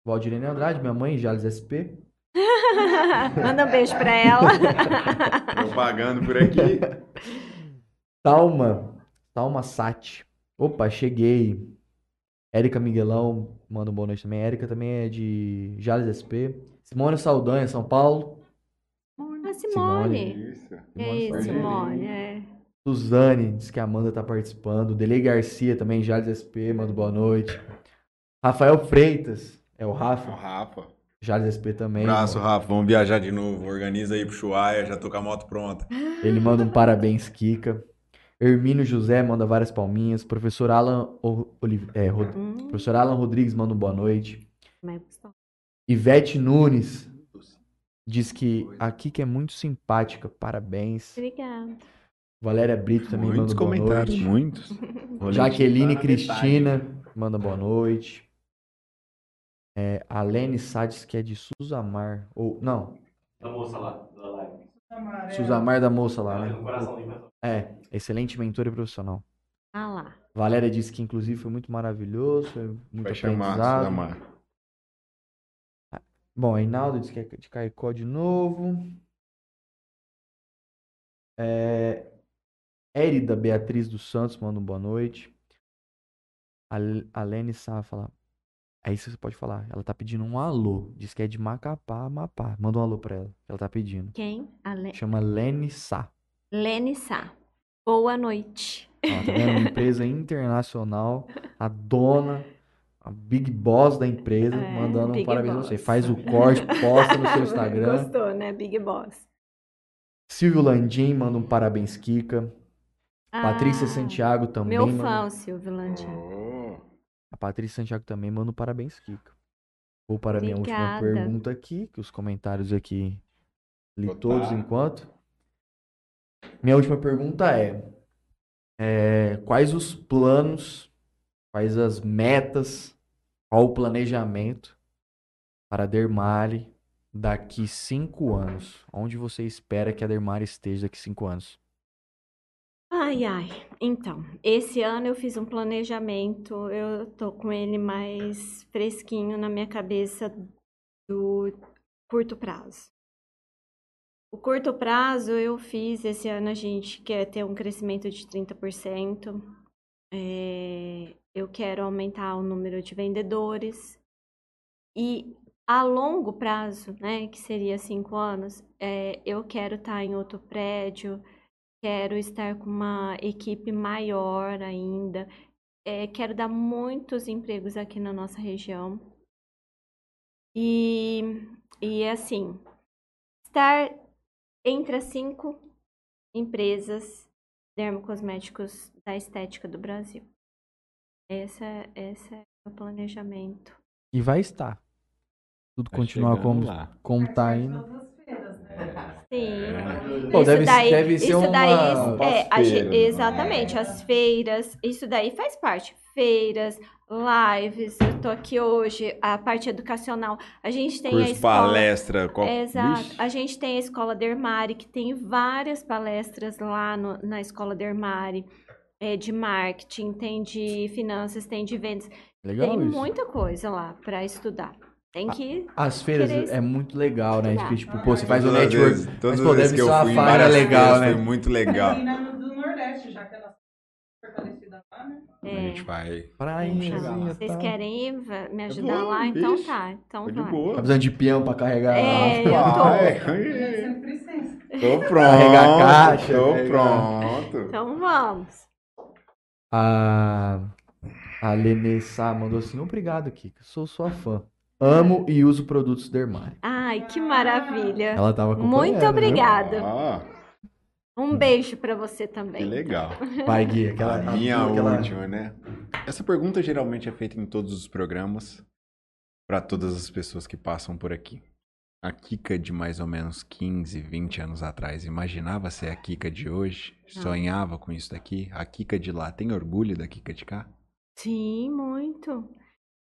Valdirene Andrade, minha mãe, Jales SP. [laughs] Manda um beijo pra ela. [laughs] Propagando por aqui. Talma, Talma Sati. Opa, cheguei. Érica Miguelão, manda um boa noite também. Érica também é de Jales SP. Simone Saldanha, São Paulo. A Simone. Isso. É isso, Simone. É. Suzane, diz que a Amanda tá participando. Dele Garcia também, Jales SP, manda boa noite. Rafael Freitas, é o O Rafa. Rafa. Jales SP também. Abraço, Rafa. Vamos viajar de novo. Organiza aí pro Chuaia. Já tô com a moto pronta. Ele manda um parabéns, Kika. Hermínio José manda várias palminhas. Professor Alan, Olive- é, Rod- Hum, Professor Alan Rodrigues manda um boa noite. gostou. Ivete Nunes diz que a Kika é muito simpática. Parabéns. Obrigada. Valéria Brito também Muitos manda boa comentários, noite. muitos. [laughs] Jaqueline Tá na Cristina manda boa noite. É, a Lene Sades, que é de Suzamar. Ou, não, Da moça lá, da live. Suzamar da moça lá, né? É, excelente mentor e profissional. Ah lá. Valéria disse que, inclusive, foi muito maravilhoso, foi muito Vai chamar, aprendizado. Suzamar. Bom, Reinaldo disse que é de Caicó de novo. É... Érida Beatriz dos Santos manda um boa noite. A Lene Sá fala. Aí você pode falar. Ela tá pedindo um alô. Diz que é de Macapá, Amapá. Manda um alô pra ela. Ela tá pedindo. Quem? A Le... Chama Lene Sá. Lene Sá. Boa noite. Ó, tá vendo? Uma empresa [laughs] internacional. A dona, a big boss da empresa, É, mandando um parabéns a Boss. você. Faz o corte, posta no seu Instagram. Gostou, né? Big Boss. Silvio Landim manda um parabéns, Kika. Patrícia Ah, Santiago também. Meu manda- fã, o Silvio Landim. A Patrícia Santiago também manda um parabéns, Kika. Vou para a minha última pergunta aqui, que os comentários aqui li Botar. todos enquanto. Minha última pergunta é, é, quais os planos, quais as metas, qual o planejamento para a Dermale daqui cinco anos? Onde você espera que a Dermale esteja daqui cinco anos? Ai, ai. Então, esse ano eu fiz um planejamento, eu tô com ele mais fresquinho na minha cabeça do curto prazo. O curto prazo eu fiz esse ano, a gente quer ter um crescimento de 30%. É, eu quero aumentar o número de vendedores. E a longo prazo, né, que seria cinco anos, é, eu quero estar em outro prédio, quero estar com uma equipe maior ainda. É, quero dar muitos empregos aqui na nossa região. E, e assim, estar entre as cinco empresas dermocosméticos da estética do Brasil. Essa, esse é o meu planejamento. E vai estar. Tudo Tá continuar como, lá. como tá Faz indo. todas as feiras, né? Sim. É. Pô, isso deve- daí, deve ser isso daí, uma- é, a gen- feiras, né? exatamente, as feiras, isso daí faz parte. Feiras, lives, eu tô aqui hoje, a parte educacional. A gente tem a Curso, escola. palestra, qual... Exato. Vixe. A gente tem a Escola Dermari, que tem várias palestras lá no- na Escola Dermari. É, de marketing, tem de finanças, tem de vendas. Legal tem isso. muita coisa lá para estudar. Tem que. As feiras Querer é muito legal, né? estudar. Que, tipo, pô, você faz o as network. vezes- Todas Mas, pô, as vezes deve que eu ser uma várias legal, feiras, né? Foi muito legal. Do Nordeste, já que ela é fortalecida lá, né? A É, gente vai. Prainhazinha, vocês tá. querem ir me ajudar vou, lá? Então vixe, tá. Então Foi de vai. boa. Tá precisando de peão pra carregar. É, eu [laughs] Vai. Sempre licença. Tô pronto. Carregar a caixa, Tô carregar. pronto. Então vamos. A, a Lene Sá mandou assim: obrigado, Kika. Sou sua fã. Amo e uso produtos Dermari. Ai, que maravilha. Ela tava acompanhando. Muito viu? obrigada. Ah, Um beijo para você que também. legal. Vai, Gui. Aquela, a minha aquela... última, né? Essa pergunta geralmente é feita em todos os programas para todas as pessoas que passam por aqui. A Kika de mais ou menos 15, 20 anos atrás imaginava ser a Kika de hoje? Não. Sonhava com isso daqui? A Kika de lá tem orgulho da Kika de cá? Sim, muito.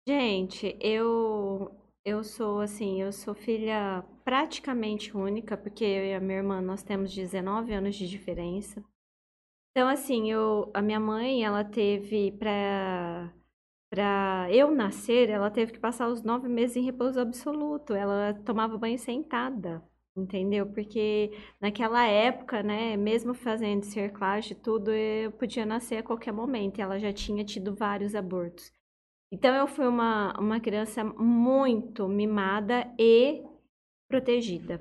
Gente, eu eu sou assim, eu sou filha praticamente única, porque eu e a minha irmã nós temos 19 anos de diferença. Então assim, eu a minha mãe, ela teve para para eu nascer, ela teve que passar os nove meses em repouso absoluto. Ela tomava banho sentada, entendeu? Porque naquela época, né, mesmo fazendo cerclagem e tudo, eu podia nascer a qualquer momento. Ela já tinha tido vários abortos. Então eu fui uma, uma criança muito mimada e protegida.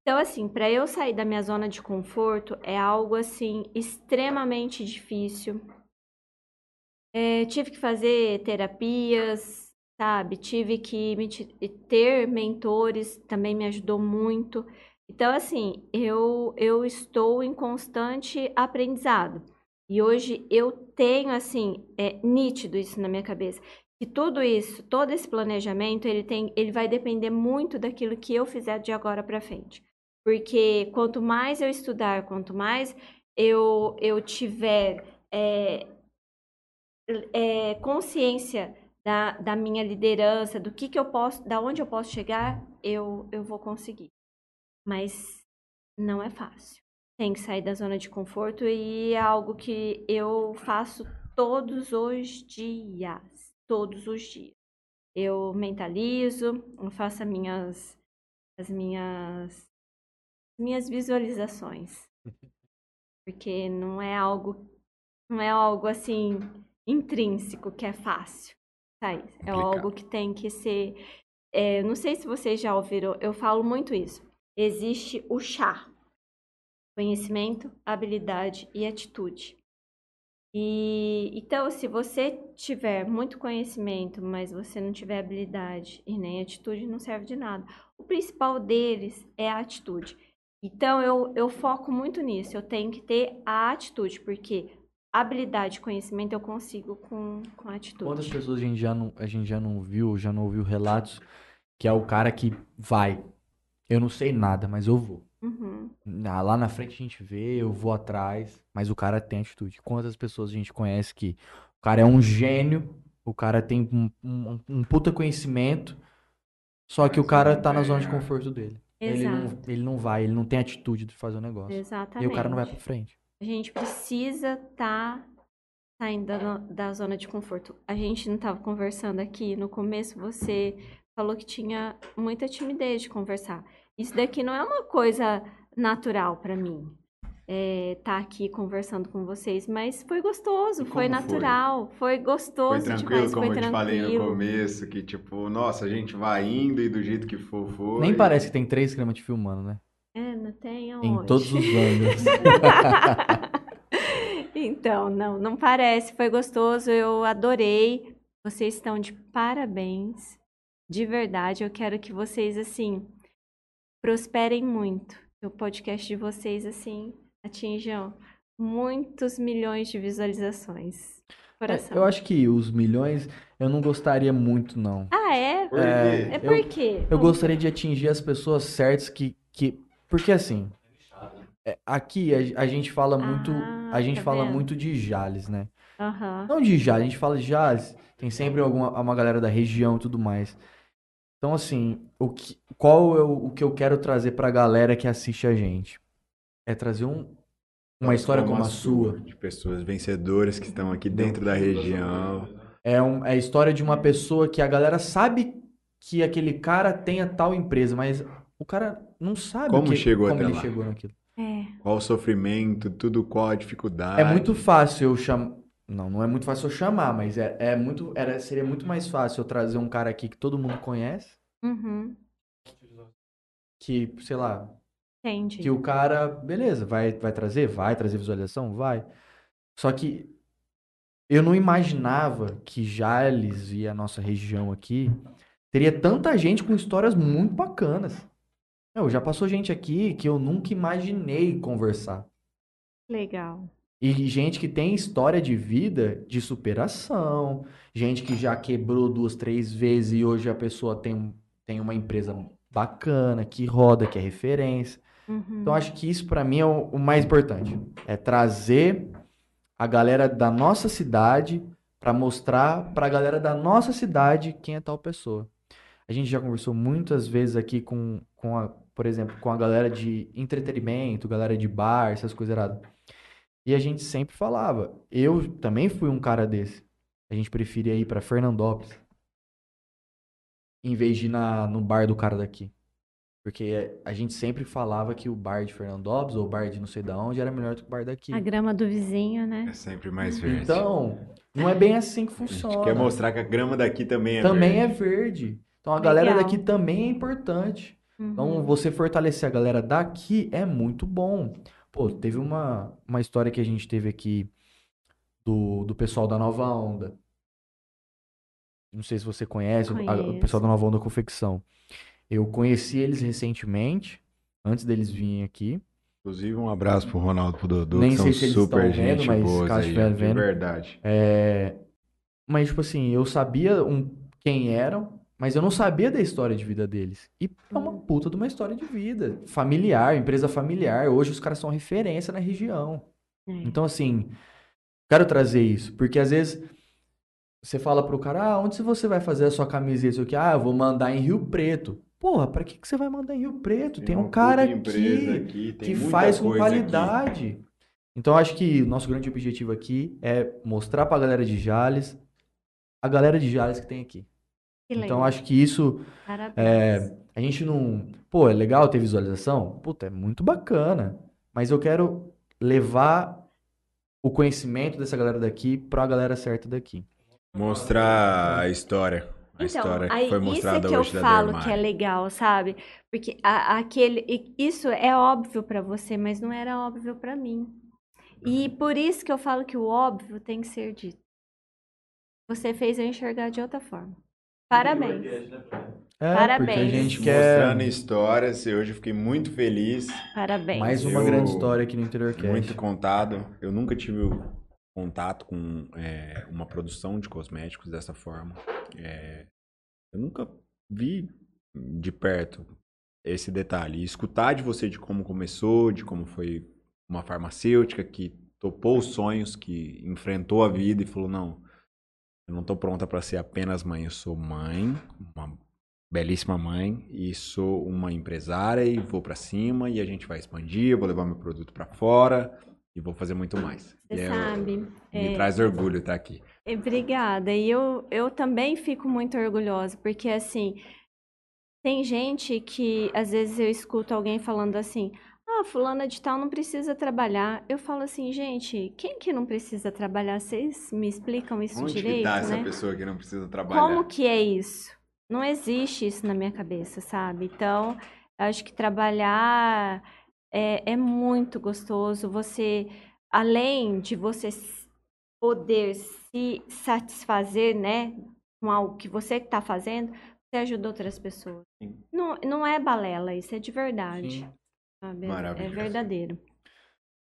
Então, assim, para eu sair da minha zona de conforto é algo assim extremamente difícil. É, tive que fazer terapias, sabe? Tive que me ter mentores, também me ajudou muito. Então, assim, eu, eu estou em constante aprendizado. E hoje eu tenho, assim, é nítido isso na minha cabeça. Que tudo isso, todo esse planejamento, ele tem, ele vai depender muito daquilo que eu fizer de agora para frente. Porque quanto mais eu estudar, quanto mais eu, eu tiver é, é, consciência da, da minha liderança, do que, que eu posso, da onde eu posso chegar, eu, eu vou conseguir. Mas não é fácil. Tem que sair da zona de conforto e é algo que eu faço todos os dias. Todos os dias. Eu mentalizo, eu faço as minhas, as minhas, minhas visualizações. Porque não é algo, não é algo assim intrínseco que é fácil. Sair. É algo que tem que ser. é, não sei se vocês já ouviram, eu falo muito isso. Existe o chá: conhecimento, habilidade e atitude. E então, se você tiver muito conhecimento, mas você não tiver habilidade e nem atitude, não serve de nada. O principal deles é a atitude. Então, eu, eu foco muito nisso. Eu tenho que ter a atitude, porque habilidade e conhecimento eu consigo com, com atitude. Quantas pessoas a gente, já não, a gente já não viu, já não ouviu relatos que é o cara que vai. Eu não sei nada, mas eu vou. Uhum. Ah, Lá na frente a gente vê, eu vou atrás, mas o cara tem atitude. Quantas pessoas a gente conhece que o cara é um gênio, o cara tem um, um, um puta conhecimento, só que o cara tá na zona de conforto dele. Ele não, ele não vai, ele não tem atitude de fazer o negócio. Exatamente. E o cara não vai pra frente. A gente precisa estar saindo da, da zona de conforto. A gente não estava conversando aqui no começo, você falou que tinha muita timidez de conversar. Isso daqui não é uma coisa natural para mim. Estar aqui conversando com vocês, mas foi gostoso, foi foi? natural, foi Foi gostoso tranquilo, demais, como foi eu te falei no tranquilo. começo, que tipo, nossa, a gente vai indo e do jeito que for, foi. Nem parece que tem três câmeras te filmando, né? É, não tem aonde. Em todos os ângulos. [laughs] Então, não, não parece, foi gostoso, eu adorei. Vocês estão de parabéns. De verdade, eu quero que vocês assim prosperem muito. Que o podcast de vocês assim atinjam muitos milhões de visualizações. Coração. É, eu acho que os milhões eu não gostaria muito, não. Ah, é? Por É, quê? É por quê? Eu gostaria de atingir as pessoas certas que. que porque assim, é, aqui a, a gente fala muito. Ah, a gente tá fala vendo? muito de Jales, né? Aham. Não de Jales, a gente fala de Jales, tem sempre alguma uma galera da região e tudo mais. Então, assim, o que, qual é o, o que eu quero trazer pra galera que assiste a gente? É trazer um, uma história como a sua. De pessoas vencedoras que estão aqui dentro da região. É, um, é a história de uma pessoa que a galera sabe que aquele cara tem a tal empresa, mas o cara não sabe Como que- chegou como até ele lá. chegou naquilo. É. Qual o sofrimento, tudo qual a dificuldade. É muito fácil eu chamar. Não, não é muito fácil eu chamar, mas é, é muito, era, seria muito mais fácil eu trazer um cara aqui que todo mundo conhece, Uhum. que, sei lá, Entendi. que o cara, beleza, vai, vai trazer? Vai trazer visualização? Vai. Só que eu não imaginava que Jales e a nossa região aqui teria tanta gente com histórias muito bacanas. Meu, já passou gente aqui que eu nunca imaginei conversar. Legal. E gente que tem história de vida de superação, gente que já quebrou duas, três vezes e hoje a pessoa tem, tem uma empresa bacana, que roda, que é referência. Uhum. Então acho que isso pra mim é o, o mais importante, é trazer a galera da nossa cidade pra mostrar pra galera da nossa cidade quem é tal pessoa. A gente já conversou muitas vezes aqui com, com a, por exemplo, com a galera de entretenimento, galera de bar, essas coisas erradas. E a gente sempre falava, eu também fui um cara desse. A gente preferia ir pra Fernandópolis em vez de ir na, no bar do cara daqui. Porque a gente sempre falava que o bar de Fernandópolis ou o bar de não sei da onde era melhor do que o bar daqui. A grama do vizinho, né? É sempre mais verde. Então, não é bem assim que a gente funciona. quer mostrar que a grama daqui também é Também é verde. verde. Então a galera Legal. daqui também é importante. Então Uhum. você fortalecer a galera daqui é muito bom. Pô, teve uma, uma história que a gente teve aqui do, do pessoal da Nova Onda. Não sei se você conhece, o- a- o pessoal da Nova Onda Confecção. Eu conheci eles recentemente, antes deles virem aqui. Inclusive, um abraço pro Ronaldo pro Dodô, Nem que sei são se eles super estão vendo, gente mas boas caso aí, estiver de vendo. verdade. É, Mas, tipo assim, eu sabia um... quem eram, mas eu não sabia da história de vida deles. E é uma puta de uma história de vida. Familiar, empresa familiar. Hoje os caras são referência na região. Então, assim, quero trazer isso, porque às vezes você fala pro cara, ah, onde você vai fazer a sua camiseta? Isso aqui, ah, eu vou mandar em Rio Preto. Porra, pra que, que você vai mandar em Rio Preto? Tem, um uma cara aqui aqui, tem que faz com coisa aqui. qualidade. Então, acho que o nosso grande objetivo aqui é mostrar pra galera de Jales, a galera de Jales que tem aqui. Então, acho que isso é, a gente não. Pô, é legal ter visualização? Puta, é muito bacana. Mas eu quero levar o conhecimento dessa galera daqui pra galera certa daqui. Mostrar a história. A Então, história que aí foi isso é mostrada que eu hoje da falo que é legal, sabe? Porque a- aquele, isso é óbvio pra você, mas não era óbvio pra mim. E por isso que eu falo que o óbvio tem que ser dito. Você fez eu enxergar de outra forma. Parabéns. É, Parabéns. porque a gente quer Mostrando histórias, e hoje eu fiquei muito feliz, Parabéns. mais uma Eu- grande história aqui no Interior Cast. muito contado. Eu nunca tive contato com é, uma produção de cosméticos dessa forma. É, eu nunca vi de perto esse detalhe. E escutar de você de como começou, de como foi uma farmacêutica que topou os sonhos, que enfrentou a vida e falou: não, eu não estou pronta para ser apenas mãe, eu sou mãe, uma belíssima mãe, e sou uma empresária e vou para cima e a gente vai expandir, eu vou levar meu produto para fora e vou fazer muito mais. Você E é- sabe. Me é, traz orgulho estar aqui. É, Obrigada. E eu, eu também fico muito orgulhosa, porque assim, tem gente que às vezes eu escuto alguém falando assim: ah, fulana de tal não precisa trabalhar. Eu falo assim, gente, quem que não precisa trabalhar? Vocês me explicam isso Onde direito, que tá essa né? pessoa que não precisa trabalhar? Como que é isso? Não existe isso na minha cabeça, sabe? Então, eu acho que trabalhar é, é muito gostoso. Você, além de você poder se satisfazer, né, com algo que você está fazendo, você ajuda outras pessoas. Sim. Não, não é balela, isso é de verdade. Sim. Sabe? É- É Maravilhoso. verdadeiro.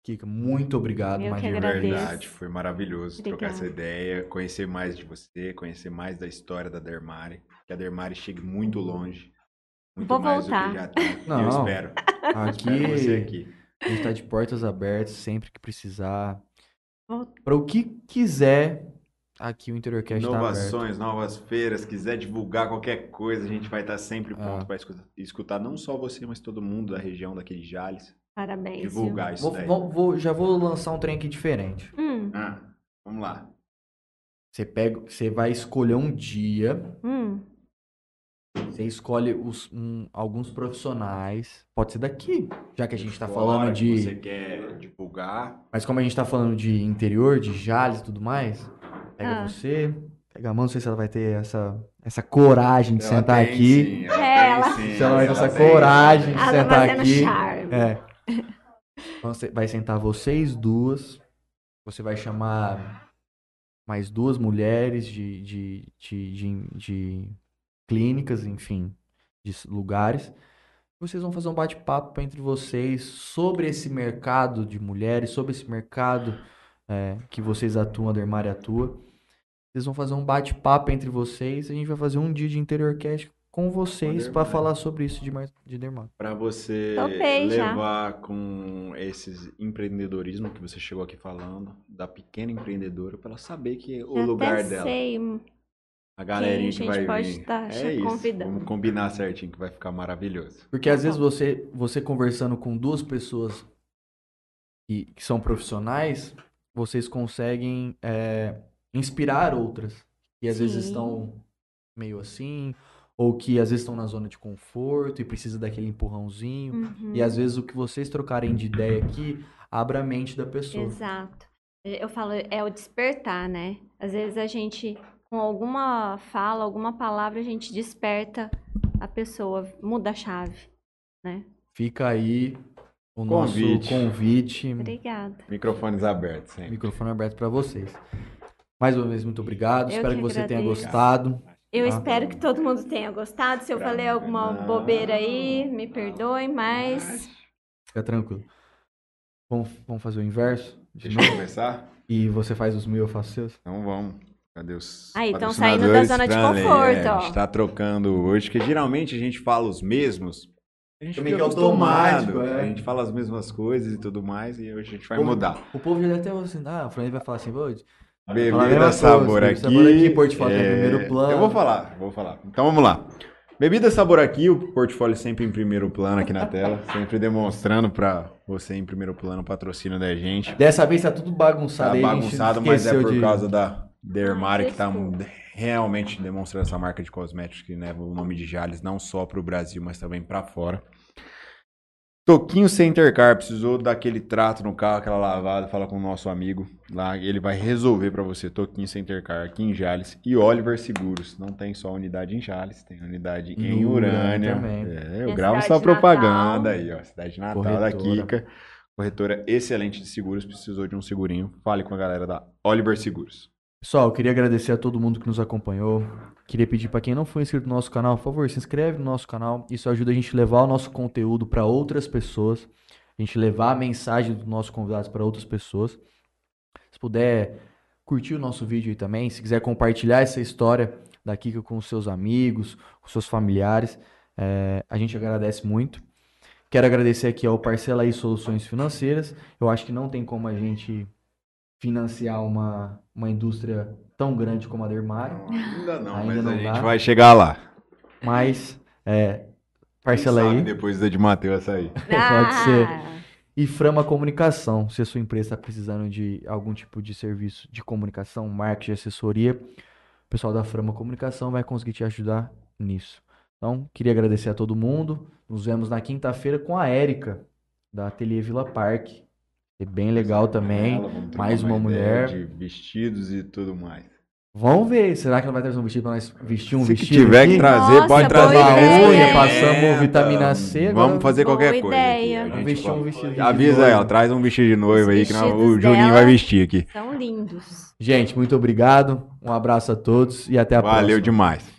Kika, muito obrigado Eu uma De verdade, foi maravilhoso trocar essa Obrigada. ideia, conhecer mais de você, conhecer mais da história da Dermari, que a Dermari chegue muito longe, muito Vou mais voltar. do que já [laughs] Não. eu espero. Espero você Aqui aqui. a gente tá de portas abertas sempre que precisar. Para o que quiser, aqui o InteriorCast tá. Inovações, novas feiras, quiser divulgar qualquer coisa, a gente vai estar sempre Ah. pronto para escutar, escutar não só você, mas todo mundo da região daquele Jales. Parabéns. viu? Divulgar isso Vou- daí. vou- vou- já vou lançar um trem aqui diferente. Hum, Ah, vamos lá. Você pega, você vai escolher um dia, hum. você escolhe os- um- alguns profissionais, pode ser daqui, já que a gente tá Fora falando que de, Você quer divulgar. mas como a gente tá falando de interior, de Jales e tudo mais, pega Ah. você, pega a mão, não sei se ela vai ter essa essa coragem de Ela sentar tem, aqui. sim, ela É, tem, ela- sim, Se ela vai ter ela essa tem. coragem de tá sentar aqui. charme. É. Então, você vai sentar vocês duas. Você vai chamar mais duas mulheres de, de, de, de, de clínicas, enfim, de lugares. Vocês vão fazer um bate-papo entre vocês sobre esse mercado de mulheres, sobre esse mercado é, que vocês atuam, a Dermari atua. Vocês vão fazer um bate-papo entre vocês. A gente vai fazer um dia de interiorcast com vocês para falar sobre isso de, de Dermari. Para você Topei já. levar com esses empreendedorismo que você chegou aqui falando, da pequena empreendedora, para ela saber que o Já lugar dela, sei. a galerinha Quem que a gente vai pode vir. tá é isso. convidando. Vamos combinar certinho que vai ficar maravilhoso. Porque às vezes você, você conversando com duas pessoas que, que são profissionais, vocês conseguem é, inspirar outras. Que às vezes Sim. estão meio assim, ou que às vezes estão na zona de conforto e precisa daquele empurrãozinho. Uhum. E às vezes o que vocês trocarem de ideia aqui abre a mente da pessoa. Exato. Eu falo, é o despertar, né? Às vezes a gente, com alguma fala, alguma palavra, a gente desperta a pessoa, muda a chave, né? Fica aí o Convite. nosso convite. Obrigada. Microfones abertos, sempre. Microfone aberto para vocês. Mais uma vez, muito obrigado. Eu Espero que que você tenha gostado. Eu Ah. espero que todo mundo tenha gostado. Se eu Pra falei alguma não. bobeira aí, me perdoem, mas Fica tranquilo. Vamos, vamos fazer o inverso? De Deixa eu começar? E você faz os meus, eu faço os seus? Então vamos. Cadê os Aí, tão patrocinadores? saindo da zona de conforto, é, ó. A gente tá trocando hoje, que geralmente a gente fala os mesmos. A gente Meio fica que automático, acostumado. é. A gente fala as mesmas coisas e tudo mais, e hoje a gente vai O- mudar. O povo já deve ter assim, ah, o Fran vai falar assim, "Ô, Fala a Bebida sabor coisa, aqui. sabor aqui, portfólio tá em primeiro plano. Eu vou falar, vou falar. Então vamos lá. Bebida sabor aqui, o portfólio sempre em primeiro plano aqui na tela, [laughs] sempre demonstrando pra você em primeiro plano o patrocínio da gente. dessa vez tá tudo bagunçado Tá aí, bagunçado, mas é por de- causa da Dermari Ah, que tá realmente demonstrando essa marca de cosméticos que leva o nome de Jales não só pro Brasil, mas também pra fora. Toquinho Center Car precisou daquele trato no carro, aquela lavada, fala com o nosso amigo lá, ele vai resolver pra você. Toquinho Center Car aqui em Jales e Oliver Seguros. Não tem só unidade em Jales, tem unidade em No Urânia Urânia. também. É, eu Minha gravo de propaganda Natal. aí, ó, cidade de Natal da Corretora. Kika. Corretora excelente de seguros, precisou de um segurinho. Fale com a galera da Oliver Seguros. Pessoal, eu queria agradecer a todo mundo que nos acompanhou. Queria pedir pra quem não foi inscrito no nosso canal, por favor, se inscreve no nosso canal. Isso ajuda a gente a levar o nosso conteúdo para outras pessoas. A gente levar a mensagem dos nossos convidados para outras pessoas. Se puder curtir o nosso vídeo aí também, se quiser compartilhar essa história da Kika com seus amigos, com seus familiares, é, a gente agradece muito. Quero agradecer aqui ao Parcela aí Soluções Financeiras. Eu acho que não tem como a gente financiar uma, uma indústria tão grande como a Dermari, ainda não, Ainda mas não a gente dá. vai chegar lá. mas é, parcela aí. depois da de Matheus sair. [laughs] Pode ser. Ah, E Frama Comunicação, se a sua empresa está precisando de algum tipo de serviço de comunicação, marketing, assessoria, o pessoal da Frama Comunicação vai conseguir te ajudar nisso. Então, queria agradecer a todo mundo. Nos vemos na quinta-feira com a Érica, da Ateliê Vila Parque. É bem legal também. Ela, mais uma ideia mulher. De vestidos e tudo mais. Vamos ver, será que ela vai trazer um vestido para nós vestir um Se vestido tiver que aqui? trazer, Nossa, pode trazer. mesmo, Unha, passamos vitamina C, agora- Vamos fazer Boa qualquer coisa. aqui. ideia. A Vamos vestir um vestido de Avisa ela, traz um vestido de noiva aí que nós- o Juninho vai vestir aqui. são lindos. Gente, muito obrigado. Um abraço a todos e até a Valeu próxima. demais.